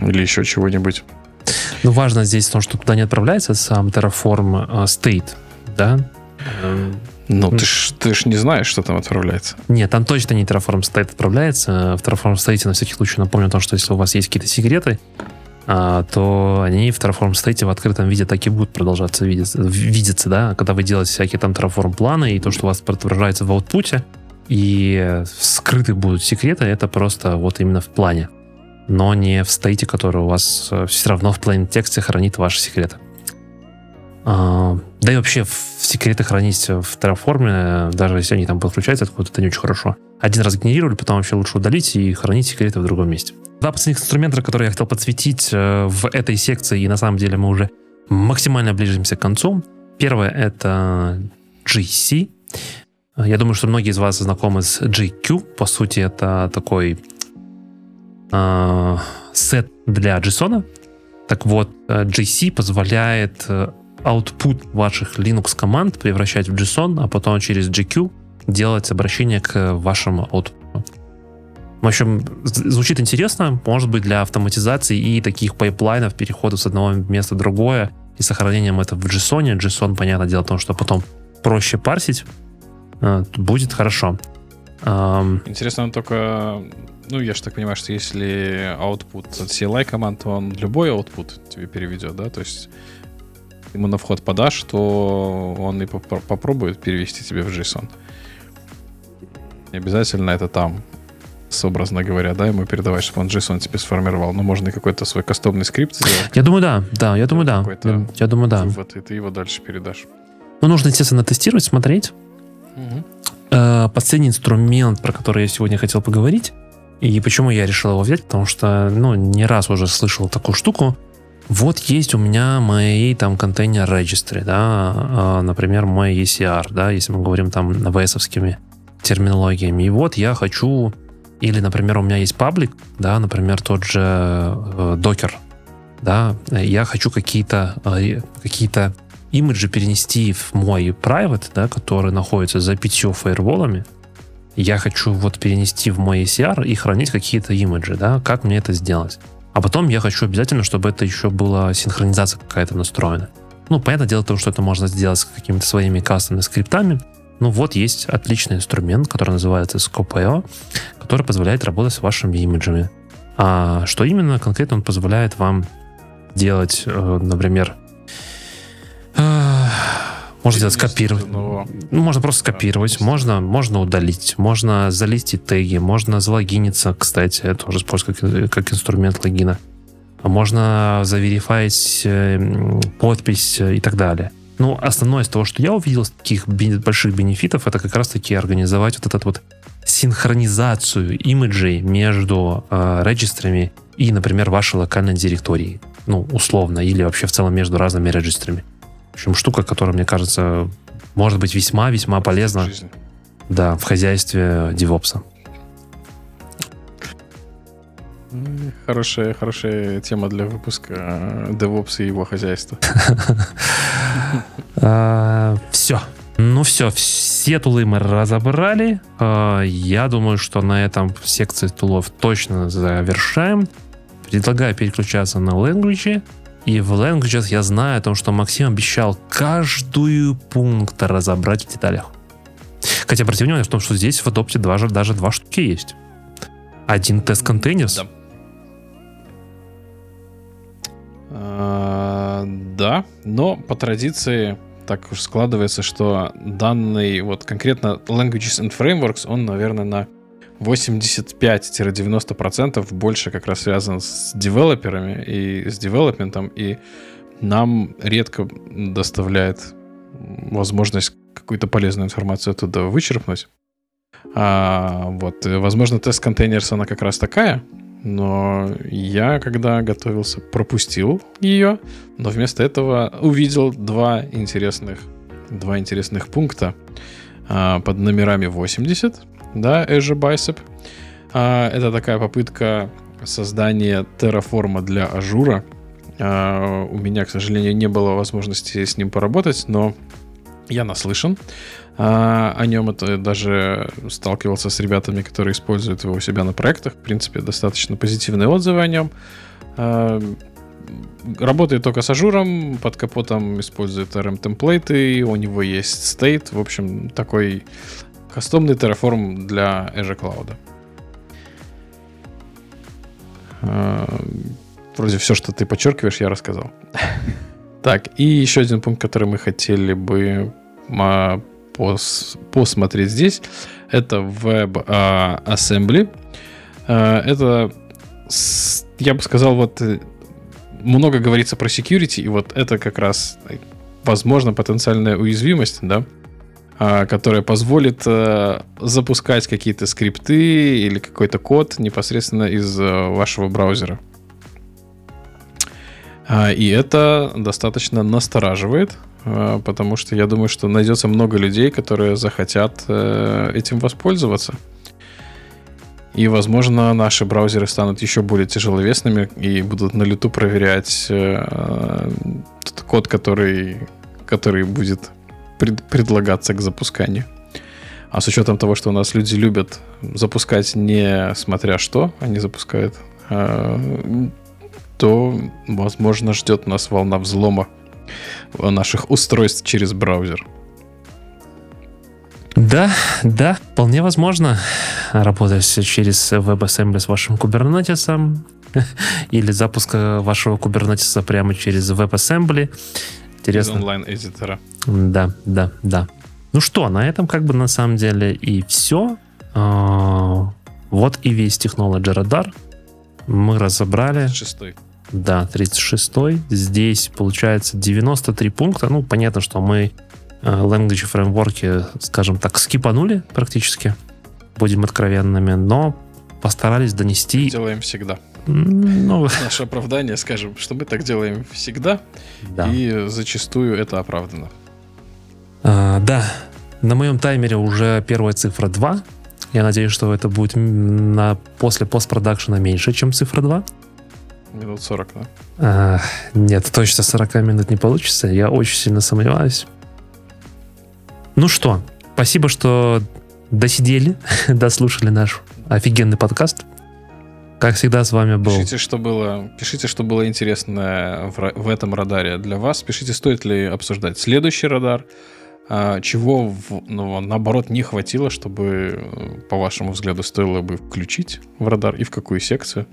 или еще чего-нибудь. Ну, важно здесь то, что туда не отправляется сам Terraform а, State, да, эм, ну, ты ж, ты ж не знаешь, что там отправляется. Нет, там точно не Terraform State отправляется. В Terraform State на всякий случай напомню о том, что если у вас есть какие-то секреты, а, то они в Terraform State в открытом виде так и будут продолжаться видеться, видеться, да, когда вы делаете всякие там Terraform планы, и то, что у вас отображается в аутпуте, и скрыты будут секреты, это просто вот именно в плане, но не в стейте, который у вас э, все равно в plain тексте хранит ваши секреты. А, да и вообще в секреты хранить в Terraform, даже если они там подключаются откуда-то, это не очень хорошо. Один раз генерировали, потом вообще лучше удалить и хранить секреты в другом месте. Два последних инструмента, которые я хотел подсветить э, в этой секции, и на самом деле мы уже максимально ближимся к концу. Первое — это GC. Я думаю, что многие из вас знакомы с GQ. По сути, это такой э, sed для JSON. Так вот, jc позволяет э, output ваших Linux команд превращать в JSON, а потом через jq делать обращение к вашему output. В общем, звучит интересно, может быть, для автоматизации и таких pipeline ов, переходов с одного места в другое, и сохранением это в JSON. JSON, понятное дело, том, что потом проще парсить, э, будет хорошо. Интересно, только... Ну, я же так понимаю, что если output от CLI команд, то он любой output тебе переведет, да? То есть ему на вход подашь, то он и поп- попробует перевести тебе в JSON. Не обязательно это там, с образно говоря, да, ему передавать, чтобы он JSON тебе сформировал. Но можно и какой-то свой кастомный скрипт сделать. Я думаю, да, да, я думаю, да. Я, я думаю, да. Вот, и ты его дальше передашь. Ну, нужно, естественно, тестировать, смотреть. Угу. Последний инструмент, про который я сегодня хотел поговорить, и почему я решил его взять, потому что, ну, не раз уже слышал такую штуку, вот есть у меня мои там контейнер registry, да, а, например, мой ECR, да, если мы говорим там vs терминологиями. И вот я хочу, или, например, у меня есть паблик, да, например, тот же э, Docker, да, я хочу какие-то э, какие-то имиджи перенести в мой private, да, который находится за пятью фаерволами. Я хочу вот перенести в мой ECR и хранить какие-то имиджи, да, как мне это сделать? А потом я хочу обязательно, чтобы это еще была синхронизация какая-то настроена. Ну, понятное дело, то, что это можно сделать с какими-то своими кастомными скриптами. Ну вот есть отличный инструмент, который называется Scope.io, который позволяет работать с вашими имиджами. А что именно конкретно он позволяет вам делать, э, например, можно сделать скопировать. Ну, можно просто скопировать, можно, можно удалить, можно залистить теги, можно залогиниться, кстати, это тоже использовать как, как инструмент логина. можно заверифаить э, подпись и так далее. Ну, основное из того, что я увидел из таких больших бенефитов, это как раз-таки организовать вот этот вот синхронизацию имиджей между э, регистрами и, например, вашей локальной директории. Ну, условно, или вообще в целом между разными регистрами. В общем, штука, которая, мне кажется, может быть весьма-весьма полезна. Да, в хозяйстве девопса. Хорошая, хорошая тема для выпуска DevOps и его хозяйства. А, все. Ну все, все тулы мы разобрали. А, я думаю, что на этом секции тулов точно завершаем. Предлагаю переключаться на language. И в languages я знаю о том, что Максим обещал каждую пункт разобрать в деталях. Хотя обратите внимание в том, что здесь в Adopt даже, даже два штуки есть. Один тест-контейнер. Да. А, да, но по традиции так уж складывается, что данный вот конкретно Languages and Frameworks, он, наверное, на 85-90% больше как раз связан с девелоперами и с девелопментом, и нам редко доставляет возможность какую-то полезную информацию оттуда вычерпнуть. А, вот, возможно, тест контейнерс она как раз такая, но я, когда готовился, пропустил ее, но вместо этого увидел два интересных, два интересных пункта а, под номерами 80, да, Azure Bicep. А, это такая попытка создания Terraform а для Azure а. У меня, к сожалению, не было возможности с ним поработать, но я наслышан а, о нем. Это даже сталкивался с ребятами, которые используют его у себя на проектах. В принципе, достаточно позитивные отзывы о нем. А, работает только с ажуром, под капотом использует RM-темплейты, у него есть state. В общем, такой кастомный Terraform для Azure Cloud. А, вроде все, что ты подчеркиваешь, я рассказал. Так, и еще один пункт, который мы хотели бы а, пос, посмотреть здесь, это Web Assembly. А, это, я бы сказал, вот э, много говорится про security, и вот это как раз, возможно, потенциальная уязвимость, да, которая позволит а, запускать какие-то скрипты или какой-то код непосредственно из а, вашего браузера. А, и это достаточно настораживает, а, потому что я думаю, что найдется много людей, которые захотят э, этим воспользоваться. И, возможно, наши браузеры станут еще более тяжеловесными и будут на лету проверять э, тот код, который, который будет пред, предлагаться к запусканию. А с учетом того, что у нас люди любят запускать не смотря что они запускают, э, то, возможно, ждет нас волна взлома наших устройств через браузер. Да, да, вполне возможно работать через WebAssembly с вашим Kubernetes или запуск вашего Kubernetes прямо через WebAssembly. Интересно. Из онлайн-эдитора. Да, да, да. Ну что, на этом как бы на самом деле и все. А, вот и весь Technology Radar. Мы разобрали. Шестой. Да, 36-й. Здесь получается 93 пункта. Ну, понятно, что мы э, language фреймворки, скажем так, скипанули практически. Будем откровенными, но постарались донести... Делаем всегда. Ну... Наше оправдание, скажем, что мы так делаем всегда, да. и зачастую это оправдано. А, да, на моем таймере уже первая цифра 2. Я надеюсь, что это будет на, после постпродакшена меньше, чем цифра 2. Минут 40, да? А, нет, точно 40 минут не получится. Я очень сильно сомневаюсь. Ну что, спасибо, что досидели, дослушали наш офигенный подкаст. Как всегда, с вами был. Пишите, что было, пишите, что было интересно в, в этом радаре для вас. Пишите, стоит ли обсуждать следующий радар. А, чего, ну, наоборот, не хватило, чтобы, по вашему взгляду, стоило бы включить в радар и в какую секцию.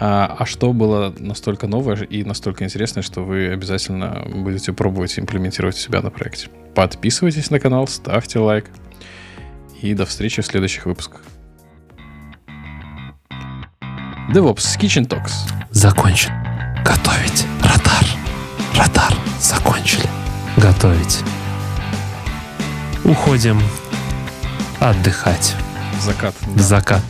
А, а что было настолько новое и настолько интересное, что вы обязательно будете пробовать имплементировать себя на проекте. Подписывайтесь на канал, ставьте лайк. И до встречи в следующих выпусках. DevOps Kitchen Talks. Закончен. Готовить. Радар. Радар. Закончили. Готовить. Уходим отдыхать. Закат. В закат.